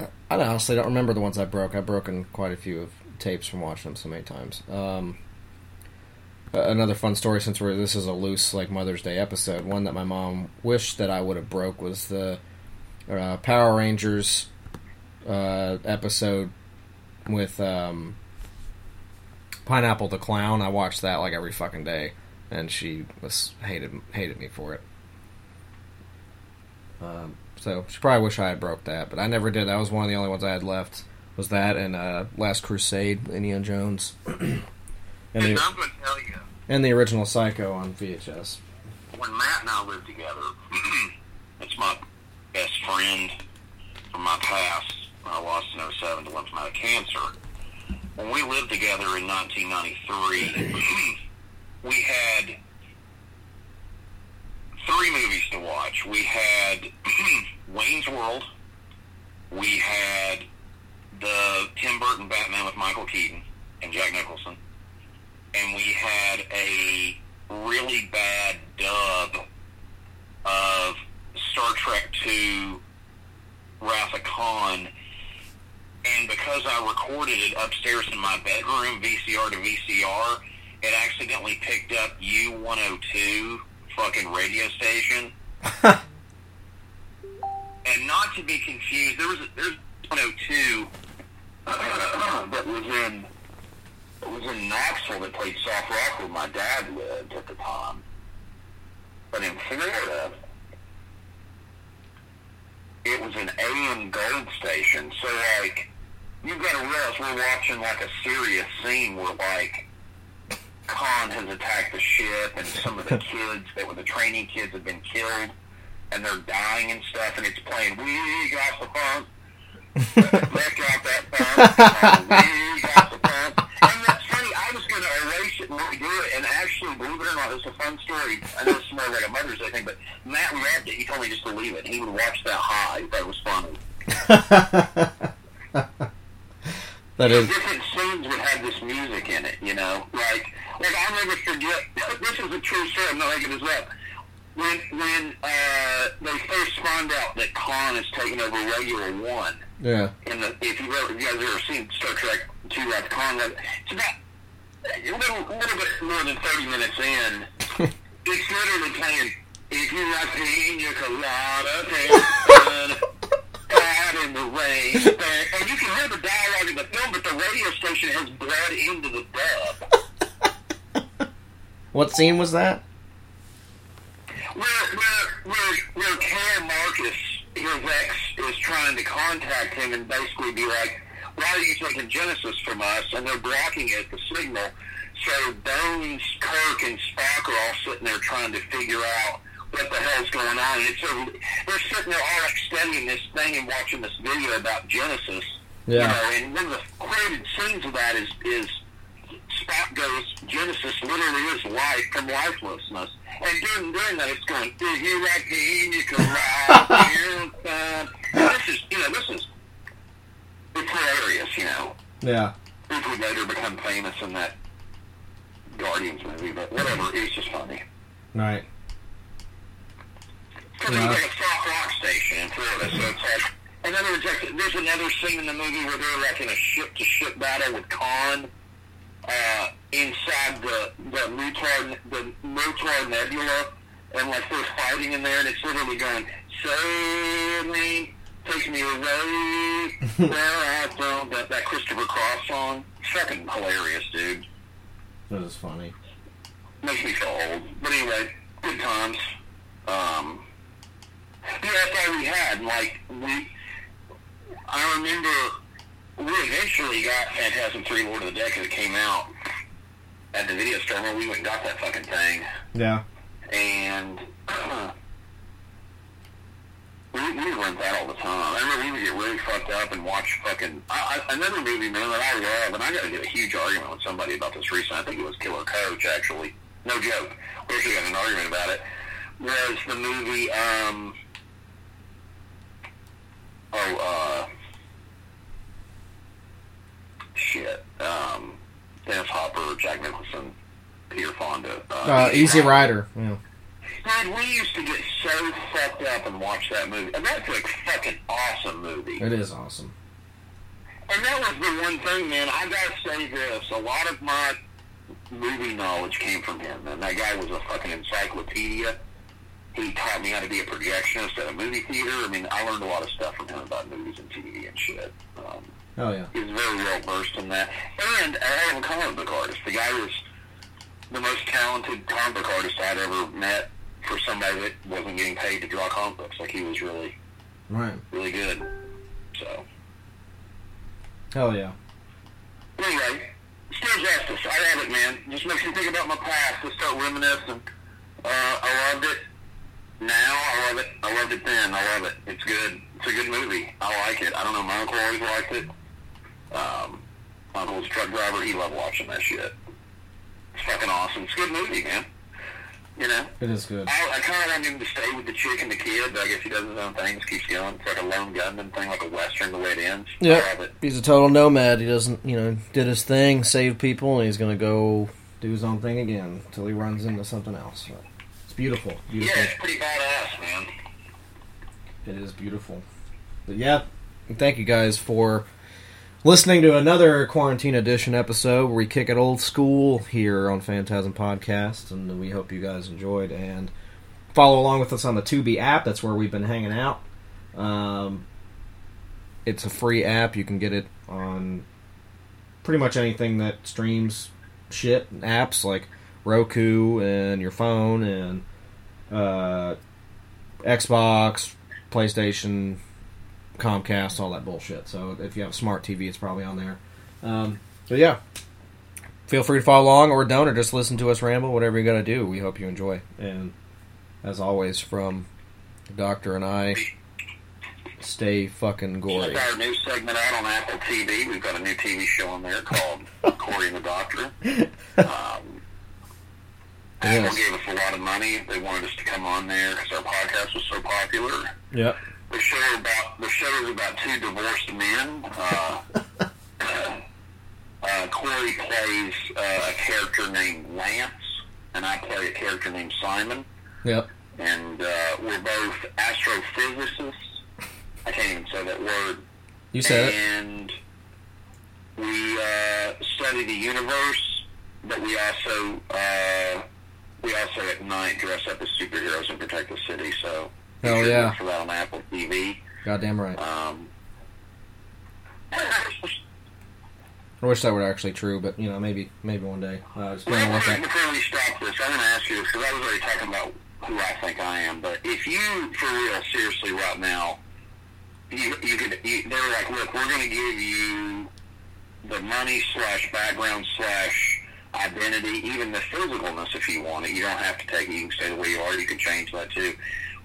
I honestly don't remember the ones I broke. I've broken quite a few of tapes from watching them so many times. Um, another fun story since we're this is a loose like Mother's Day episode. One that my mom wished that I would have broke was the uh, Power Rangers uh, episode with um, Pineapple the Clown. I watched that like every fucking day, and she was hated hated me for it. Um, so she probably wish I had broke that, but I never did. That was one of the only ones I had left. Was that and uh, Last Crusade, Indiana Jones, and And the I'm to tell you, and the original Psycho on VHS. when Matt and I lived together, it's my best friend from my past. I lost in 07 to lymphomatic cancer. When we lived together in 1993, we had three movies to watch. We had Wayne's World. We had the Tim Burton Batman with Michael Keaton and Jack Nicholson. And we had a really bad dub of Star Trek II Wrath of Khan. And because I recorded it upstairs in my bedroom, VCR to VCR, it accidentally picked up U102 fucking radio station. and not to be confused, there was a, there's 102 uh, that was in it was in Knoxville that played soft rock where my dad lived at the time. But in Florida, it was an AM gold station. So like, you've got to realize we're watching like a serious scene where like Khan has attacked the ship and some of the kids that were the training kids have been killed and they're dying and stuff and it's playing We Got the Funk. Let out that funk. We got the funk. And that's funny, I was going to erase it and redo it and actually, believe it or not, it's a fun story. I know it's more like a Mother's Day thing, but Matt loved it. He told me just to leave it. He would watch that high. That was funny. That is different scenes would have this music in it, you know. Like, like I'll never forget. This is a true story. I'm not making this up. When when uh, they first find out that Khan is taking over Regula One, yeah. the if you ever, if you guys ever seen Star Trek Two, of Khan, it's about a little, little bit more than thirty minutes in. it's literally playing. If you like pina colada, and out in the rain, and you can hear the dialogue in the film, but the radio station has bled into the dub. What scene was that? Where where where where Karen Marcus, his ex, is trying to contact him and basically be like, "Why are you taking Genesis from us?" And they're blocking it, the signal. So Bones, Kirk, and Spock are all sitting there trying to figure out what the hell's going on. And it's a, they're sitting there all like studying this thing and watching this video about Genesis. Yeah. You know, and one of the quoted scenes of that is is Spock goes, Genesis literally is life from lifelessness. And during, during that, it's going, if you like pina colada, this is, you know, this is, it's hilarious, you know. Yeah. It would later become famous in that Guardians movie, but whatever, it was just funny. Right. Because Yeah. it's like a soft rock station in Florida, so it's like, and then there's, like, there's another scene in the movie where they're like in a ship-to-ship battle with Khan uh, inside the the Mutara the Mutara Nebula, and like they're fighting in there, and it's literally going, "Save me, take me away, where I from." That that Christopher Cross song, fucking hilarious, dude. That is funny. Makes me feel old, but anyway, good times. Um, yeah, that's all we had. Like we, I remember we eventually got Phantasm Three: Lord of the because it came out at the video store. Remember, we went and got that fucking thing, Yeah. and We, we rent that all the time. I remember we would get really fucked up and watch fucking I, I, another movie, man, that I love, and I got into a huge argument with somebody about this recently. I think it was Killer Coach, actually. No joke. We actually got an argument about it. Was the movie, um, oh, uh, shit, um, Dennis Hopper, Jack Nicholson, Peter Fonda. Uh, Easy Rider. Yeah. God, we used to get so fucked up and watch that movie. And that's a fucking awesome movie. It is awesome. And that was the one thing, man. I gotta say this: a lot of my movie knowledge came from him, and that guy was a fucking encyclopedia. He taught me how to be a projectionist at a movie theater. I mean, I learned a lot of stuff from him about movies and TV and shit. Um, Oh yeah. He's very well versed in that, and hell of a comic book artist. The guy was the most talented comic book artist I'd ever met for somebody that wasn't getting paid to draw comic books. Like he was really, Right. really good. So. Hell yeah. Anyway, still justice. I love it, man. Just makes me think about my past. Just start reminiscing. Uh, I loved it. Now I love it. I loved it then. I love it. It's good. It's a good movie. I like it. I don't know. My uncle always liked it. Um, my uncle was truck driver. He loved watching that shit. It's fucking awesome. It's a good movie, man. You know. It is good. I, I kind of want him to stay with the chick and the kid, but I guess he does his own things, keeps going. It's like a lone gunman thing, like a western, the way it ends. Yeah. He's a total nomad. He doesn't, you know, did his thing, saved people, and he's gonna go do his own thing again until he runs into something else. So, it's beautiful. Beautiful. Yeah, it's pretty badass, man. It is beautiful. But yeah, thank you guys for listening to another quarantine edition episode where we kick it old school here on Phantasm Podcast, and we hope you guys enjoyed and follow along with us on the Tubi app. That's where we've been hanging out. Um, it's a free app. You can get it on pretty much anything that streams shit apps like Roku and your phone and uh, Xbox, PlayStation, Comcast, all that bullshit. So if you have a smart TV, it's probably on there. Um, but yeah, feel free to follow along or don't, or just listen to us ramble. Whatever you got to do, we hope you enjoy. And as always, from the Doctor and I, stay fucking gory. Check our new segment out on Apple TV. We've got a new TV show on there called Corey and the Doctor. Um, Apple Yes. gave us a lot of money. They wanted us to come on there because our podcast was so popular. Yep. The show about the show is about two divorced men. Uh, uh, Corey plays uh, a character named Lance, and I play a character named Simon. Yep. And uh, we're both astrophysicists. I can't even say that word. You said it. and we uh, study the universe, but we also uh, we also at night dress up as superheroes and protect the city. So Hell yeah. for that on Apple TV. Goddamn right. Um, I wish that were actually true, but you know, maybe maybe one day. Uh, just well, before, we stop this, I want to ask you this because I was already talking about who I think I am. But if you, for real, seriously, right now, you you could, you, they were like, look, we're going to give you the money slash background slash identity, even the physicalness if you want it. You don't have to take it. You can stay the way you are. You can change that too.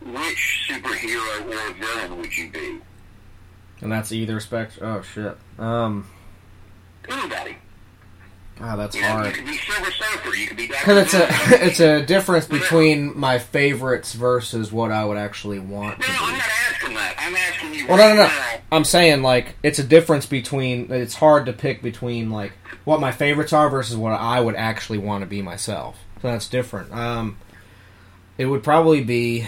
Which superhero or villain would you be? And that's either spect. Oh shit. Um. Anybody. Ah, that's You, know, you could be Silver Surfer. You could be Because it's a it's a difference between my favorites versus what I would actually want to No, I'm not asking that. I'm asking you. Well, no, no, no. now. I'm saying like it's a difference between. It's hard to pick between like what my favorites are versus what I would actually want to be myself. So that's different. Um, it would probably be.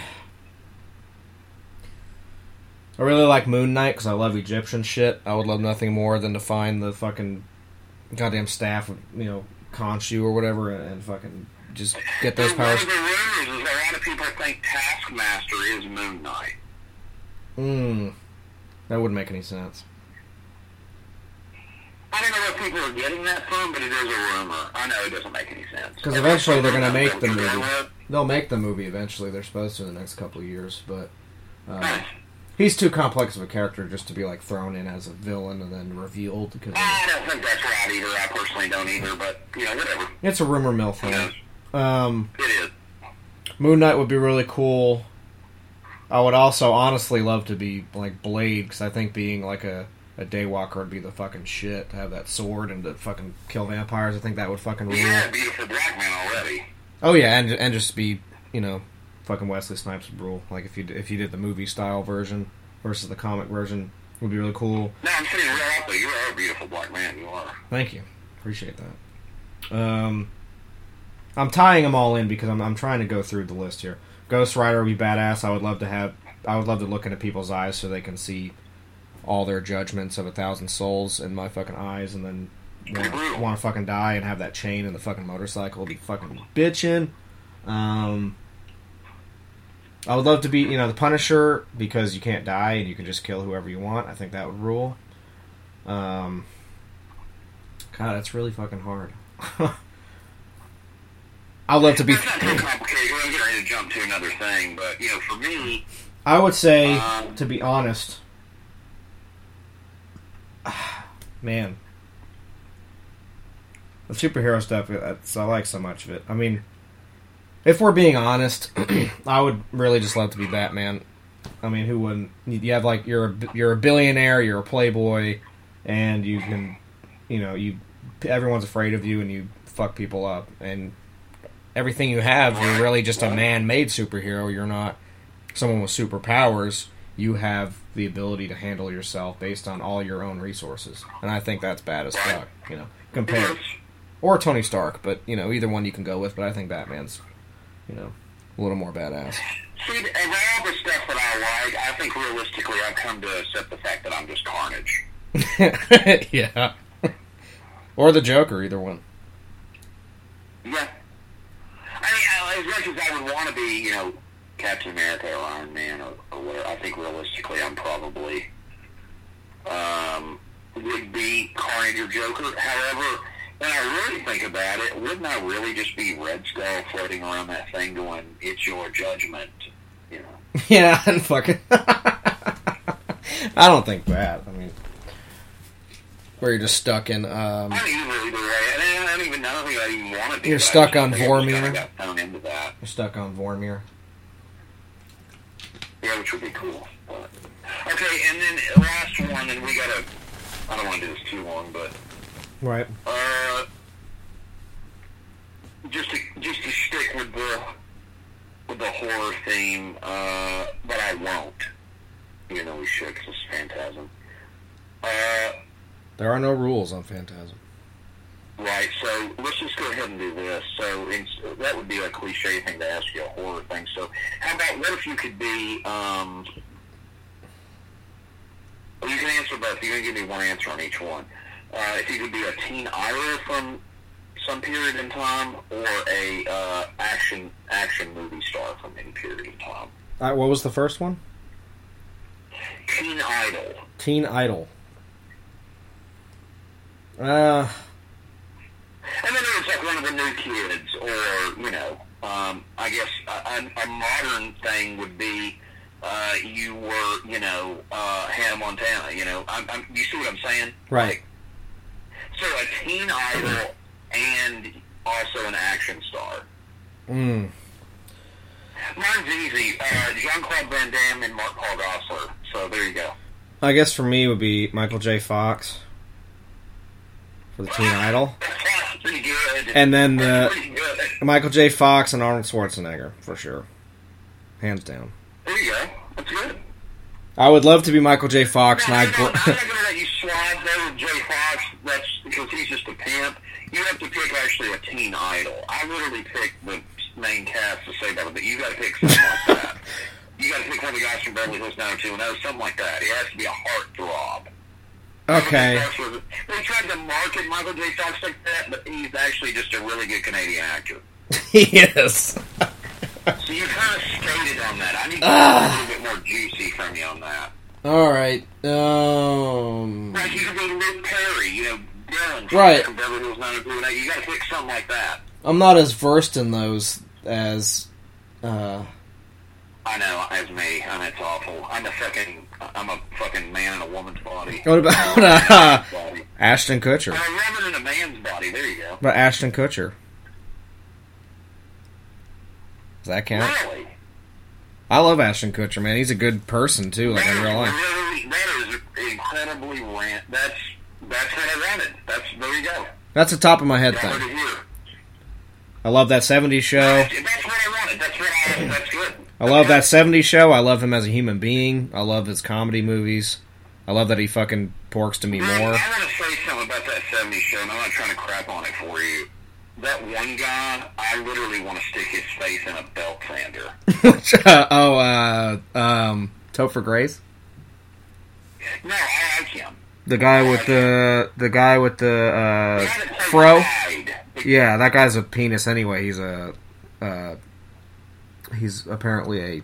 I really like Moon Knight because I love Egyptian shit. I would love nothing more than to find the fucking goddamn staff of you know Khonshu or whatever and, fucking just get those One powers. of the rumors is a lot of people think Taskmaster is Moon Knight. Mm, that wouldn't make any sense. I don't know where people are getting that from, but it is a rumor. I know it doesn't make any sense. Because eventually they're gonna make the movie. They'll make the movie eventually. They're supposed to in the next couple of years, but uh. He's too complex of a character just to be like thrown in as a villain and then revealed. Because I don't think that's right either. I personally don't either, but you know, whatever. it's a rumor mill thing. Um, It is. Moon Knight would be really cool. I would also honestly love to be like Blade because I think being like a a daywalker would be the fucking shit to have that sword and to fucking kill vampires. I think that would fucking rule. Yeah, beautiful black man already. Oh yeah, and and just be you know fucking Wesley Snipes would rule. Like if you if you did the movie style version versus the comic version would be really cool. No, I'm saying real out there. You are a beautiful black man. You are. Thank you, appreciate that. Um, I'm tying them all in because I'm I'm trying to go through the list here. Ghost Rider would be badass. I would love to have. I would love to look into people's eyes so they can see all their judgments of a thousand souls in my fucking eyes, and then want to fucking die and have that chain and the fucking motorcycle be fucking bitching. Um, I would love to be, you know, the Punisher because you can't die and you can just kill whoever you want. I think that would rule. Um, God, that's really fucking hard. I'd love to be. It's not too complicated. I'm getting ready to jump to another thing, but you know, for me, I would say, Um, to be honest, man, the superhero stuff. That's, I like so much of it. I mean, if we're being honest, I would really just love to be Batman. I mean, who wouldn't? You have like you're a, you're a billionaire, you're a playboy, and you can, you know, you everyone's afraid of you, and you fuck people up, and everything you have, you're really just a man-made superhero. You're not someone with superpowers. You have the ability to handle yourself based on all your own resources, and I think that's bad as fuck. You know, compared or Tony Stark, but you know, either one you can go with. But I think Batman's, you know, a little more badass. see, of all the stuff that I like, I think realistically, I've come to accept the fact that I'm just Carnage. yeah. or the Joker, either one. Yeah. I mean, as much as I would want to be, you know, Captain America or Iron Man or, or whatever, I think realistically I'm probably um, would be Carnage or Joker. However, when I really think about it, wouldn't I really just be Red Skull floating around that thing going, it's your judgment, you know? Yeah, and fucking. I don't think that. I mean, where you're just stuck in. Um, I don't even either way. I don't even, I don't think I even want to do You're that. stuck on just think I just Vormir? got thrown into that. you're stuck on Vormir. Yeah, which would be cool. But, okay, and then last one, and we gotta. I don't want to do this too long, but Right. uh, just to just to stick with the with the horror theme, uh, but I won't. You know we should, because it's Phantasm. Uh, There are no rules on Phantasm. Right, so let's just go ahead and do this. So it's, that would be a cliche thing to ask you, a horror thing. So how about what if you could be, um, well, you can answer both. You can give me one answer on each one. Uh, if you could be a teen idol from some period in time or a uh, action action movie star from any period in time. Uh, what was the first one? Teen idol. Teen Idol. Uh, And then it's like one of the new kids, or you know, um, I guess a, a, modern thing would be uh, you were, you know, uh, Hannah Montana. You know, I'm, I'm, you see what I'm saying? right. So a teen idol and also an action star. Mm. Mine's easy. Uh, Jean Claude Van Damme and Mark Paul Gosselaar. So there you go. I guess for me would be Michael J. Fox for the Teen Idol, pretty good. and then the good. Michael J. Fox and Arnold Schwarzenegger for sure, hands down. There you go. That's good. I would love to be Michael J. Fox, and No, I. no, no, I'm not going to let you slide there with Jay Fox. That's because he's just a pimp. You have to pick actually a teen idol. I literally picked the main cast to say that, but you got to pick something like that. You got to pick one of the guys from Beverly Hills 90210, something like that. It has to be a heartthrob. Okay. They tried to market Michael J. Fox like that, but he's actually just a really good Canadian actor. yes. So you kind of skated on that. I need to Ah. a little bit more juicy from you on that. All right. Um. Like you could be Luke Perry, you know, Dylan Right. from Beverly Hills 90210. You got to pick something like that. I'm not as versed in those as. Uh, I know, as me, and it's awful. I'm a fucking, I'm a fucking man in a woman's body. what about uh, Body. Ashton Kutcher? I'm a woman in a man's body. There you go. But Ashton Kutcher. Does that count? Really? I love Ashton Kutcher, man. He's a good person too, like in real life. Really, that is incredibly rant. That's that's what I wanted. That's there you go. That's a top of my head thing. I love that '70s show. That's what I wanted. That's what I. That's good. I love that '70s show. I love him as a human being. I love his comedy movies. I love that he fucking porks to me more. I want to say something about that '70s show, and I'm not trying to crap on it for you. That one guy, I literally want to stick his face in a belt sander. oh, uh, um, Topher Grace, No, I like him. The guy with the the guy with the uh, fro. Yeah, that guy's a penis anyway. He's a uh, he's apparently a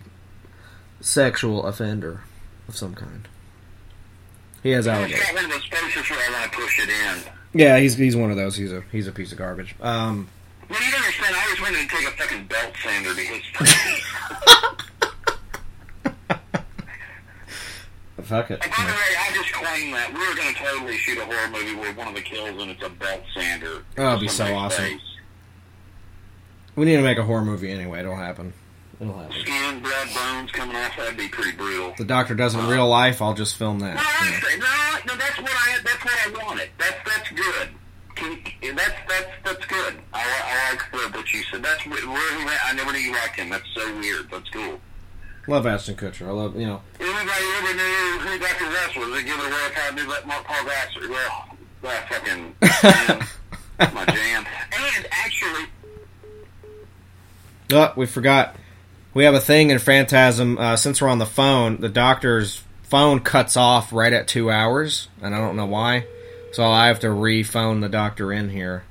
sexual offender of some kind. He has allegations. got one of those faces where I want to push it in. Yeah, he's he's one of those. He's a he's a piece of garbage. Um, Well, you don't understand. I was wanting to take a fucking belt sander to his fuck it. The way, I just claim that we were going to totally shoot a horror movie where one of the kills and it's a belt sander. Oh, that'd be so awesome. face. We need to make a horror movie anyway. It'll happen. It'll happen. Skin, blood, bones coming off. That'd be pretty brutal. The doctor does it in real life. I'll just film that. No, I no, no, that's what I that's what I wanted. That's that's good. Can, that's that's that's good. I, I like the, that you said. That's where where he went. I never knew you liked him. That's so weird. That's cool. Love Ashton Kutcher. I love you know. Anybody ever knew who Dr. Russ was? They give it away if I knew that Mark Paul Vassar. Well, that fucking man, my jam. And actually, Oh, we forgot. We have a thing in Phantasm. Uh, since we're on the phone, the doctor's phone cuts off right at two hours, and I don't know why. So I have to re-phone the doctor in here,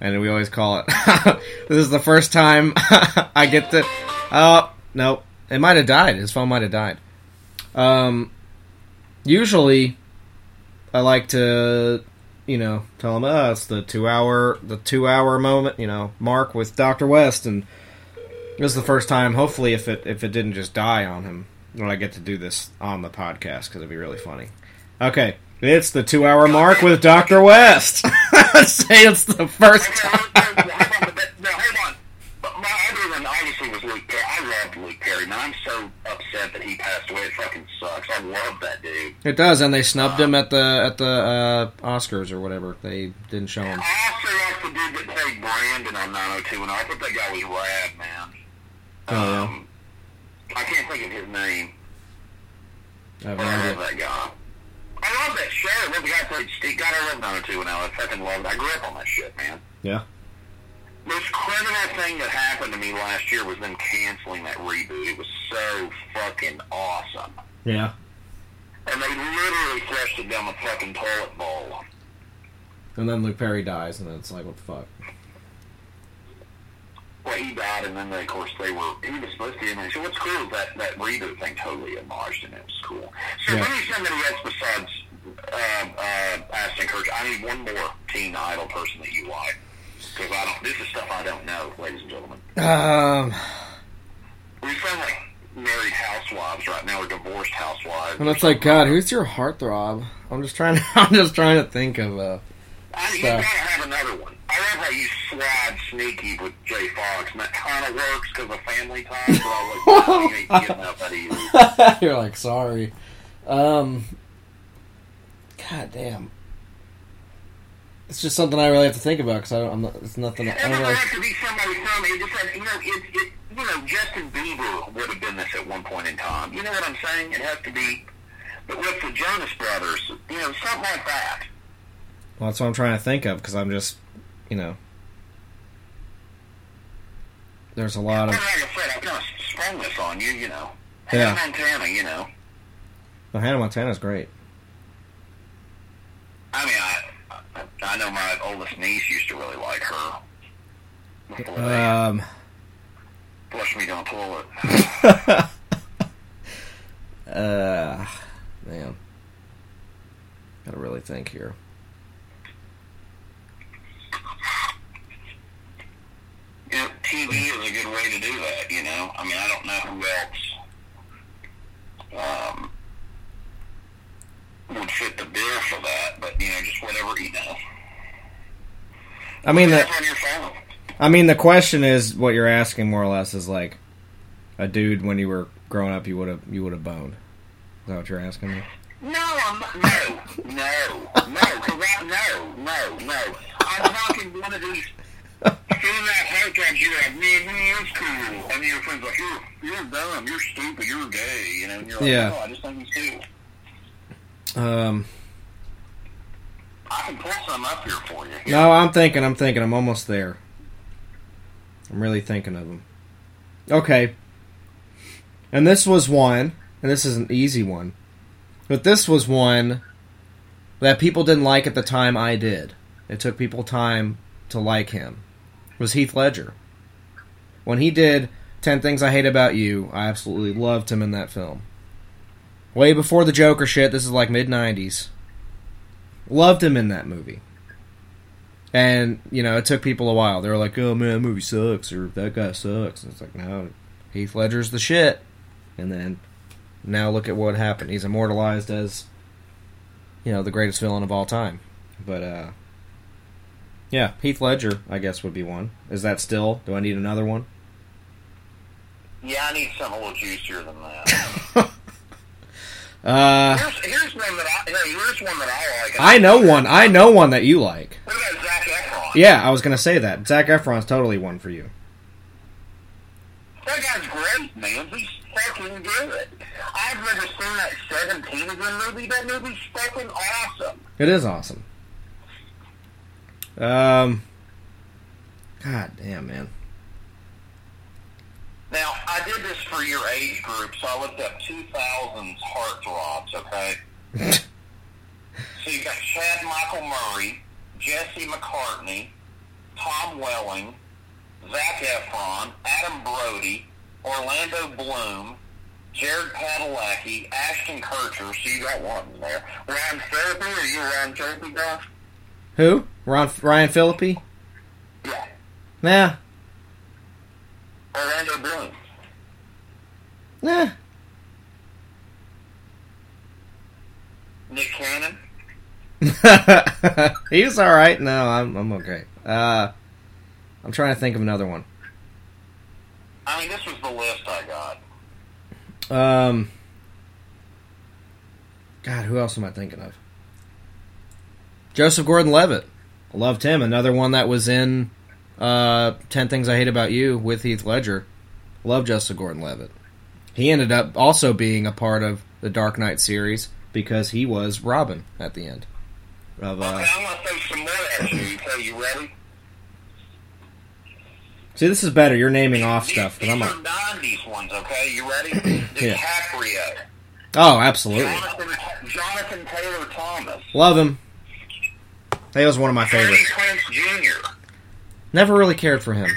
and we always call it. this is the first time I get to. Oh no, it might have died. His phone might have died. Um, usually, I like to, you know, tell him, oh, it's the two hour, the two hour moment, you know, mark with Doctor West, and this is the first time. Hopefully, if it if it didn't just die on him, when I get to do this on the podcast, because it'd be really funny. Okay, it's the two hour mark with Doctor West. Say it's the first time. now hold on. But my other one obviously was Luke Perry. I loved Luke Perry. Man, I'm so upset that he passed away. It fucking sucks. I love that dude. It does, and they snubbed him at the at the uh, Oscars or whatever. They didn't show him. I also like the dude that played Brandon on 902, and I thought that guy was rad, man. Oh yeah, Um, I can't think of his name. I have But no I love that guy. I love that show. I love the guy played Steve. God, I love 90210. I fucking love. I grew up on that shit, man. Yeah. Most criminal thing that happened to me last year was them canceling that reboot. It was so fucking awesome. Yeah. And they literally flushed it down the fucking toilet bowl. And then Luke Perry dies, and it's like, what the fuck? Well, he died, and then they, of course they were. He was supposed to be in there. So what's cool is that that reboot thing totally homaged, and it was cool. So Yeah. somebody else besides uh, uh, Ashton Kutcher. I need one more Teen Idol person that you like, because I don't. This is stuff I don't know, ladies and gentlemen. Um, We sound like married housewives right now, or divorced housewives. and it's like, God, who's your heartthrob? I'm just trying. To, I'm just trying to think of. Uh, I you gotta have another one. I love how you slide sneaky with Jay Fox, and that kind of works because of family time. But I like, you ain't getting enough out of you. You're like, sorry. Um, God damn. It's just something I really have to think about because I'm not. It's nothing. It don't doesn't really. have to be somebody from it. Just like, you know, it, it, you know, Justin Bieber would have been this at one point in time. You know what I'm saying? It has to be. But with the Jonas Brothers, you know, something like that. Well, that's what I'm trying to think of because I'm just, you know. There's a lot Well, of. like I said, I kind of sprung this on you. You know, Yeah. Hannah Montana. You know, Well, Hannah Montana's great. I mean, I, I know my oldest niece used to really like her. Before Um, flushed me down the toilet. uh, man. Gotta really think here. You know, TV is a good way to do that. You know, I mean, I don't know who else um, would fit the bill for that, but you know, just whatever you know. I mean, the, That's on your phone. I mean, the question is what you're asking more or less is like, a dude when you were growing up you would have you would have boned. Is that what you're asking me? No, I'm not, no, no, no, correct, no, no, no. I'm talking one of these filling out hard drives. You're like, man, man, that's cool. And then your friends like, you're, you're dumb, you're stupid, you're gay, you know. And you're like, Yeah. no, I just think he's cool. Um, I can pull some up here for you. no, I'm thinking. I'm thinking. I'm almost there. I'm really thinking of them. Okay. And this was one, and this is an easy one, but this was one that people didn't like at the time I did. It took people time to like him. Was Heath Ledger. When he did 10 Things I Hate About You, I absolutely loved him in that film. Way before the Joker shit, this is like mid 90s. Loved him in that movie. And, you know, it took people a while. They were like, oh man, that movie sucks, or that guy sucks. And it's like, no, Heath Ledger's the shit. And then, now look at what happened. He's immortalized as, you know, the greatest villain of all time. But, uh, yeah, Heath Ledger, I guess, would be one. Is that still? Do I need another one? Yeah, I need something a little juicier than that. Uh, here's, here's one that I, here's one that I like. I know one. I know one that you like. What about Zac Efron? Yeah, I was gonna say that. Zac Efron's totally one for you. That guy's great, man. He's fucking good. I've never seen that 17 again movie. That movie's fucking awesome. It is awesome. Um, God damn, man. Now, I did this for your age group, so I looked up 2000s heartthrobs, okay? so you got Chad Michael Murray, Jesse McCartney, Tom Welling, Zac Efron, Adam Brody, Orlando Bloom, Jared Padalecki, Ashton Kutcher, so you got one there. Ryan Therapy, are you Ryan Therapy guy? Who? Ron, Ryan Phillippe? Yeah. Nah, Orlando Bloom. nah. Nick Cannon. He's all right. No, I'm I'm okay. Uh, I'm trying to think of another one. I mean, this was the list I got. Um, God, who else am I thinking of? Joseph Gordon-Levitt. Loved him. Another one that was in uh, Ten Things I Hate About You with Heath Ledger. Love Joseph Gordon-Levitt. He ended up also being a part of the Dark Knight series because he was Robin at the end. Of uh, Okay, I'm gonna throw some more at you. So you ready? see, this is better. You're naming off These, stuff. these I'm are like, '90s ones. Okay, you ready? Yeah. DiCaprio, oh, absolutely. Jonathan, Jonathan Taylor Thomas, Love him. He was one of my Freddie favorites. Prince Jr. Never really cared for him.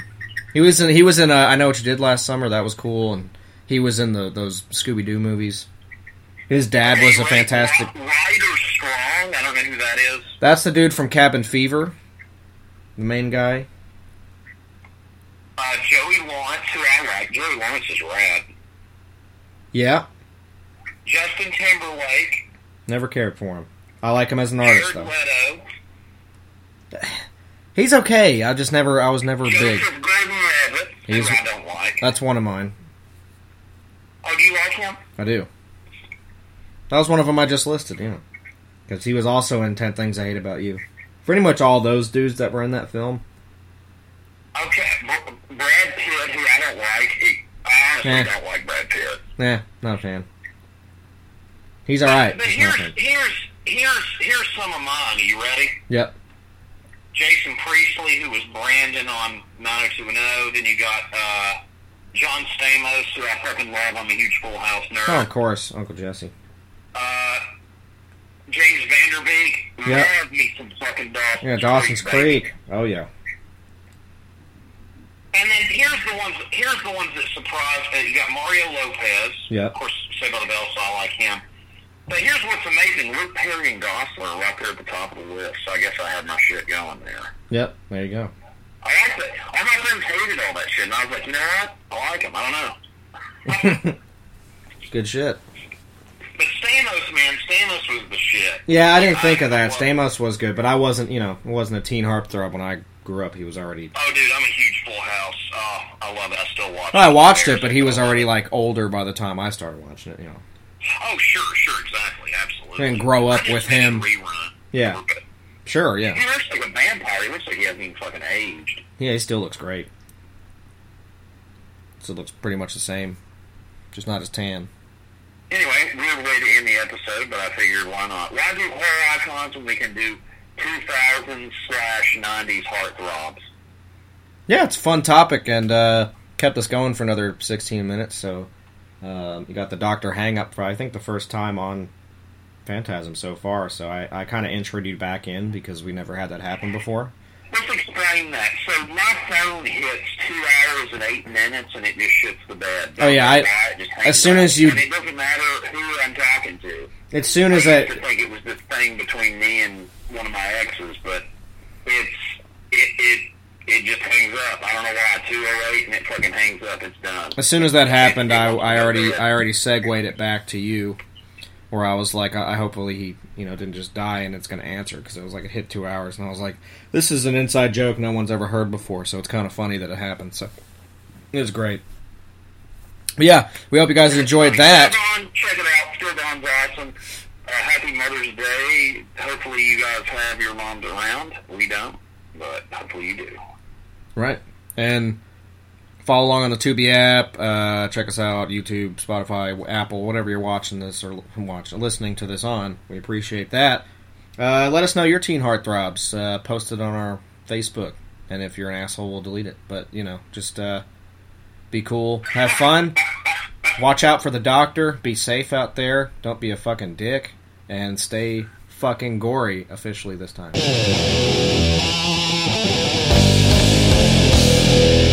He was in. He was in. Uh, I know what you did last summer. That was cool, and he was in the those Scooby Doo movies. His dad was a fantastic. Ryder Strong. I don't know who that is. That's the dude from Cabin Fever, the main guy. Uh, Joey Lawrence, who I like. Joey Lawrence is rad. Yeah, Justin Timberlake, never cared for him. I like him as an artist though. Leto, He's okay. I just never. I was never big. Joseph Gordon-Levitt, He's- I don't like. That's one of mine. Oh, do you like him? I do. That was one of them I just listed. Yeah, because he was also in Ten Things I Hate About You. Pretty much all those dudes that were in that film. Okay, Br- Brad Pitt, who I don't like. He, I honestly Eh. don't like Brad Pitt. Nah, not a fan. He's all right. But a here's here's here's here's some of mine. Are you ready? Yep. Jason Priestley, who was Brandon on 90210. Then you got uh, John Stamos, who I fucking love. I'm a huge Full House nerd. Oh, of course, Uncle Jesse. Uh, James Van Der Beek. Yep. Love me some fucking Dawson's Yeah, Dawson's baby. Creek. Oh yeah. And then here's the ones. Here's the ones that surprised. Uh, you got Mario Lopez. Yeah. Of course, Saved by the Bell, so I like him. But here's what's amazing: Luke Perry and Gosselaar are right there at the top of the list. So I guess I had my shit going there. Yep. There you go. I like it. All my friends hated all that shit, and I was like, you know what? I like him. I don't know. Good shit. But Stamos, man, Stamos was the shit. Yeah, I didn't think of that. Stamos was good, but I wasn't. You know, wasn't a teen heartthrob when I grew up. He was already. Oh, dude, I'm a huge Full House. Oh, I love it. I still watch. I watched it, but he was already like older by the time I started watching it. You know, Oh, sure, sure, exactly, absolutely. didn't grow up with him. Yeah, sure, yeah, He looks like a vampire. He looks like he hasn't even fucking aged. yeah. He still looks great. Still looks pretty much the same, just not as tan. Anyway, weird way to end the episode, but I figured why not? Why do horror icons when we can do 2000 slash 90s heartthrobs? Yeah, it's a fun topic and uh, kept us going for another 16 minutes. So um, you got the Doctor hang up for I think the first time on Phantasm so far. So I, I kind of introed you back in because we never had that happen before. Let's explain that. So my phone hits two hours and eight minutes, and it just shits the bed. Oh, yeah, I- Don't know why, it just hangs as soon as you- and it doesn't matter who I'm talking to. As soon as I I used to think it was this thing between me and one of my exes, but it's it it it just hangs up. I don't know why. Two oh eight, and it fucking hangs up. It's done. as soon as that happened, I, I already I already segued it back to you, where I was like, I, I hopefully he you know didn't just die and it's going to answer because it was like it hit two hours and I was like, this is an inside joke no one's ever heard before, so it's kind of funny that it happened. So it was great. But yeah, we hope you guys enjoyed that. Check it out. Steel Dawn's awesome. Uh, happy Mother's Day. Hopefully you guys have your moms around. We don't, but hopefully you do. Right. And follow along on the Tubi app. Uh, check us out YouTube, Spotify, Apple, whatever you're watching this or watching, listening to this on. We appreciate that. Uh, let us know your teen heartthrobs. Uh, post it on our Facebook. And if you're an asshole, we'll delete it. But, you know, just uh, be cool. Have fun. Watch out for the doctor. Be safe out there. Don't be a fucking dick. And stay fucking gory officially this time. Thank you.